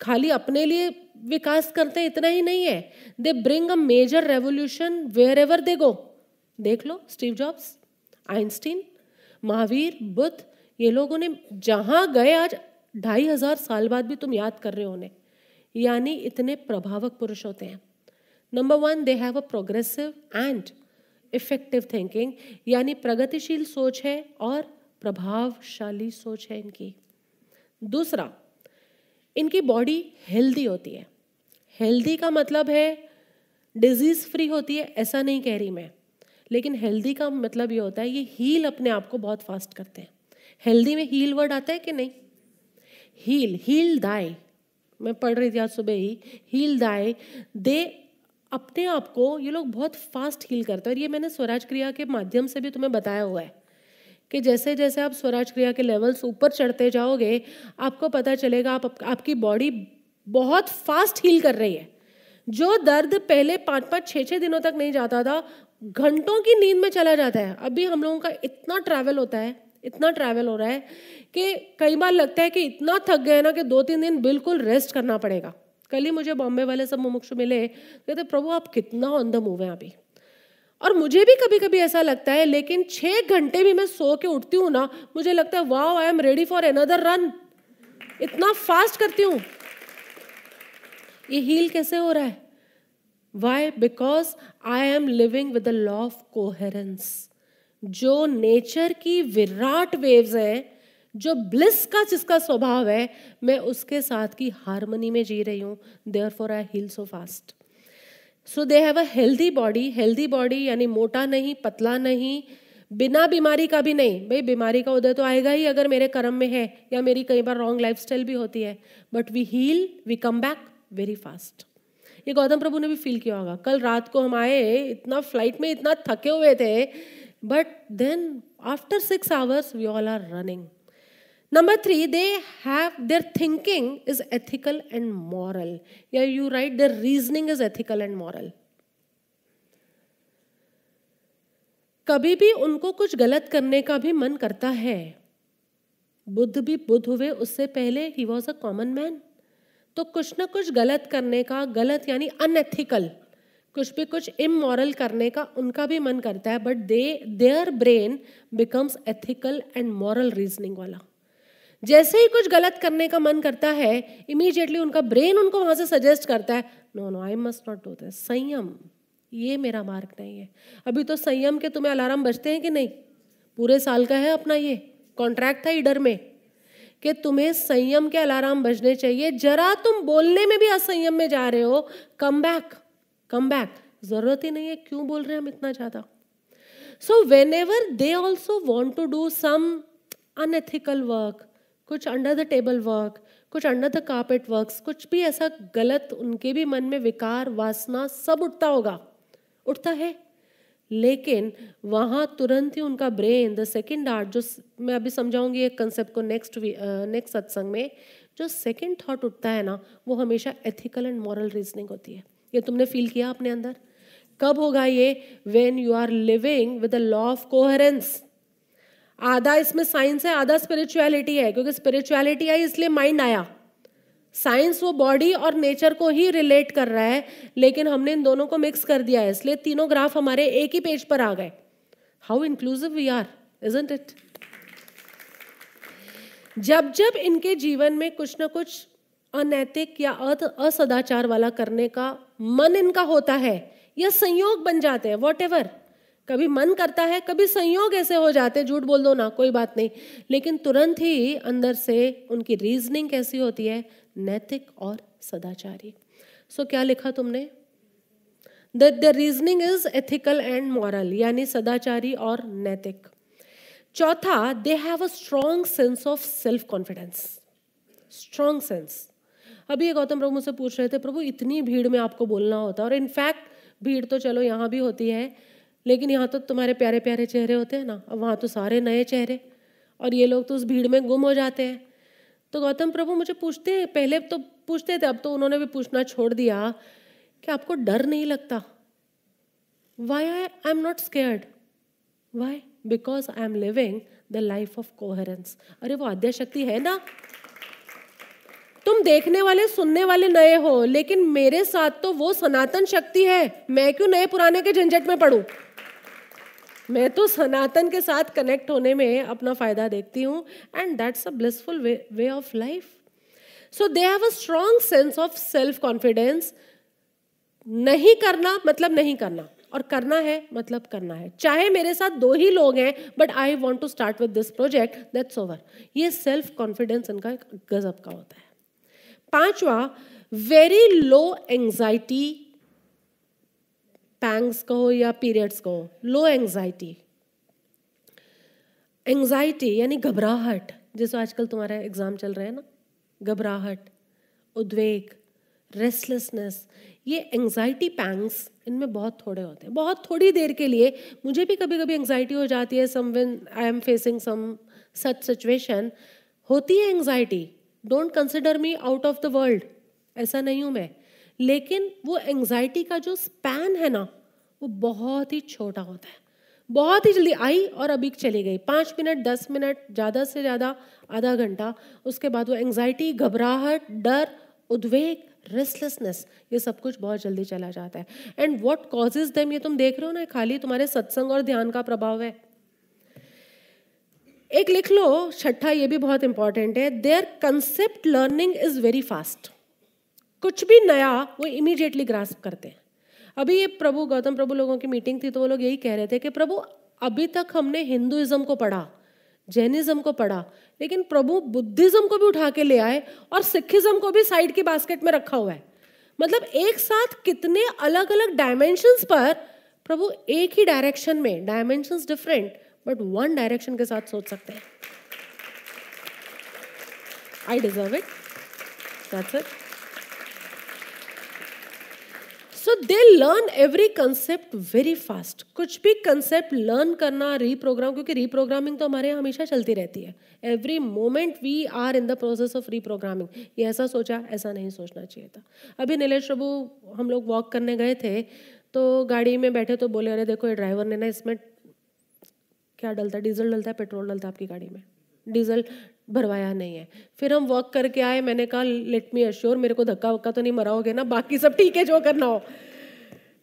खाली अपने लिए विकास करते हैं इतना ही नहीं है। They bring a major revolution wherever they go देख लो Steve Jobs Einstein Mahavir, Buddha, ये लोगों ने जहाँ गए, आज ढाई हज़ार साल बाद भी तुम याद कर रहे हो उन्हें। यानी इतने प्रभावक पुरुष होते हैं। Number one they have a progressive and effective thinking यानी प्रगतिशील सोच है और प्रभावशाली सोच है इनकी। दूसरा, इनकी बॉडी हेल्दी होती है। हेल्दी का मतलब है डिज़ीज़ फ्री होती है, ऐसा नहीं कह रही मैं। लेकिन हेल्दी का मतलब ये होता है, ये हील अपने आप को बहुत फास्ट करते हैं। हेल्दी में हील वर्ड आता है कि नहीं? हील हील दाई मैं पढ़ रही थी आज सुबह ही हील दाई दे अपने आप को, ये लोग बहुत फास्ट हील करते हैं। और ये मैंने स्वराज क्रिया के माध्यम से भी तुम्हें बताया हुआ है। कि जैसे जैसे आप स्वराज क्रिया के लेवल्स ऊपर चढ़ते जाओगे, आपको पता चलेगा आप, आपकी बॉडी बहुत फास्ट हील कर रही है। जो दर्द पहले पाँच पाँच छः छः दिनों तक नहीं जाता था, घंटों की नींद में चला जाता है। अभी हम लोगों का इतना ट्रैवल होता है, इतना ट्रैवल हो रहा है कि कई बार लगता है कि इतना थक गए ना कि दो तीन दिन बिल्कुल रेस्ट करना पड़ेगा। कल ही मुझे बॉम्बे वाले सब मुमुक्षु मिले, कहते, प्रभु, आप कितना ऑन द मूव हैं अभी? और मुझे भी कभी कभी ऐसा लगता है, लेकिन छः घंटे भी मैं सो के उठती हूँ ना, मुझे लगता है वाह I am ready for another run इतना फास्ट करती हूँ। ये हील कैसे हो रहा है? Why because I am living with the law of coherence जो नेचर की विराट वेव्स हैं, जो ब्लिस का जिसका स्वभाव है, मैं उसके साथ की हारमोनी में जी रही हूँ। Therefore I heal so fast so they have a healthy body healthy body यानी मोटा नहीं, पतला नहीं, बिना बीमारी का भी नहीं। भाई, बीमारी का उदय तो आएगा ही अगर मेरे कर्म में है या मेरी कई बार रॉन्ग लाइफ भी होती है। But we heal we come back very fast ये गौतम प्रभु ने भी फील किया होगा। कल रात को हम आए, इतना फ़्लाइट में इतना थके हुए थे but then after six hours we all are running number three they have their thinking is ethical and moral या you write their reasoning is ethical and moral कभी भी उनको कुछ गलत करने का भी मन करता है। बुद्ध भी बुद्ध हुए, उससे पहले ही वॉज़ अ कॉमन मैन तो कुछ ना कुछ गलत करने का, गलत यानी अनएथिकल कुछ भी कुछ इमोरल करने का उनका भी मन करता है but they their brain becomes ethical and moral reasoning वाला। जैसे ही कुछ गलत करने का मन करता है इमीडिएटली उनका ब्रेन उनको वहाँ से सजेस्ट करता है no no I must not do this संयम, ये मेरा मार्ग नहीं है। अभी तो संयम के तुम्हें अलार्म बजते हैं कि नहीं? पूरे साल का है अपना ये कॉन्ट्रैक्ट था इडर में, कि तुम्हें संयम के अलार्म बजने चाहिए। जरा तुम बोलने में भी असंयम में जा रहे हो कम बैक कम बैक ज़रूरत ही नहीं है, क्यों बोल रहे हैं हम इतना ज़्यादा? So whenever they also want to do some unethical work कुछ अंडर द टेबल वर्क कुछ अंडर द कार्पेट वर्क कुछ भी ऐसा गलत उनके भी मन में विकार, वासना सब उठता होगा। उठता है। लेकिन वहाँ तुरंत ही उनका ब्रेन द सेकेंड आर्ट जो मैं अभी समझाऊँगी एक कंसेप्ट को नेक्स्ट नेक्स्ट सत्संग में, जो सेकेंड थॉट उठता है ना, वो हमेशा एथिकल एंड मॉरल रीजनिंग होती है। ये तुमने फील किया अपने अंदर? कब होगा ये? When you are living with the law of coherence आधा इसमें साइंस है, आधा स्पिरिचुअलिटी है, क्योंकि स्पिरिचुअलिटी आई इसलिए माइंड आया। साइंस वो बॉडी और नेचर को ही रिलेट कर रहा है, लेकिन हमने इन दोनों को मिक्स कर दिया है, इसलिए तीनों ग्राफ हमारे एक ही पेज पर आ गए। How inclusive we are isn't it जब जब इनके जीवन में कुछ ना कुछ अनैतिक या असदाचार वाला करने का मन इनका होता है, या संयोग बन जाते हैं वॉट एवर कभी मन करता है कभी संयोग ऐसे हो जाते झूठ बोल दो ना कोई बात नहीं। लेकिन तुरंत ही अंदर से उनकी रीजनिंग कैसी होती है? नैतिक और सदाचारी। सो so, क्या लिखा तुमने? The reasoning is ethical and moral यानी सदाचारी और नैतिक। चौथा they have a strong sense of self confidence strong sense अभी गौतम प्रभु मुझसे पूछ रहे थे प्रभु इतनी भीड़ में आपको बोलना होता है? और इनफैक्ट भीड़ तो चलो यहाँ भी होती है। लेकिन यहाँ तो तुम्हारे प्यारे प्यारे चेहरे होते हैं ना, अब वहाँ तो सारे नए चेहरे। और ये लोग तो उस भीड़ में गुम हो जाते हैं। तो गौतम प्रभु मुझे पूछते हैं पहले तो पूछते थे, अब तो उन्होंने भी पूछना छोड़ दिया कि आपको डर नहीं लगता? Why I I am not scared why because I am living the life of coherence अरे वो आद्या शक्ति है ना? तुम देखने वाले, सुनने वाले नए हो, लेकिन मेरे साथ तो वो सनातन शक्ति है। मैं क्यों नए पुराने के झंझट में पढ़ू मैं तो सनातन के साथ कनेक्ट होने में अपना फ़ायदा देखती हूँ and that's a blissful way of life so they have a strong sense of self confidence नहीं करना मतलब नहीं करना, और करना है मतलब करना है। चाहे मेरे साथ दो ही लोग हैं but I want to start with this project that's over ये सेल्फ कॉन्फिडेंस इनका गजब का होता है। पांचवा वेरी लो एंजाइटी पैंग्स कहो या पीरियड्स कहो लो एंजाइटी एंजाइटी यानी घबराहट, जैसे आजकल तुम्हारा एग्ज़ाम चल रहा है ना, घबराहट, उद्वेग रेस्टलेसनेस ये एंजाइटी पैंग्स इनमें बहुत थोड़े होते हैं। बहुत थोड़ी देर के लिए मुझे भी कभी कभी एंजाइटी हो जाती है some when I am facing some such situation होती है anxiety don't consider me out of the world ऐसा नहीं हूँ मैं। लेकिन वो एंग्जाइटी का जो स्पैन है ना, वो बहुत ही छोटा होता है। बहुत ही जल्दी आई और अभी चली गई। पाँच मिनट, दस मिनट, ज़्यादा से ज़्यादा आधा घंटा, उसके बाद वो एंग्जाइटी घबराहट, डर, उद्वेग रेस्टलेसनेस ये सब कुछ बहुत जल्दी चला जाता है। एंड वॉट कॉजेज देम ये तुम देख रहे हो ना, खाली तुम्हारे सत्संग और ध्यान का प्रभाव है। एक लिख लो, छठा ये भी बहुत इंपॉर्टेंट है। Their concept learning is very fast कुछ भी नया वो इमीडिएटली ग्रास्प करते हैं। अभी ये प्रभु, गौतम प्रभु लोगों की मीटिंग थी तो वो लोग यही कह रहे थे कि प्रभु, अभी तक हमने हिंदुइज्म को पढ़ा, जैनिज्म को पढ़ा, लेकिन प्रभु बुद्धिज्म को भी उठा के ले आए और सिखिज्म को भी साइड की बास्केट में रखा हुआ है। मतलब एक साथ कितने अलग अलग डायमेंशंस पर प्रभु एक ही डायरेक्शन में dimensions different but one direction के साथ सोच सकते हैं। I deserve it that's it so they learn every concept very fast कुछ भी कंसेप्ट लर्न करना रीप्रोग्राम क्योंकि रीप्रोग्रामिंग तो हमारे यहाँ हमेशा चलती रहती है। Every moment we are in the process of reprogramming ये ऐसा सोचा, ऐसा नहीं सोचना चाहिए था। अभी नीलेश प्रभु हम लोग वॉक करने गए थे तो गाड़ी में बैठे तो बोले, अरे देखो, ये ड्राइवर ने ना इसमें क्या डलता है? डीजल डलता है पेट्रोल डलता है आपकी गाड़ी में। डीजल भरवाया नहीं है। फिर हम वर्क करके आए, मैंने कहा लेट मी अश्योर मेरे को धक्का वक्का तो नहीं मराओगे ना, बाकी सब ठीक है, जो करना हो।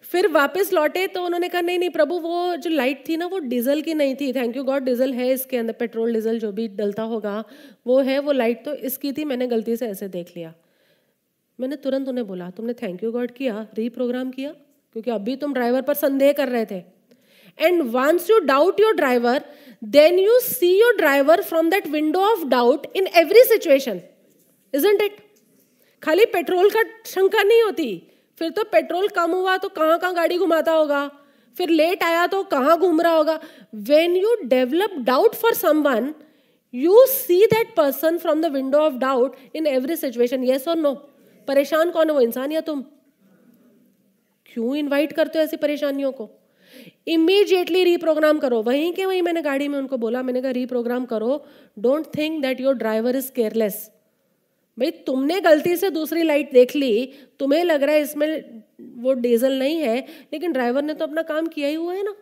फिर वापस लौटे तो उन्होंने कहा, नहीं नहीं, प्रभु, वो जो लाइट थी ना, वो डीजल की नहीं थी। थैंक यू गॉड डीजल है इसके अंदर पेट्रोल डीजल जो भी डलता होगा, वो है, वो लाइट तो इसकी थी, मैंने गलती से ऐसे देख लिया। मैंने तुरंत उन्हें बोला, तुमने थैंक यू गॉड किया रीप्रोग्राम किया? क्योंकि अभी तुम ड्राइवर पर संदेह कर रहे थे। And once you doubt your driver, then you see your driver from that window of doubt in every situation. Isn't it? खाली पेट्रोल का शंका नहीं होती। फिर तो पेट्रोल कम हुआ तो कहाँ कहाँ गाड़ी घुमाता होगा। फिर लेट आया तो कहाँ घूम रहा होगा। When you develop doubt for someone you see that person from the window of doubt in every situation yes और नो परेशान कौन है? वो इंसान या तुम? क्यों इनवाइट करते हो ऐसी परेशानियों को? इमीजिएटली रीप्रोग्राम करो। वहीं के वहीं मैंने गाड़ी में उनको बोला, मैंने कहा रीप्रोग्राम करो। Don't think that your driver is careless भाई, तुमने गलती से दूसरी लाइट देख ली, तुम्हें लग रहा है इसमें वो डीजल नहीं है, लेकिन ड्राइवर ने तो अपना काम किया ही हुआ है ना।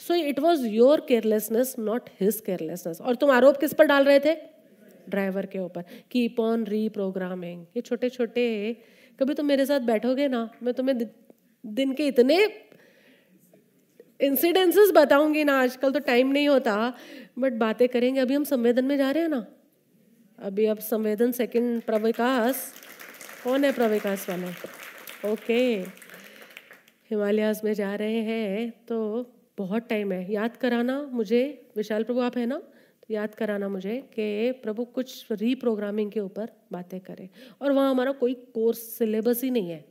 So it was your carelessness not his carelessness और तुम आरोप किस पर डाल रहे थे? ड्राइवर के ऊपर। कीप ऑन रीप्रोग्रामिंग ये छोटे छोटे कभी तुम मेरे साथ बैठोगे ना, मैं तुम्हें दिन के इतने इंसिडेंसेस बताऊँगी ना, आजकल तो टाइम नहीं होता बट बातें करेंगे। अभी हम संवेदन में जा रहे हैं ना? अभी अब संवेदन सेकंड प्रविकास। कौन है प्रविकास वाले? ओके हिमालयाज में जा रहे हैं तो बहुत टाइम है। याद कराना मुझे, विशाल प्रभु आप है ना? तो याद कराना मुझे कि प्रभु कुछ रीप्रोग्रामिंग के ऊपर बातें करें। और वहाँ हमारा कोई कोर्स सिलेबस ही नहीं है।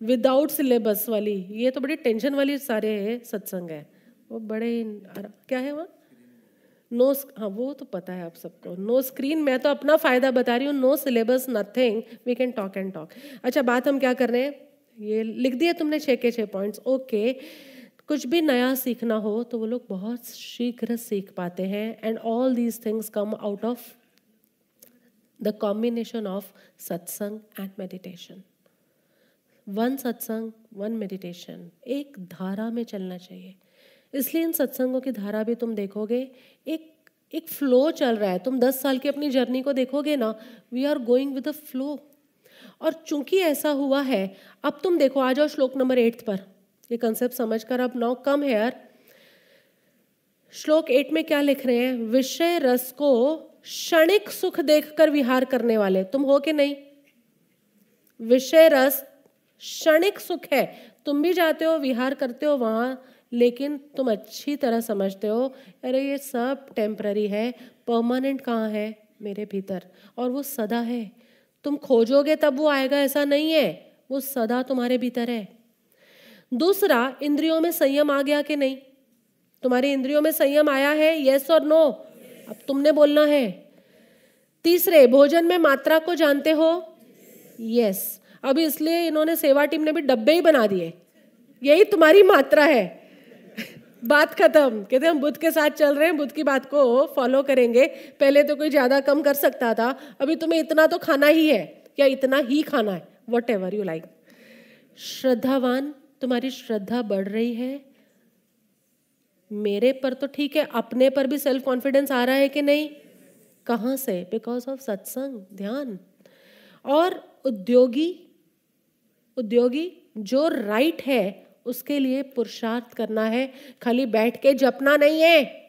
विदाउट सिलेबस वाली, ये तो बड़ी टेंशन वाली सारे है सत्संग है। वो बड़े क्या है वहाँ? नो हाँ वो तो पता है आप सबको। नो स्क्रीन मैं तो अपना फ़ायदा बता रही हूँ no syllabus nothing we can talk and talk अच्छा बात हम क्या कर रहे हैं? ये लिख दिया तुमने छः के छः पॉइंट्स ओके कुछ भी नया सीखना हो तो वो लोग बहुत शीघ्र सीख पाते हैं and all these things come out of the combination of satsang and meditation one satsang, one meditation एक धारा में चलना चाहिए। इसलिए इन सत्संगों की धारा भी तुम देखोगे, एक एक फ्लो चल रहा है। तुम दस साल की अपनी जर्नी को देखोगे ना we are going with a flow और चूँकि ऐसा हुआ है, अब तुम देखो, आ जाओ श्लोक नंबर एट्थ पर। ये कंसेप्ट समझ कर अब now come here shloka eight में क्या लिख रहे हैं? विषय रस को क्षणिक सुख देखकर विहार करने वाले। तुम हो कि नहीं? विषय रस क्षणिक सुख है। तुम भी जाते हो विहार करते हो वहाँ लेकिन तुम अच्छी तरह समझते हो अरे ये सब टेम्प्ररी है परमानेंट कहाँ है मेरे भीतर? और वो सदा है। तुम खोजोगे तब वो आएगा ऐसा नहीं है। वो सदा तुम्हारे भीतर है। दूसरा इंद्रियों में संयम आ गया कि नहीं? तुम्हारी इंद्रियों में संयम आया है यस और नो अब तुमने बोलना है। तीसरे भोजन में मात्रा को जानते हो? यस अब इसलिए इन्होंने सेवा टीम ने भी डब्बे ही बना दिए। यही तुम्हारी मात्रा है। बात खत्म। कहते हम बुद्ध के साथ चल रहे हैं, बुद्ध की बात को फॉलो करेंगे। पहले तो कोई ज़्यादा कम कर सकता था। अभी तुम्हें इतना तो खाना ही है, या इतना ही खाना है वट एवर यू लाइक श्रद्धावान, तुम्हारी श्रद्धा बढ़ रही है। मेरे पर तो ठीक है, अपने पर भी सेल्फ कॉन्फिडेंस आ रहा है कि नहीं? कहाँ से? बिकॉज़ ऑफ़ सत्संग ध्यान। और उद्योगी उद्योगी जो राइट है, उसके लिए पुरुषार्थ करना है। खाली बैठ के जपना नहीं है।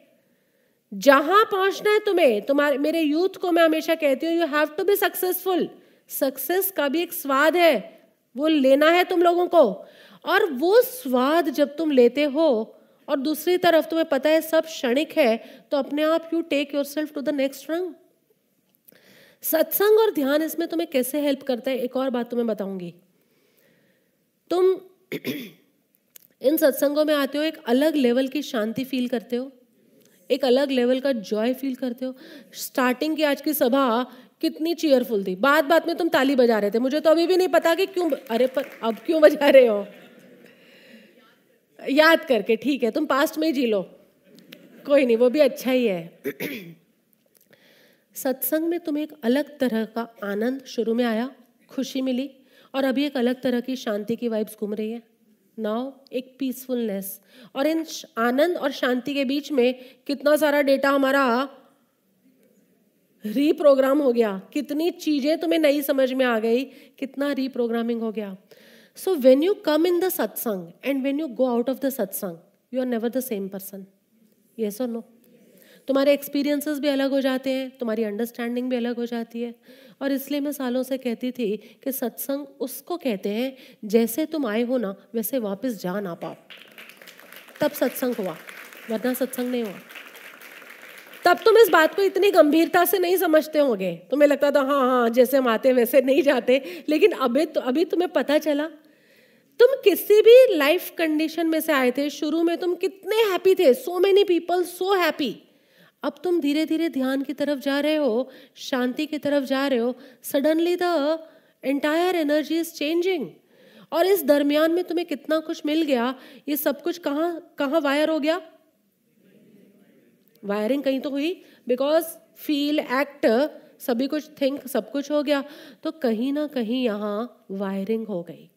जहाँ पहुँचना है तुम्हें। तुम्हारे, मेरे यूथ को मैं हमेशा कहती हूँ you have to be successful success का भी एक स्वाद है। वो लेना है तुम लोगों को। और वो स्वाद जब तुम लेते हो, और दूसरी तरफ़ तुम्हें पता है सब क्षणिक है तो अपने आप you take yourself to the next rung satsang और ध्यान इसमें तुम्हें कैसे हेल्प करता है, एक और बात तुम्हें बताऊँगी। तुम इन सत्संगों में आते हो, एक अलग लेवल की शांति फील करते हो, एक अलग लेवल का जॉय फील करते हो। स्टार्टिंग की आज की सभा कितनी चेयरफुल थी। बात बात में तुम ताली बजा रहे थे। मुझे तो अभी भी नहीं पता कि क्यों अरे पर अब क्यों बजा रहे हो? याद करके, ठीक है, तुम पास्ट में ही जी लो। कोई नहीं, वो भी अच्छा ही है। सत्संग में तुम्हें एक अलग तरह का आनंद शुरू में आया, खुशी मिली और अभी एक अलग तरह की शांति की वाइब्स घूम रही है। नाउ एक पीसफुलनेस और इन आनंद और शांति के बीच में कितना सारा डेटा हमारा रीप्रोग्राम हो गया। कितनी चीज़ें तुम्हें नई समझ में आ गई, कितना रीप्रोग्रामिंग हो गया। So when you come in the satsang and when you go out of the satsang you are never the same person yes और नो तुम्हारे एक्सपीरियंसेस भी अलग हो जाते हैं, तुम्हारी अंडरस्टैंडिंग भी अलग हो जाती है। और इसलिए मैं सालों से कहती थी कि सत्संग उसको कहते हैं, जैसे तुम आए हो ना, वैसे वापस जा ना पाओ। तब सत्संग हुआ, वरना सत्संग नहीं हुआ। तब तुम इस बात को इतनी गंभीरता से नहीं समझते होंगे। तुम्हें लगता था हाँ हाँ जैसे हम आते वैसे नहीं जाते। लेकिन अभी तो अभी तुम्हें पता चला, तुम किसी भी लाइफ कंडीशन में से आए थे, शुरू में तुम कितने हैप्पी थे so many people so happy अब तुम धीरे धीरे ध्यान की तरफ़ जा रहे हो, शांति की तरफ़ जा रहे हो suddenly the entire energy is changing और इस दरमियान में तुम्हें कितना कुछ मिल गया, ये सब कुछ कहाँ कहाँ वायर हो गया? वायरिंग कहीं तो हुई बिकॉज़ फील एक्ट सभी कुछ थिंक सब कुछ हो गया। तो कहीं ना कहीं यहाँ वायरिंग हो गई।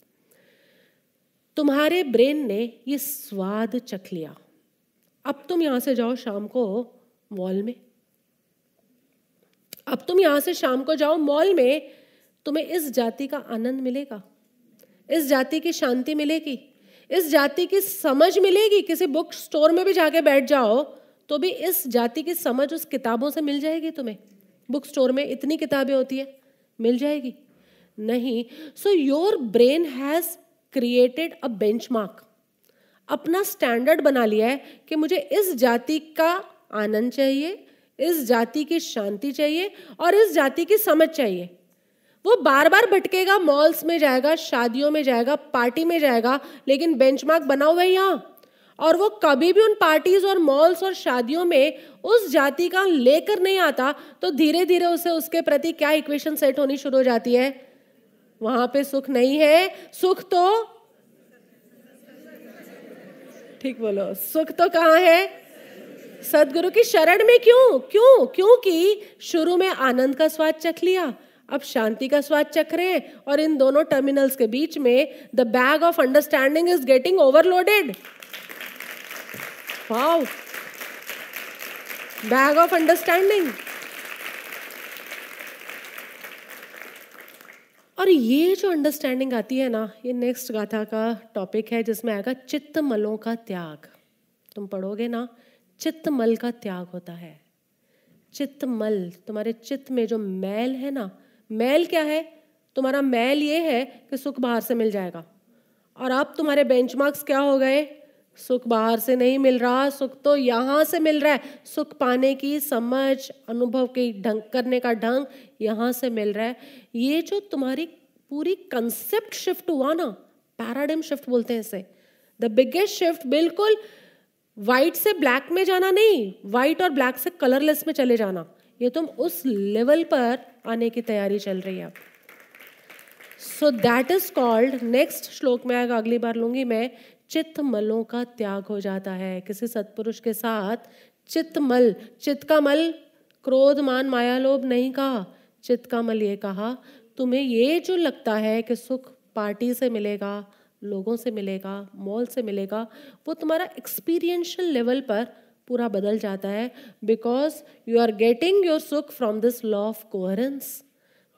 तुम्हारे ब्रेन ने ये स्वाद चख लिया। अब तुम यहाँ से जाओ शाम को मॉल में। अब तुम यहाँ से शाम को जाओ, मॉल में तुम्हें इस जाति का आनंद मिलेगा, इस जाति की शांति मिलेगी, इस जाति की समझ मिलेगी। किसी बुक स्टोर में भी जाके बैठ जाओ तो भी इस जाति की समझ उस किताबों से मिल जाएगी तुम्हें। बुक स्टोर में इतनी किताबें होती है, मिल जाएगी। नहीं so your brain has created a benchmark अपना स्टैंडर्ड बना लिया है कि मुझे इस जाति का आनंद चाहिए, इस जाति की शांति चाहिए और इस जाति की समझ चाहिए। वो बार बार भटकेगा मॉल्स में जाएगा, शादियों में जाएगा पार्टी में जाएगा, लेकिन बेंचमार्क बना हुआ है यहाँ। और वो कभी भी उन पार्टीज़ और मॉल्स और शादियों में उस जाति का लेकर नहीं आता तो धीरे धीरे उसे उसके प्रति क्या इक्वेशन सेट होनी शुरू हो जाती है? वहाँ पे सुख नहीं है। सुख तो ठीक बोलो, सुख तो कहाँ है? सदगुरु की शरण में क्यों? क्यों? क्योंकि शुरू में आनंद का स्वाद चख लिया, अब शांति का स्वाद चख रहे हैं और इन दोनों टर्मिनल्स के बीच में the bag of understanding is getting overloaded wow bag of understanding और ये जो अंडरस्टैंडिंग आती है ना, ये नेक्स्ट गाथा का टॉपिक है जिसमें आएगा चित्त मलों का त्याग। तुम पढ़ोगे ना चित्त मल का त्याग होता है। चित्त मल तुम्हारे चित्त में जो मैल है ना, मैल क्या है? तुम्हारा मैल ये है कि सुख बाहर से मिल जाएगा। और अब तुम्हारे बेंचमार्क्स क्या हो गए? सुख बाहर से नहीं मिल रहा, सुख तो यहाँ से मिल रहा है। सुख पाने की समझ, अनुभव की ढंग, करने का ढंग यहाँ से मिल रहा है। ये जो तुम्हारी पूरी कंसेप्ट शिफ्ट हुआ ना पैराडिम शिफ्ट बोलते हैं इसे। द बिगेस्ट शिफ्ट बिल्कुल वाइट से ब्लैक में जाना नहीं वाइट और ब्लैक से कलरलेस में चले जाना। ये तुम उस लेवल पर आने की तैयारी चल रही है। So that is called next श्लोक में अगली बार लूँगी मैं चित्त मलों का त्याग हो जाता है। किसी सत्पुरुष के साथ चित्त मल चित्त का मल क्रोध, मान, माया, लोभ नहीं कहा। चित्त का मल ये कहा, तुम्हें ये जो लगता है कि सुख पार्टी से मिलेगा लोगों से मिलेगा मॉल से मिलेगा, वो तुम्हारा एक्सपीरियंशियल लेवल पर पूरा बदल जाता है because you are getting your sukh from this law of coherence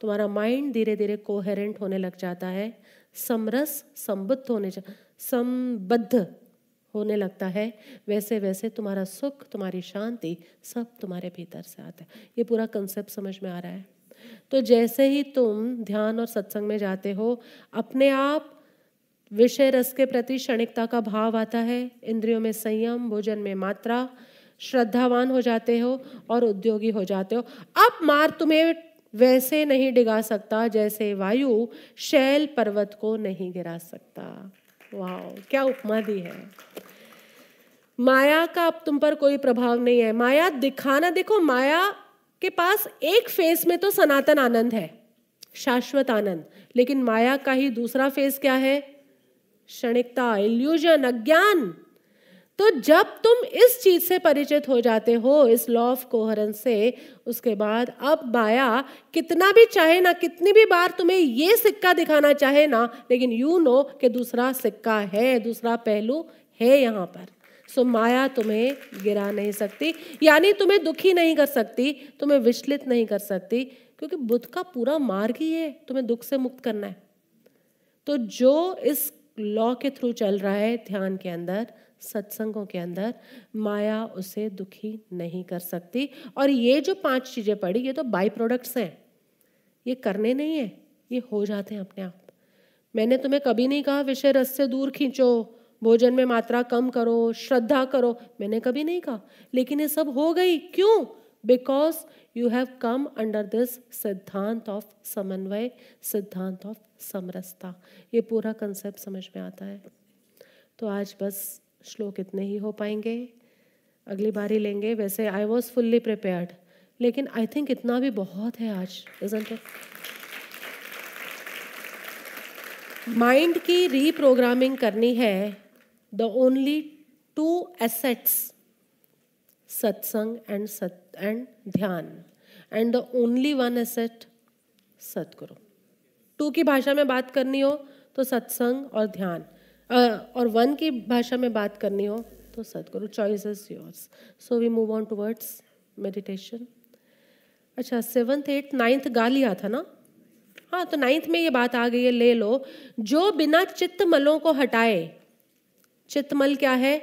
तुम्हारा माइंड धीरे धीरे कोहेरेंट होने लग जाता है, समरस, संबद्ध होने संबद्ध होने लगता है। वैसे वैसे तुम्हारा सुख, तुम्हारी शांति सब तुम्हारे भीतर से आता है। ये पूरा कंसेप्ट समझ में आ रहा है। तो जैसे ही तुम ध्यान और सत्संग में जाते हो, अपने आप विषय रस के प्रति क्षणिकता का भाव आता है। इंद्रियों में संयम, भोजन में मात्रा, श्रद्धावान हो जाते हो और उद्योगी हो जाते हो। अब मार तुम्हें वैसे नहीं डिगा सकता जैसे वायु शैल पर्वत को नहीं गिरा सकता। वाह क्या उपमा दी है। माया का अब तुम पर कोई प्रभाव नहीं है। माया दिखाना, देखो माया के पास एक फेस में तो सनातन आनंद है, शाश्वत आनंद। लेकिन माया का ही दूसरा फेस क्या है? क्षणिकता इल्यूजन अज्ञान। तो जब तुम इस चीज़ से परिचित हो जाते हो, इस लॉ ऑफ़ कोहरन से, उसके बाद अब माया कितना भी चाहे ना, कितनी भी बार तुम्हें ये सिक्का दिखाना चाहे ना, लेकिन यू नो कि दूसरा सिक्का है, दूसरा पहलू है यहाँ पर। सो माया तुम्हें गिरा नहीं सकती, यानी तुम्हें दुखी नहीं कर सकती, तुम्हें विचलित नहीं कर सकती, क्योंकि बुद्ध का पूरा मार्ग ही है तुम्हें दुख से मुक्त करना है। तो जो इस लॉ के थ्रू चल रहा है, ध्यान के अंदर, सत्संगों के अंदर, माया उसे दुखी नहीं कर सकती। और ये जो पाँच चीज़ें पड़ी, ये तो बाई प्रोडक्ट्स हैं। ये करने नहीं है, ये हो जाते हैं अपने आप। मैंने तुम्हें कभी नहीं कहा, विषय रस से दूर खींचो, भोजन में मात्रा कम करो, श्रद्धा करो। मैंने कभी नहीं कहा। लेकिन ये सब हो गई। क्यों? Because you have come under this siddhant of samanvay siddhant of समरसता। ये पूरा कंसेप्ट समझ में आता है। तो आज बस श्लोक इतने ही हो पाएँगे। अगली बार ही लेंगे। वैसे आई वॉज़ फुल्ली प्रिपेयर्ड लेकिन आई थिंक इतना भी बहुत है आज इजंट माइंड की रीप्रोग्रामिंग करनी है the only two assets satsang and sat and dhyan and the only one asset satguru to की भाषा में बात करनी हो तो सत्संग और ध्यान। और वन की भाषा में बात करनी हो तो सदगुरु। Choice is yours so we move on towards meditation अच्छा सेवन्थ एट्थ नाइन्थ गा लिया था ना? हाँ तो नाइन्थ में ये बात आ गई है, ले लो। जो बिना चित्तमलों को हटाए, चित्तमल क्या है?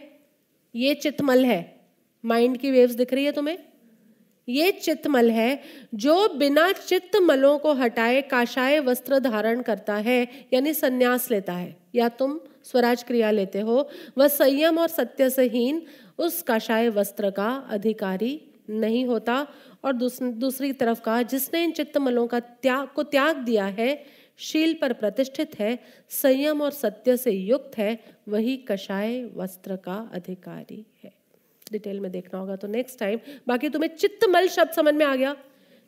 ये चित्तमल है। माइंड की वेव्स दिख रही है तुम्हें? ये चित्तमल है जो बिना चित्तमलों को हटाए काशाय वस्त्र धारण करता है यानी संन्यास लेता है। या तुम स्वराज क्रिया लेते हो वह संयम और सत्य से हीन उस काशाय वस्त्र का अधिकारी नहीं होता। और दूस, दूसरी तरफ़ का जिसने इन चित्तमलों का त्याग को त्याग दिया है शील पर प्रतिष्ठित है संयम और सत्य से युक्त है वही कषाय वस्त्र का अधिकारी है। डिटेल में देखना होगा तो नेक्स्ट टाइम बाकी तुम्हें चित्तमल शब्द समझ में आ गया।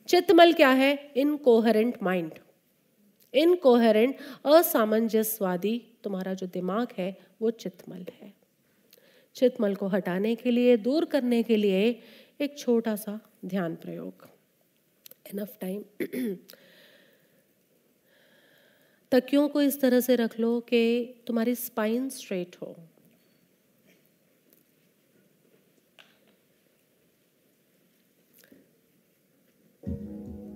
चित्तमल क्या है? इनकोहरेंट माइंड इनकोहरेंट असामंजस्यवादी, तुम्हारा जो दिमाग है, वो चित्तमल है। चित्तमल को हटाने के लिए, दूर करने के लिए एक छोटा सा ध्यान प्रयोग। इनफ टाइम तकियों को इस तरह से रख लो कि तुम्हारी स्पाइन स्ट्रेट हो।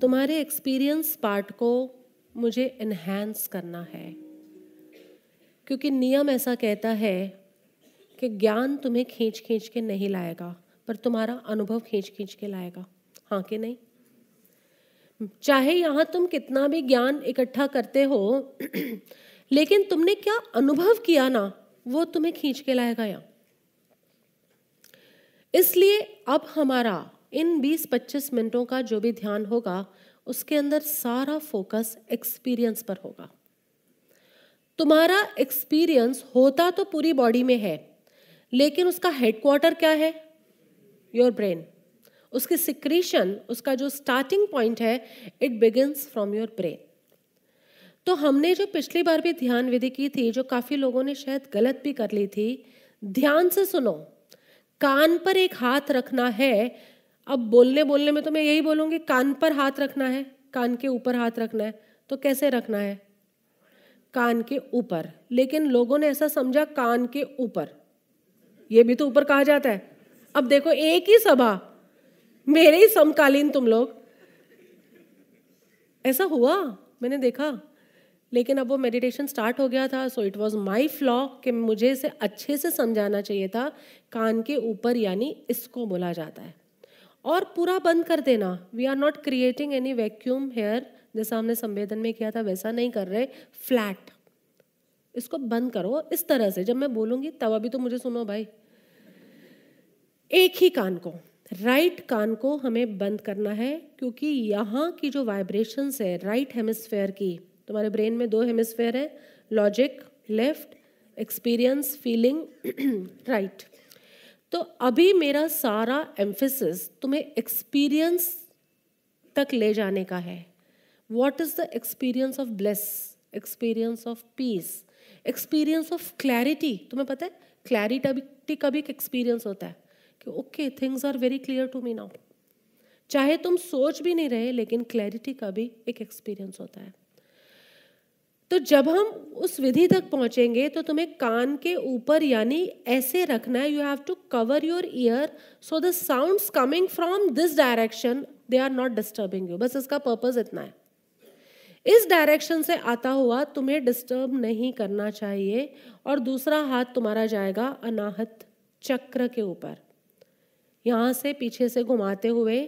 तुम्हारे एक्सपीरियंस पार्ट को मुझे इन्हेंस करना है। क्योंकि नियम ऐसा कहता है कि ज्ञान तुम्हें खींच खींच के नहीं लाएगा, पर तुम्हारा अनुभव खींच खींच के लाएगा। हाँ कि नहीं? चाहे यहाँ तुम कितना भी ज्ञान इकट्ठा करते हो, लेकिन तुमने क्या अनुभव किया ना, वो तुम्हें खींच के लाएगा यहाँ। इसलिए अब हमारा इन 20-25 मिनटों का जो भी ध्यान होगा, उसके अंदर सारा फोकस एक्सपीरियंस पर होगा। तुम्हारा एक्सपीरियंस होता तो पूरी बॉडी में है, लेकिन उसका हेडक्वार्टर क्या है? योर ब्रेन उसकी सिक्रीशन, उसका जो स्टार्टिंग पॉइंट है it begins from your brain तो हमने जो पिछली बार भी ध्यान विधि की थी, जो काफ़ी लोगों ने शायद गलत भी कर ली थी, ध्यान से सुनो। कान पर एक हाथ रखना है अब बोलने बोलने में तो मैं यही बोलूँगी, कान पर हाथ रखना है, कान के ऊपर हाथ रखना है तो कैसे रखना है? कान के ऊपर। लेकिन लोगों ने ऐसा समझा, कान के ऊपर। ये भी तो ऊपर कहा जाता है। अब देखो, एक ही सभा। मेरे ही समकालीन तुम लोग। ऐसा हुआ? मैंने देखा। लेकिन अब वो मेडिटेशन स्टार्ट हो गया था so it was my flaw कि मुझे इसे अच्छे से समझाना चाहिए था। कान के ऊपर यानी इसको बोला जाता है। और पूरा बंद कर देना। We are not creating any vacuum here जैसा हमने संवेदन में किया था, वैसा नहीं कर रहे। फ्लैट इसको बंद करो। इस तरह से, जब मैं बोलूँगी, तब अभी तो मुझे सुनो भाई। एक ही कान को राइट कान को हमें बंद करना है, क्योंकि यहाँ की जो वाइब्रेशंस है राइट हेमिस्फेयर की, तुम्हारे ब्रेन में दो हेमिस्फेयर है logic left experience feeling right तो अभी मेरा सारा एम्फेसिस तुम्हें एक्सपीरियंस तक ले जाने का है। What is the experience of bliss experience of peace experience of clarity तुम्हें पता है? क्लैरिटी का भी एक एक्सपीरियंस होता है कि okay things are very clear to me now चाहे तुम सोच भी नहीं रहे, लेकिन क्लैरिटी का भी एक एक्सपीरियंस होता है। तो जब हम उस विधि तक पहुँचेंगे तो तुम्हें कान के ऊपर यानी ऐसे रखना है you have to cover your ear so the sounds coming from this direction they are not disturbing you बस इसका पर्पज इतना है। इस डायरेक्शन से आता हुआ तुम्हें डिस्टर्ब नहीं करना चाहिए और दूसरा हाथ तुम्हारा जाएगा अनाहत चक्र के ऊपर। यहाँ से पीछे से घुमाते हुए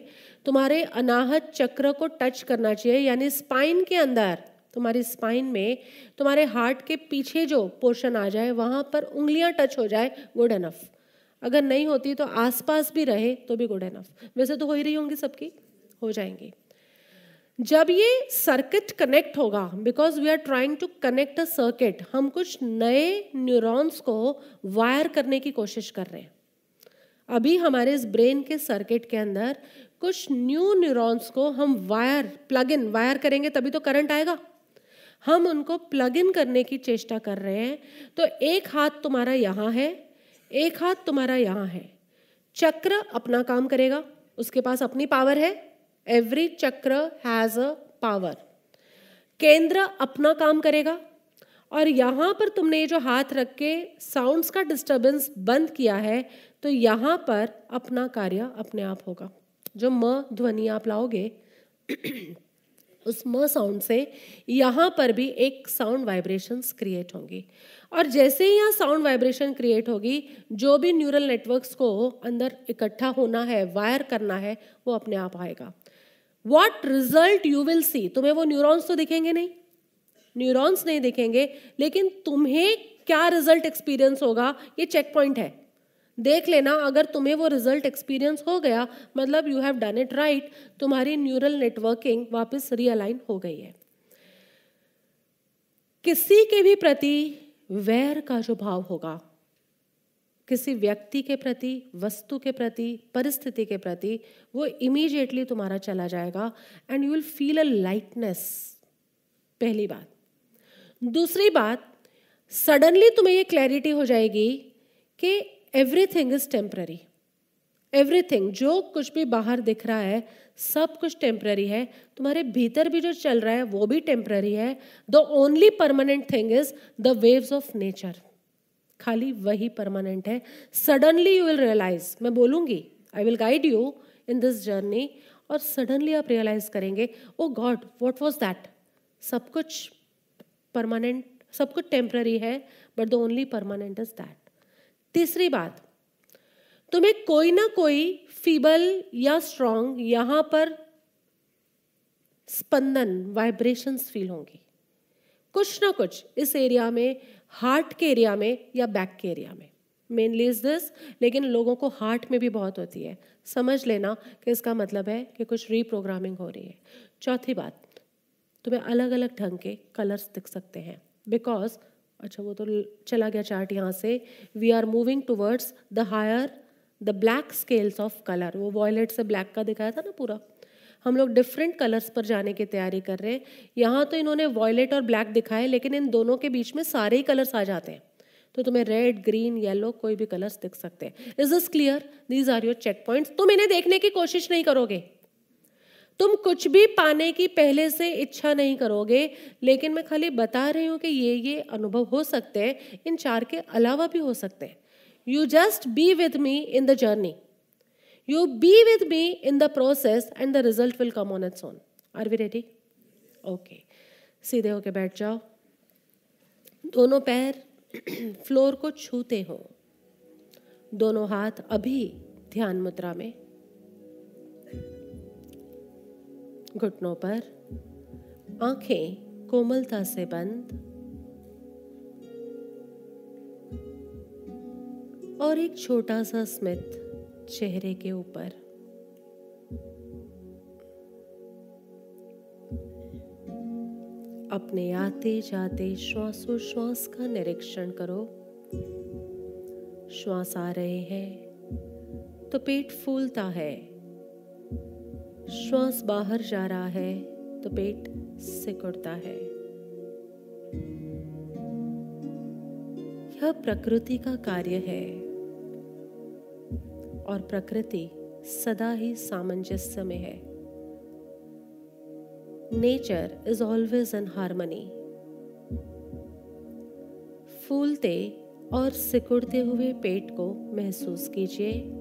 तुम्हारे अनाहत चक्र को टच करना चाहिए, यानी स्पाइन के अंदर तुम्हारी स्पाइन में, तुम्हारे हार्ट के पीछे जो पोर्शन आ जाए, वहाँ पर उंगलियाँ टच हो जाए गुड एनफ अगर नहीं होती तो आसपास भी रहे तो भी गुड एनफ वैसे तो हो ही रही होंगी सबकी, हो जाएँगी. जब ये सर्किट कनेक्ट होगा because we are trying to connect a circuit हम कुछ नए न्यूरॉन्स को वायर करने की कोशिश कर रहे हैं. अभी हमारे इस ब्रेन के सर्किट के अंदर कुछ न्यू न्यूरॉन्स को हम वायर प्लग इन वायर करेंगे, तभी तो करंट आएगा. हम उनको प्लग इन करने की चेष्टा कर रहे हैं तो एक हाथ तुम्हारा यहाँ है, एक हाथ तुम्हारा यहाँ है। चक्र अपना काम करेगा, उसके पास अपनी पावर है एवरी चक्र हैज़ अ पावर केंद्र अपना काम करेगा, और यहाँ पर तुमने जो हाथ रख के साउंड्स का डिस्टरबेंस बंद किया है तो यहाँ पर अपना कार्य अपने आप होगा। जो म ध्वनि आप लाओगे उस म साउंड से यहाँ पर भी एक साउंड वाइब्रेशंस क्रिएट होंगी। और जैसे ही यहाँ साउंड वाइब्रेशन क्रिएट होगी, जो भी न्यूरल नेटवर्क्स को अंदर इकट्ठा होना है वायर करना है, वो अपने आप आएगा। What result you will see तुम्हें वो न्यूरॉन्स तो दिखेंगे नहीं। न्यूरॉन्स नहीं दिखेंगे, लेकिन तुम्हें क्या रिज़ल्ट एक्सपीरियंस होगा, ये चेक पॉइंट है। देख लेना, अगर तुम्हें वो रिज़ल्ट एक्सपीरियंस हो गया मतलब you have done it right तुम्हारी न्यूरल नेटवर्किंग वापस रियलाइन हो गई है। किसी के भी प्रति वैर का जो भाव होगा, किसी व्यक्ति के प्रति, वस्तु के प्रति, परिस्थिति के प्रति, वो इमीडिएटली तुम्हारा चला जाएगा and you will feel a lightness पहली बात। दूसरी बात सडनली तुम्हें ये क्लैरिटी हो जाएगी कि एवरीथिंग इज़ टेम्प्ररी एवरीथिंग जो कुछ भी बाहर दिख रहा है, सब कुछ टेम्प्ररी है। तुम्हारे भीतर भी जो चल रहा है, वो भी टेम्प्ररी है। The only permanent thing is the waves of nature खाली वही परमानेंट है। सडनली यू विल रियलाइज़ मैं बोलूँगी I will guide you in this journey और सडनली आप रियलाइज़ करेंगे oh God what was that सब कुछ परमानेंट सब कुछ टेम्प्ररी है but the only permanent is that तीसरी बात, तुम्हें कोई ना कोई फीबल या स्ट्रॉन्ग यहाँ पर स्पंदन वाइब्रेशंस फील होंगी। कुछ ना कुछ इस एरिया में हार्ट के एरिया में या बैक के एरिया में। मेनली इज़ दिस लेकिन लोगों को हार्ट में भी बहुत होती है। समझ लेना कि इसका मतलब है कि कुछ रीप्रोग्रामिंग हो रही है। चौथी बात, तुम्हें अलग अलग ढंग के कलर्स दिख सकते हैं। बिकॉज़ अच्छा वो तो चला गया चार्ट यहाँ से। We are moving towards the higher the black scales of colour वो वॉयलेट से ब्लैक का दिखाया था ना पूरा। हम लोग डिफरेंट कलर्स पर जाने की तैयारी कर रहे हैं। यहाँ तो इन्होंने वॉयलेट और ब्लैक दिखाए, लेकिन इन दोनों के बीच में सारे ही कलर्स आ जाते हैं। तो तुम्हें रेड ग्रीन येलो कोई भी कलर्स दिख सकते हैं। Is this clear these are your check points तुम इन्हें देखने की कोशिश नहीं करोगे। तुम कुछ भी पाने की पहले से इच्छा नहीं करोगे, लेकिन मैं खाली बता रही हूँ कि ये ये अनुभव हो सकते हैं, इन चार के अलावा भी हो सकते हैं। You just be with me in the journey you be with me in the process and the result will come on its own are we ready okay सीधे होके बैठ जाओ। दोनों पैर फ्लोर को छूते हो। दोनों हाथ अभी ध्यान मुद्रा में। घुटनों पर, आँखें कोमलता से बंद, और एक छोटा सा स्मित चेहरे के ऊपर। अपने आते जाते श्वासोश्वास का निरीक्षण करो। श्वास आ रहे हैं तो पेट फूलता है। श्वास बाहर जा रहा है तो पेट सिकुड़ता है। यह प्रकृति का कार्य है और प्रकृति सदा ही सामंजस्य में है। Nature is always in harmony फूलते और सिकुड़ते हुए पेट को महसूस कीजिए।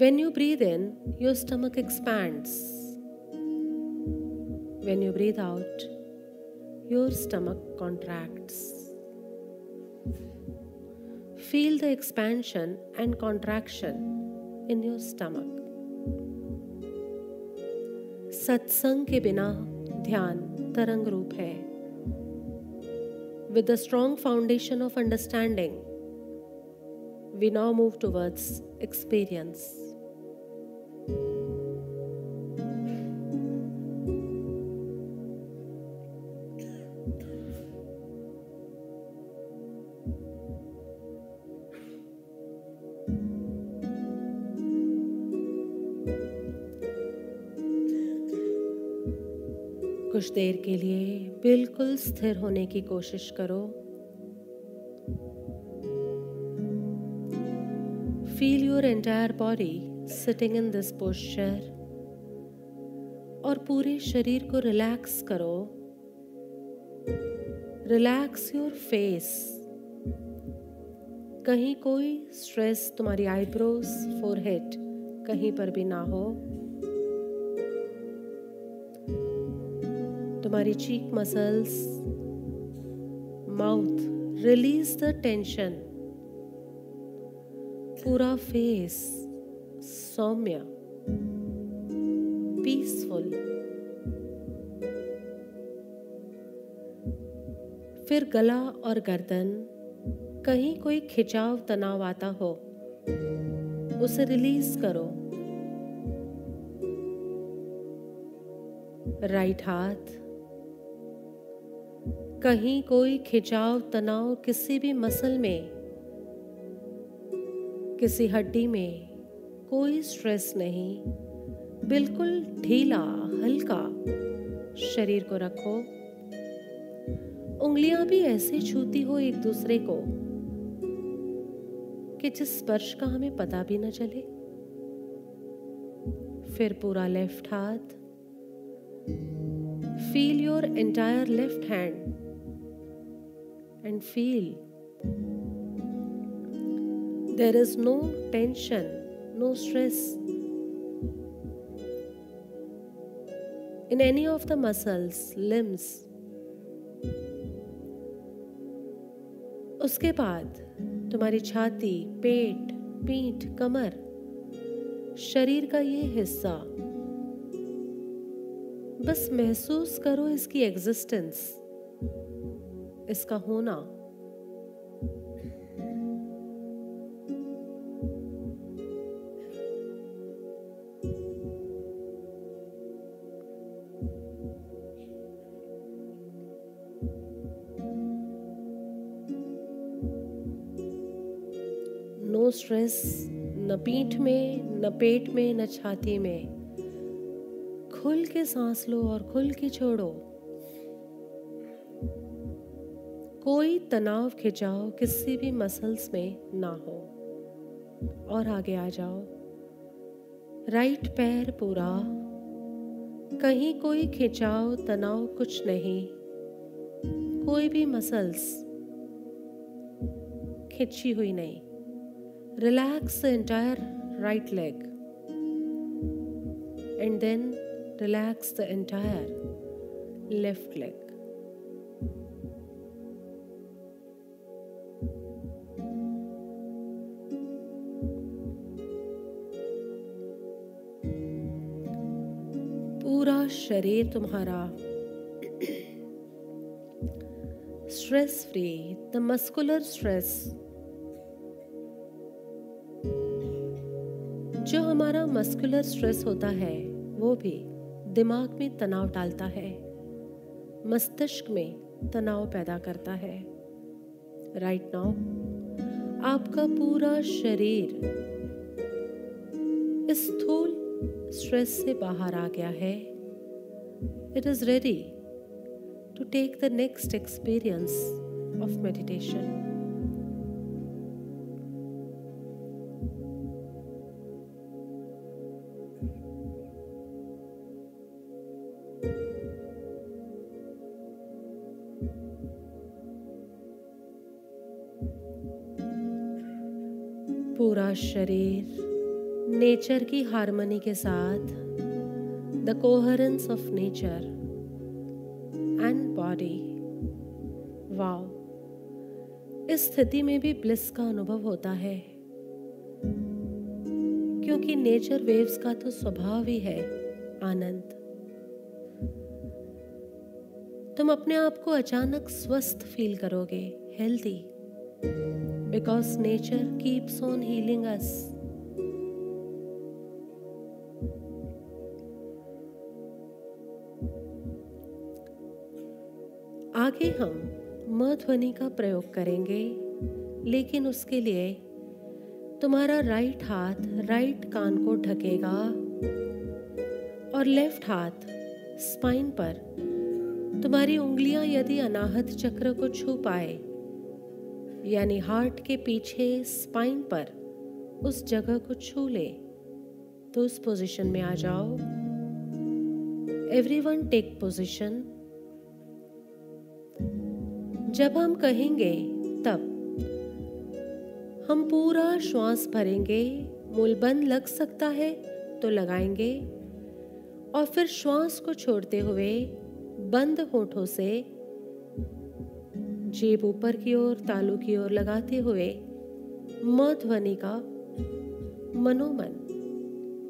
When you breathe in, your stomach expands. When you breathe out, your stomach contracts. Feel the expansion and contraction in your stomach. सत्संग के बिना ध्यान तरंग रूप है With a strong foundation of understanding, We now move towards experience. कुछ देर के लिए बिल्कुल स्थिर होने की कोशिश करो feel your entire body sitting in this posture और पूरे शरीर को रिलैक्स करो. रिलैक्स योर फेस कहीं कोई स्ट्रेस तुम्हारी आईब्रोज फोरहेड कहीं पर भी ना हो. तुम्हारी cheek muscles mouth release the tension पूरा फेस सौम्य पीसफुल फिर गला और गर्दन, कहीं कोई खिंचाव, तनाव आता हो, उसे रिलीज़ करो। राइट हाथ। कहीं कोई खिंचाव, तनाव किसी भी मसल में किसी हड्डी में कोई स्ट्रेस नहीं, बिल्कुल ढीला, हल्का शरीर को रखो। उंगलियाँ भी ऐसे छूती हो एक दूसरे को कि जिस स्पर्श का हमें पता भी न चले। फिर पूरा लेफ़्ट हाथ feel your entire left hand and feel there is no tension no stress in any of the muscles, limbs. उसके बाद तुम्हारी छाती पेट पीठ कमर शरीर का ये हिस्सा बस महसूस करो इसकी एग्जिस्टेंस इसका होना स्ट्रेस न पीठ में, न पेट में, न छाती में। खुल के सांस लो और खुल के छोड़ो। कोई तनाव खिंचाव किसी भी मसल्स में ना हो। और आगे आ जाओ। राइट पैर पूरा। कहीं कोई खिंचाव तनाव कुछ नहीं। कोई भी मसल्स खिंची हुई नहीं। relax the entire right leg and then relax the entire left leg. पूरा शरीर तुम्हारा stress free the muscular stress muscular stress होता है, वो भी दिमाग में तनाव डालता है। मस्तिष्क में तनाव पैदा करता है। राइट नाउ आपका पूरा शरीर स्थूल स्ट्रेस से बाहर आ गया है। It is ready to take the next experience of meditation शरीर नेचर की हारमोनी के साथ the coherence of nature and body wow इस स्थिति में भी ब्लिस का अनुभव होता है, क्योंकि नेचर वेव्स का तो स्वभाव ही है, आनंद। तुम अपने आप को अचानक स्वस्थ फील करोगे healthy because nature keeps on healing us. आगे हम म ध्वनि का प्रयोग करेंगे, लेकिन उसके लिए तुम्हारा राइट हाथ राइट कान को ढकेगा और लेफ़्ट हाथ स्पाइन पर तुम्हारी उंगलियाँ यदि अनाहत चक्र को छू पाए यानी हार्ट के पीछे स्पाइन पर उस जगह को छू ले तो उस पोजीशन में आ जाओ। एवरीवन टेक पोजीशन जब हम कहेंगे तब, हम पूरा श्वास भरेंगे मूलबंद लग सकता है तो लगाएँगे, और फिर श्वास को छोड़ते हुए बंद होठों से जेब ऊपर की ओर, तालू की ओर लगाते हुए म ध्वनि का मनोमन,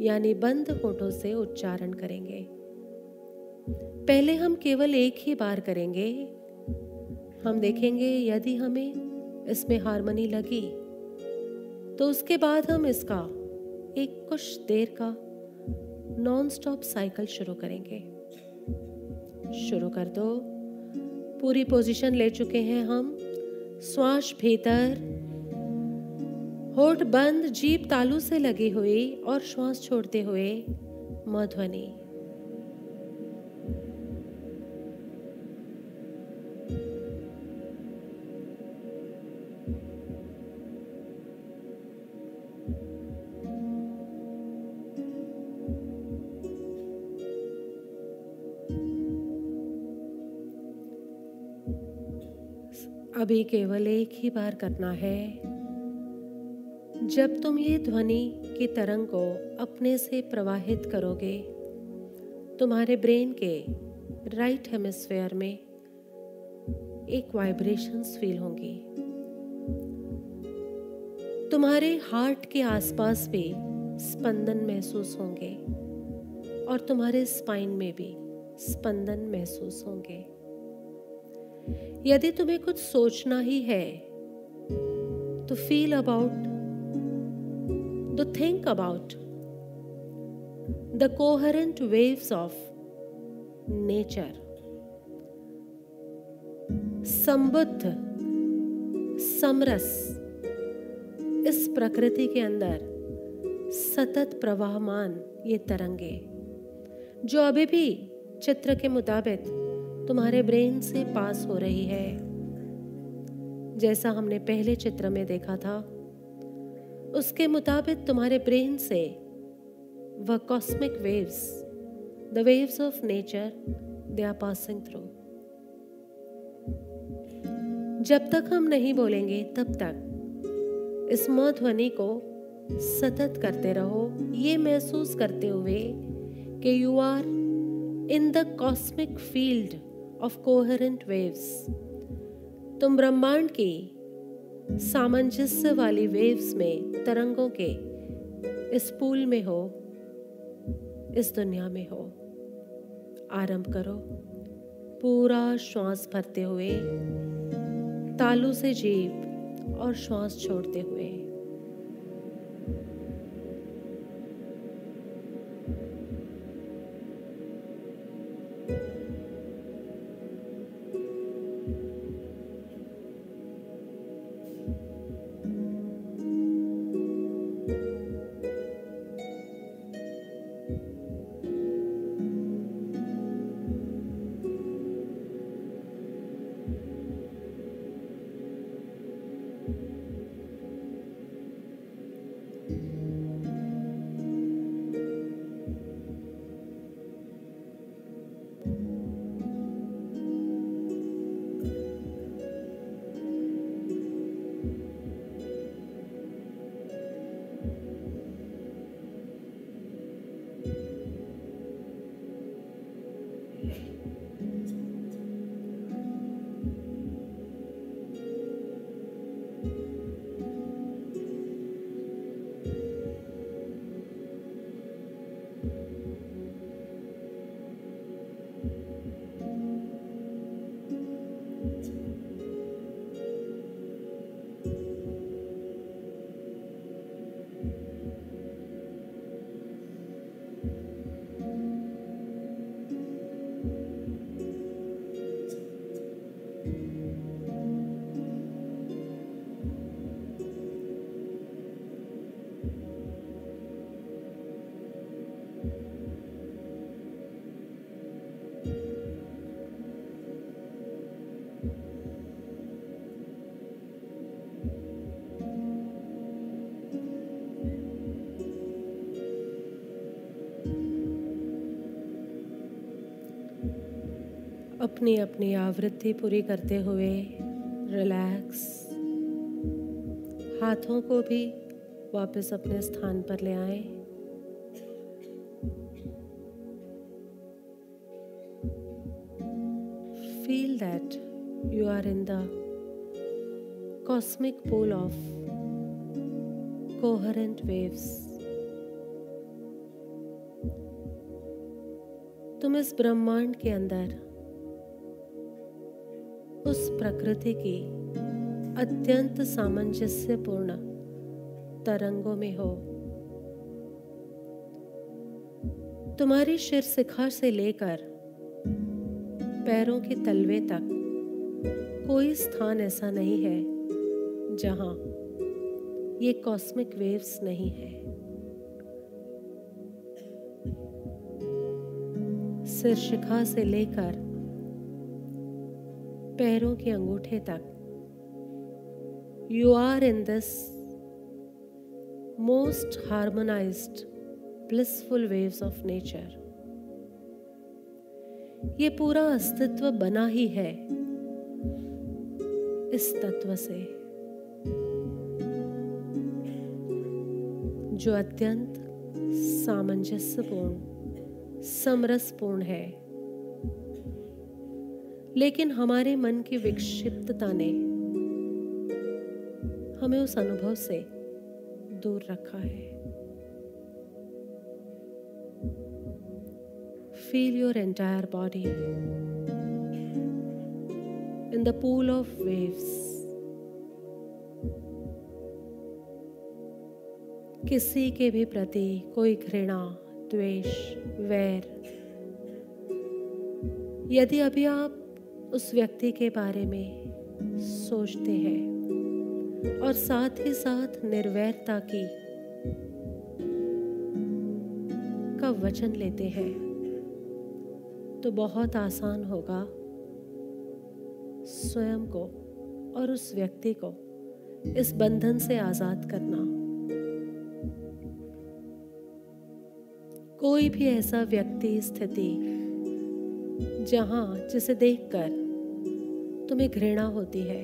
यानी बंद होठों से उच्चारण करेंगे। पहले हम केवल एक ही बार करेंगे। हम देखेंगे यदि हमें इसमें हारमोनी लगी तो उसके बाद हम इसका एक कुछ देर का नॉन स्टॉप साइकिल शुरू करेंगे। शुरू कर दो। पूरी पोजीशन ले चुके हैं हम। श्वास भीतर। होठ बंद, जीप तालू से लगी हुई और श्वास छोड़ते हुए मध्वनि अभी केवल एक ही बार करना है। जब तुम ये ध्वनि की तरंग को अपने से प्रवाहित करोगे, तुम्हारे ब्रेन के राइट हेमिस्फेयर में एक वाइब्रेशंस फील होंगी। तुम्हारे हार्ट के आसपास भी स्पंदन महसूस होंगे और तुम्हारे स्पाइन में भी स्पंदन महसूस होंगे। यदि तुम्हें कुछ सोचना ही है तो feel about the think about the coherent waves of nature संबुद्ध समरस इस प्रकृति के अंदर सतत प्रवाहमान ये तरंगे, जो अभी भी चित्र के मुताबिक तुम्हारे ब्रेन से पास हो रही है। जैसा हमने पहले चित्र में देखा था, उसके मुताबिक तुम्हारे ब्रेन से वह cosmic waves the waves of nature they are passing through जब तक हम नहीं बोलेंगे, तब तक इस म ध्वनि को सतत करते रहो। ये महसूस करते हुए कि you are in the cosmic field of coherent waves तुम ब्रह्मांड की सामंजस्य वाली वेव्स में तरंगों के इस पूल में हो, इस दुनिया में हो। आरंभ करो। पूरा श्वास भरते हुए, तालू से जीप और श्वास छोड़ते हुए। अपनी अपनी आवृत्ति पूरी करते हुए रिलैक्स हाथों को भी वापस अपने स्थान पर ले आए feel that you are in the cosmic pool of coherent waves. तुम इस ब्रह्मांड के अंदर प्रकृति की अत्यंत सामंजस्यपूर्ण तरंगों में हो। तुम्हारी शिर शिखा से लेकर पैरों के तलवे तक कोई स्थान ऐसा नहीं है जहाँ ये कॉस्मिक वेव्स नहीं है। सिर शिखा से लेकर पैरों के अंगूठे तक। You are in this most harmonized blissful waves of nature ये पूरा अस्तित्व बना ही है इस तत्व से, जो अत्यंत सामंजस्यपूर्ण, समरसपूर्ण है। लेकिन हमारे मन की विक्षिप्तता ने हमें उस अनुभव से दूर रखा है। Feel your entire body in the pool of waves किसी के भी प्रति कोई घृणा, द्वेष, वैर, यदि अभी आप उस व्यक्ति के बारे में सोचते हैं और साथ ही साथ निर्वैरता की का वचन लेते हैं। तो बहुत आसान होगा स्वयं को और उस व्यक्ति को इस बंधन से आज़ाद करना। कोई भी ऐसा व्यक्ति स्थिति, जहाँ जिसे देखकर तुम्हें घृणा होती है।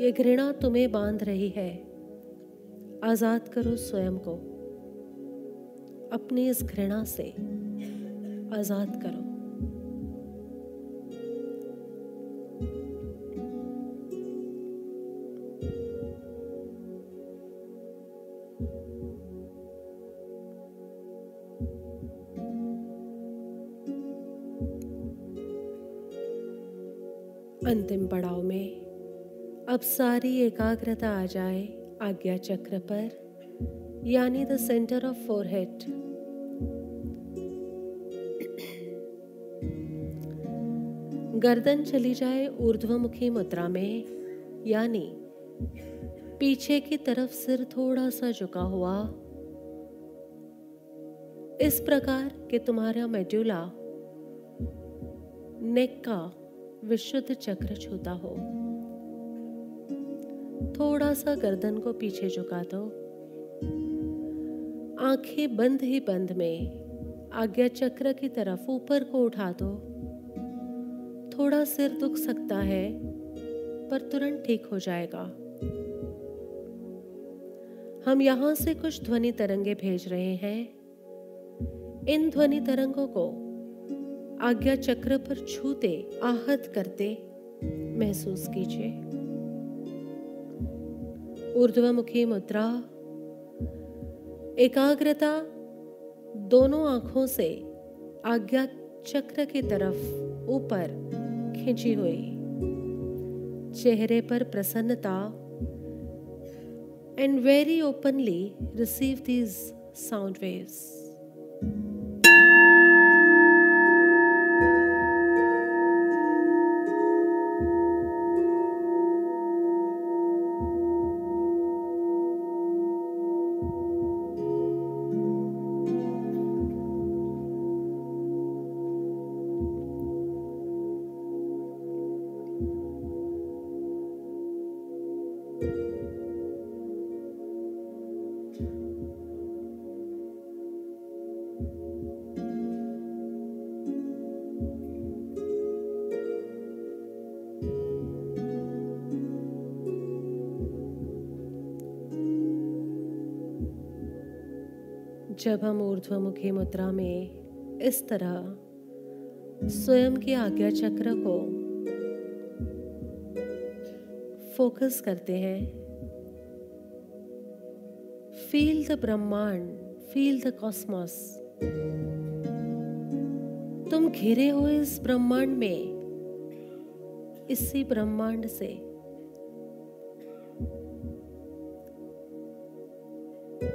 ये घृणा तुम्हें बाँध रही है। आज़ाद करो स्वयं को। अपनी इस घृणा से आज़ाद करो। अंतिम पड़ाव में अब सारी एकाग्रता आ जाए आज्ञा चक्र पर, यानी द सेंटर ऑफ़ फोरहेड गर्दन चली जाए ऊर्ध्वमुखी मुद्रा में, यानी पीछे की तरफ़ सिर थोड़ा सा झुका हुआ। इस प्रकार कि तुम्हारा मेड्यूला नेक का विशुद्ध चक्र छूता हो। थोड़ा सा गर्दन को पीछे झुका दो। आँखें बंद ही बंद में आज्ञा चक्र की तरफ़ ऊपर को उठा दो। थोड़ा सिर दुख सकता है, पर तुरंत ठीक हो जाएगा। हम यहाँ से कुछ ध्वनि तरंगे भेज रहे हैं। इन ध्वनि तरंगों को आज्ञा चक्र पर छूते, आहत करते, महसूस कीजिए। ऊर्ध्वमुखी मुद्रा, एकाग्रता दोनों आँखों से आज्ञा चक्र की तरफ़ ऊपर खींची हुई। चेहरे पर प्रसन्नता and very openly receive these sound waves जब हम ऊर्ध्वमुखी मुद्रा में इस तरह स्वयं के आज्ञा चक्र को फोकस करते हैं feel the brahmand feel the cosmos तुम घिरे हो इस ब्रह्मांड में, इसी ब्रह्मांड से।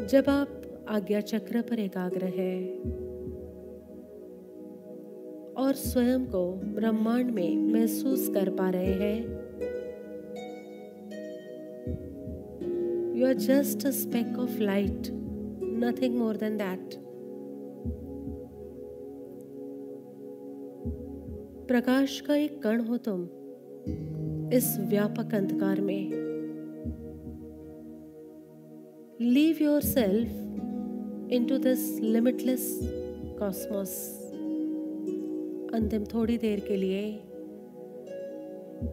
जब आप आज्ञा चक्र पर एकाग्र है और स्वयं को ब्रह्मांड में महसूस कर पा रहे हैं। You are just a speck of light nothing more than that प्रकाश का एक कण हो तुम इस व्यापक अंधकार में। Leave your self to this limitless cosmos अंतिम थोड़ी देर के लिए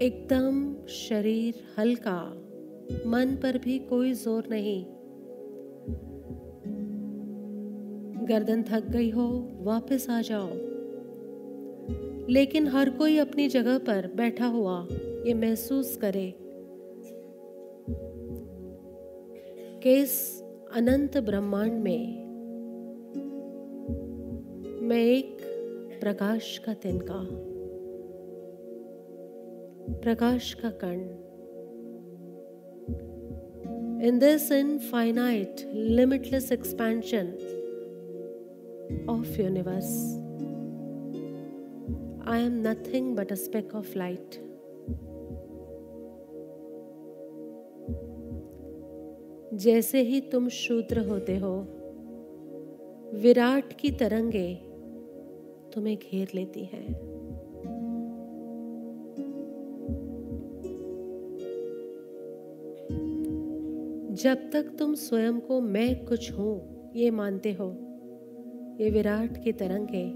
एकदम शरीर हल्का, मन पर भी कोई ज़ोर नहीं। गर्दन थक गई हो, वापस आ जाओ। लेकिन हर कोई अपनी जगह पर बैठा हुआ ये महसूस करे कि इस अनंत ब्रह्मांड में मैं एक प्रकाश का तिनका, प्रकाश का कण। In this infinite limitless expansion of universe I am nothing but a speck of light जैसे ही तुम शूद्र होते हो, विराट की तरंगें तुम्हें घेर लेती है। जब तक तुम स्वयं को मैं कुछ हूँ, ये मानते हो, ये विराट की तरंगे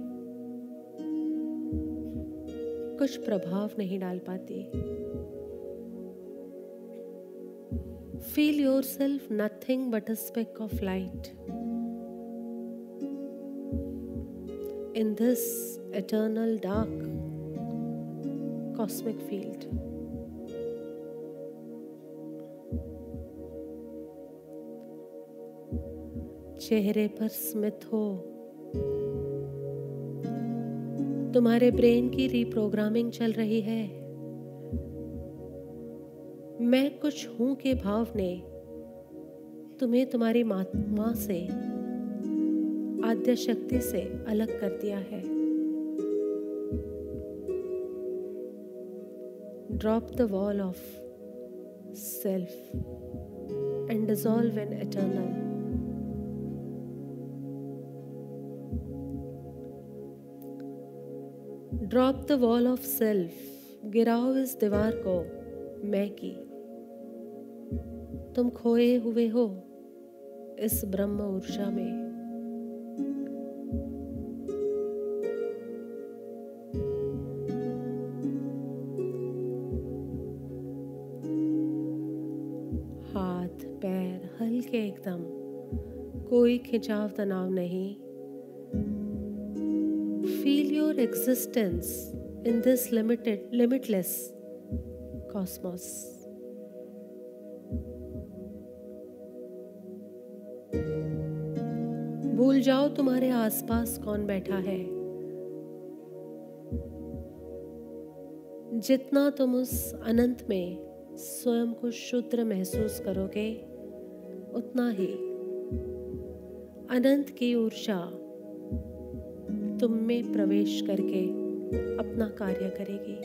कुछ प्रभाव नहीं डाल पाती। Feel yourself nothing but a speck of light. In this eternal dark cosmic field. चेहरे पर स्मित हो तुम्हारे ब्रेन की रीप्रोग्रामिंग चल रही है मैं कुछ हूँ के भाव ने तुम्हें तुम्हारी माँ से आद्य शक्ति से अलग कर दिया है। Drop the wall of self and dissolve in eternal drop the wall of self गिराओ इस दीवार को मैं की। तुम खोए हुए हो इस ब्रह्म ऊर्जा में। एकदम। कोई खिंचाव तनाव नहीं। Feel your existence in this limited limitless cosmos भूल जाओ तुम्हारे आसपास कौन बैठा है। जितना तुम उस अनंत में स्वयं को शुद्र महसूस करोगे उतना ही। अनंत की ऊर्जा तुम में प्रवेश करके अपना कार्य करेगी।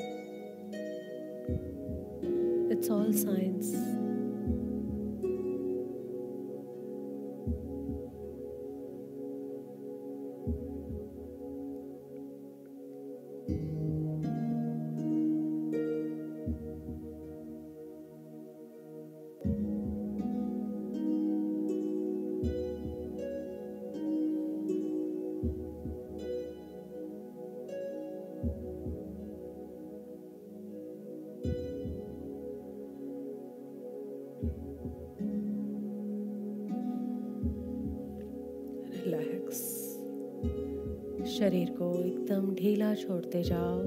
इट्स ऑल साइंस शरीर को एकदम ढीला छोड़ते जाओ।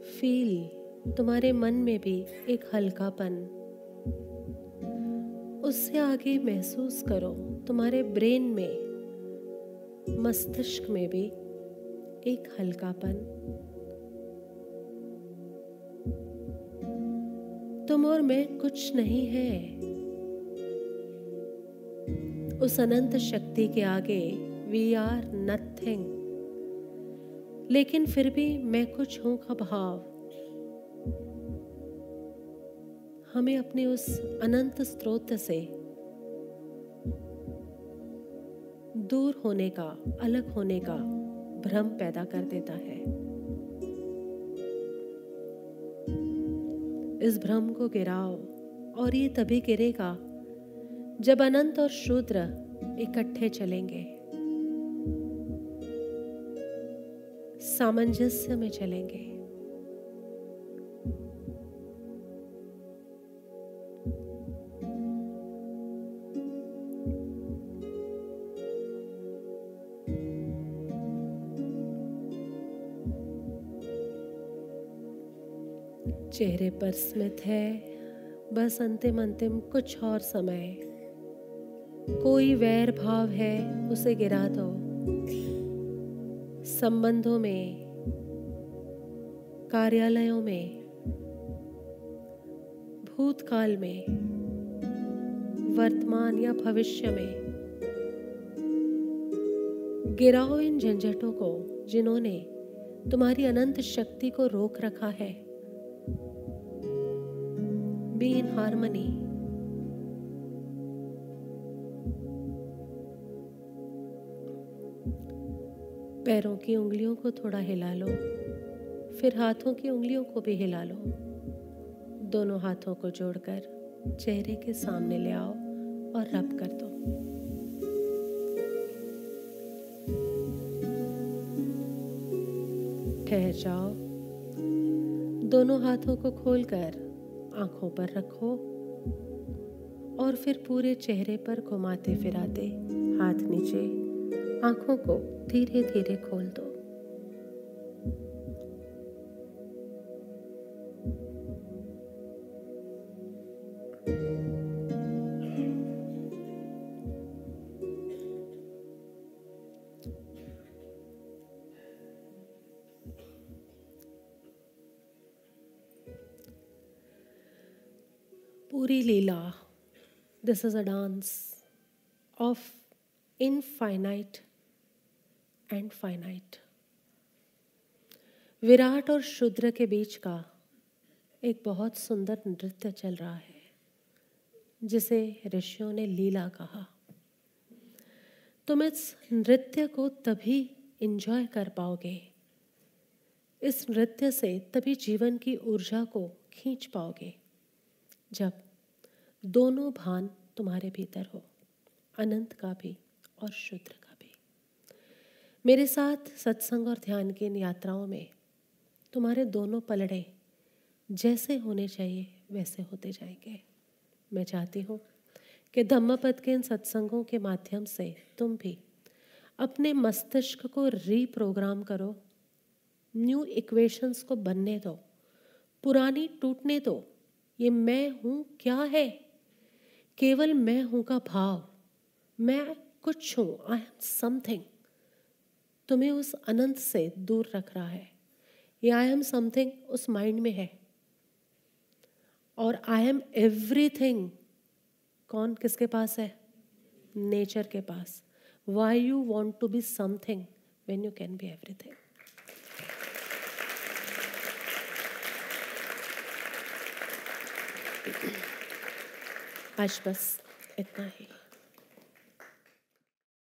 फील तुम्हारे मन में भी एक हल्कापन। उससे आगे महसूस करो तुम्हारे ब्रेन में, मस्तिष्क में भी एक हल्कापन। तुम और मैं कुछ नहीं है। उस अनंत शक्ति के आगे वी आर नथिंग लेकिन फिर भी मैं कुछ हूँ का भाव। हमें अपने उस अनंत स्रोत से दूर होने का, अलग होने का भ्रम पैदा कर देता है। इस भ्रम को गिराओ और ये तभी गिरेगा जब अनंत और शूद्र इकट्ठे चलेंगे। सामंजस्य में चलेंगे। चेहरे पर स्मित है, बस अंतिम अंतिम कुछ और समय। कोई वैर भाव है, उसे गिरा दो। संबंधों में, कार्यालयों में, भूतकाल में, वर्तमान या भविष्य में, गिराओ इन झंझटों को जिन्होंने तुम्हारी अनंत शक्ति को रोक रखा है। बी इन हारमनी पैरों की उंगलियों को थोड़ा हिला लो, फिर हाथों की उंगलियों को भी हिला लो। दोनों हाथों को जोड़कर चेहरे के सामने ले आओ और रब कर दो। ठहर जाओ। दोनों हाथों को खोलकर आँखों पर रखो और फिर पूरे चेहरे पर घुमाते फिराते हाथ नीचे आँखों को धीरे धीरे खोल दो। पूरी लीला this is a dance of infinite and finite Virat और शुद्र के बीच का एक बहुत सुंदर नृत्य चल रहा है, जिसे ऋषियों ने लीला कहा। तुम इस नृत्य को तभी इंजॉय कर पाओगे। इस नृत्य से तभी जीवन की ऊर्जा को खींच पाओगे, जब दोनों भान तुम्हारे भीतर हो, अनंत का भी और शुद्र मेरे साथ सत्संग और ध्यान की इन यात्राओं में तुम्हारे दोनों पलड़े जैसे होने चाहिए, वैसे होते जाएँगे। मैं चाहती हूँ कि धम्मपद के इन सत्संगों के माध्यम से तुम भी अपने मस्तिष्क को रीप्रोग्राम करो न्यू इक्वेशंस को बनने दो, पुरानी टूटने दो, ये मैं हूँ क्या है? केवल मैं हूँ का भाव, मैं कुछ हूँ आई एम समथिंग तुम्हें उस अनंत से दूर रख रहा है। ये आई एम समथिंग उस माइंड में है। और आई एम एवरीथिंग कौन किसके पास है? नेचर के पास। Why you want to be something when you can be everything आज बस इतना ही।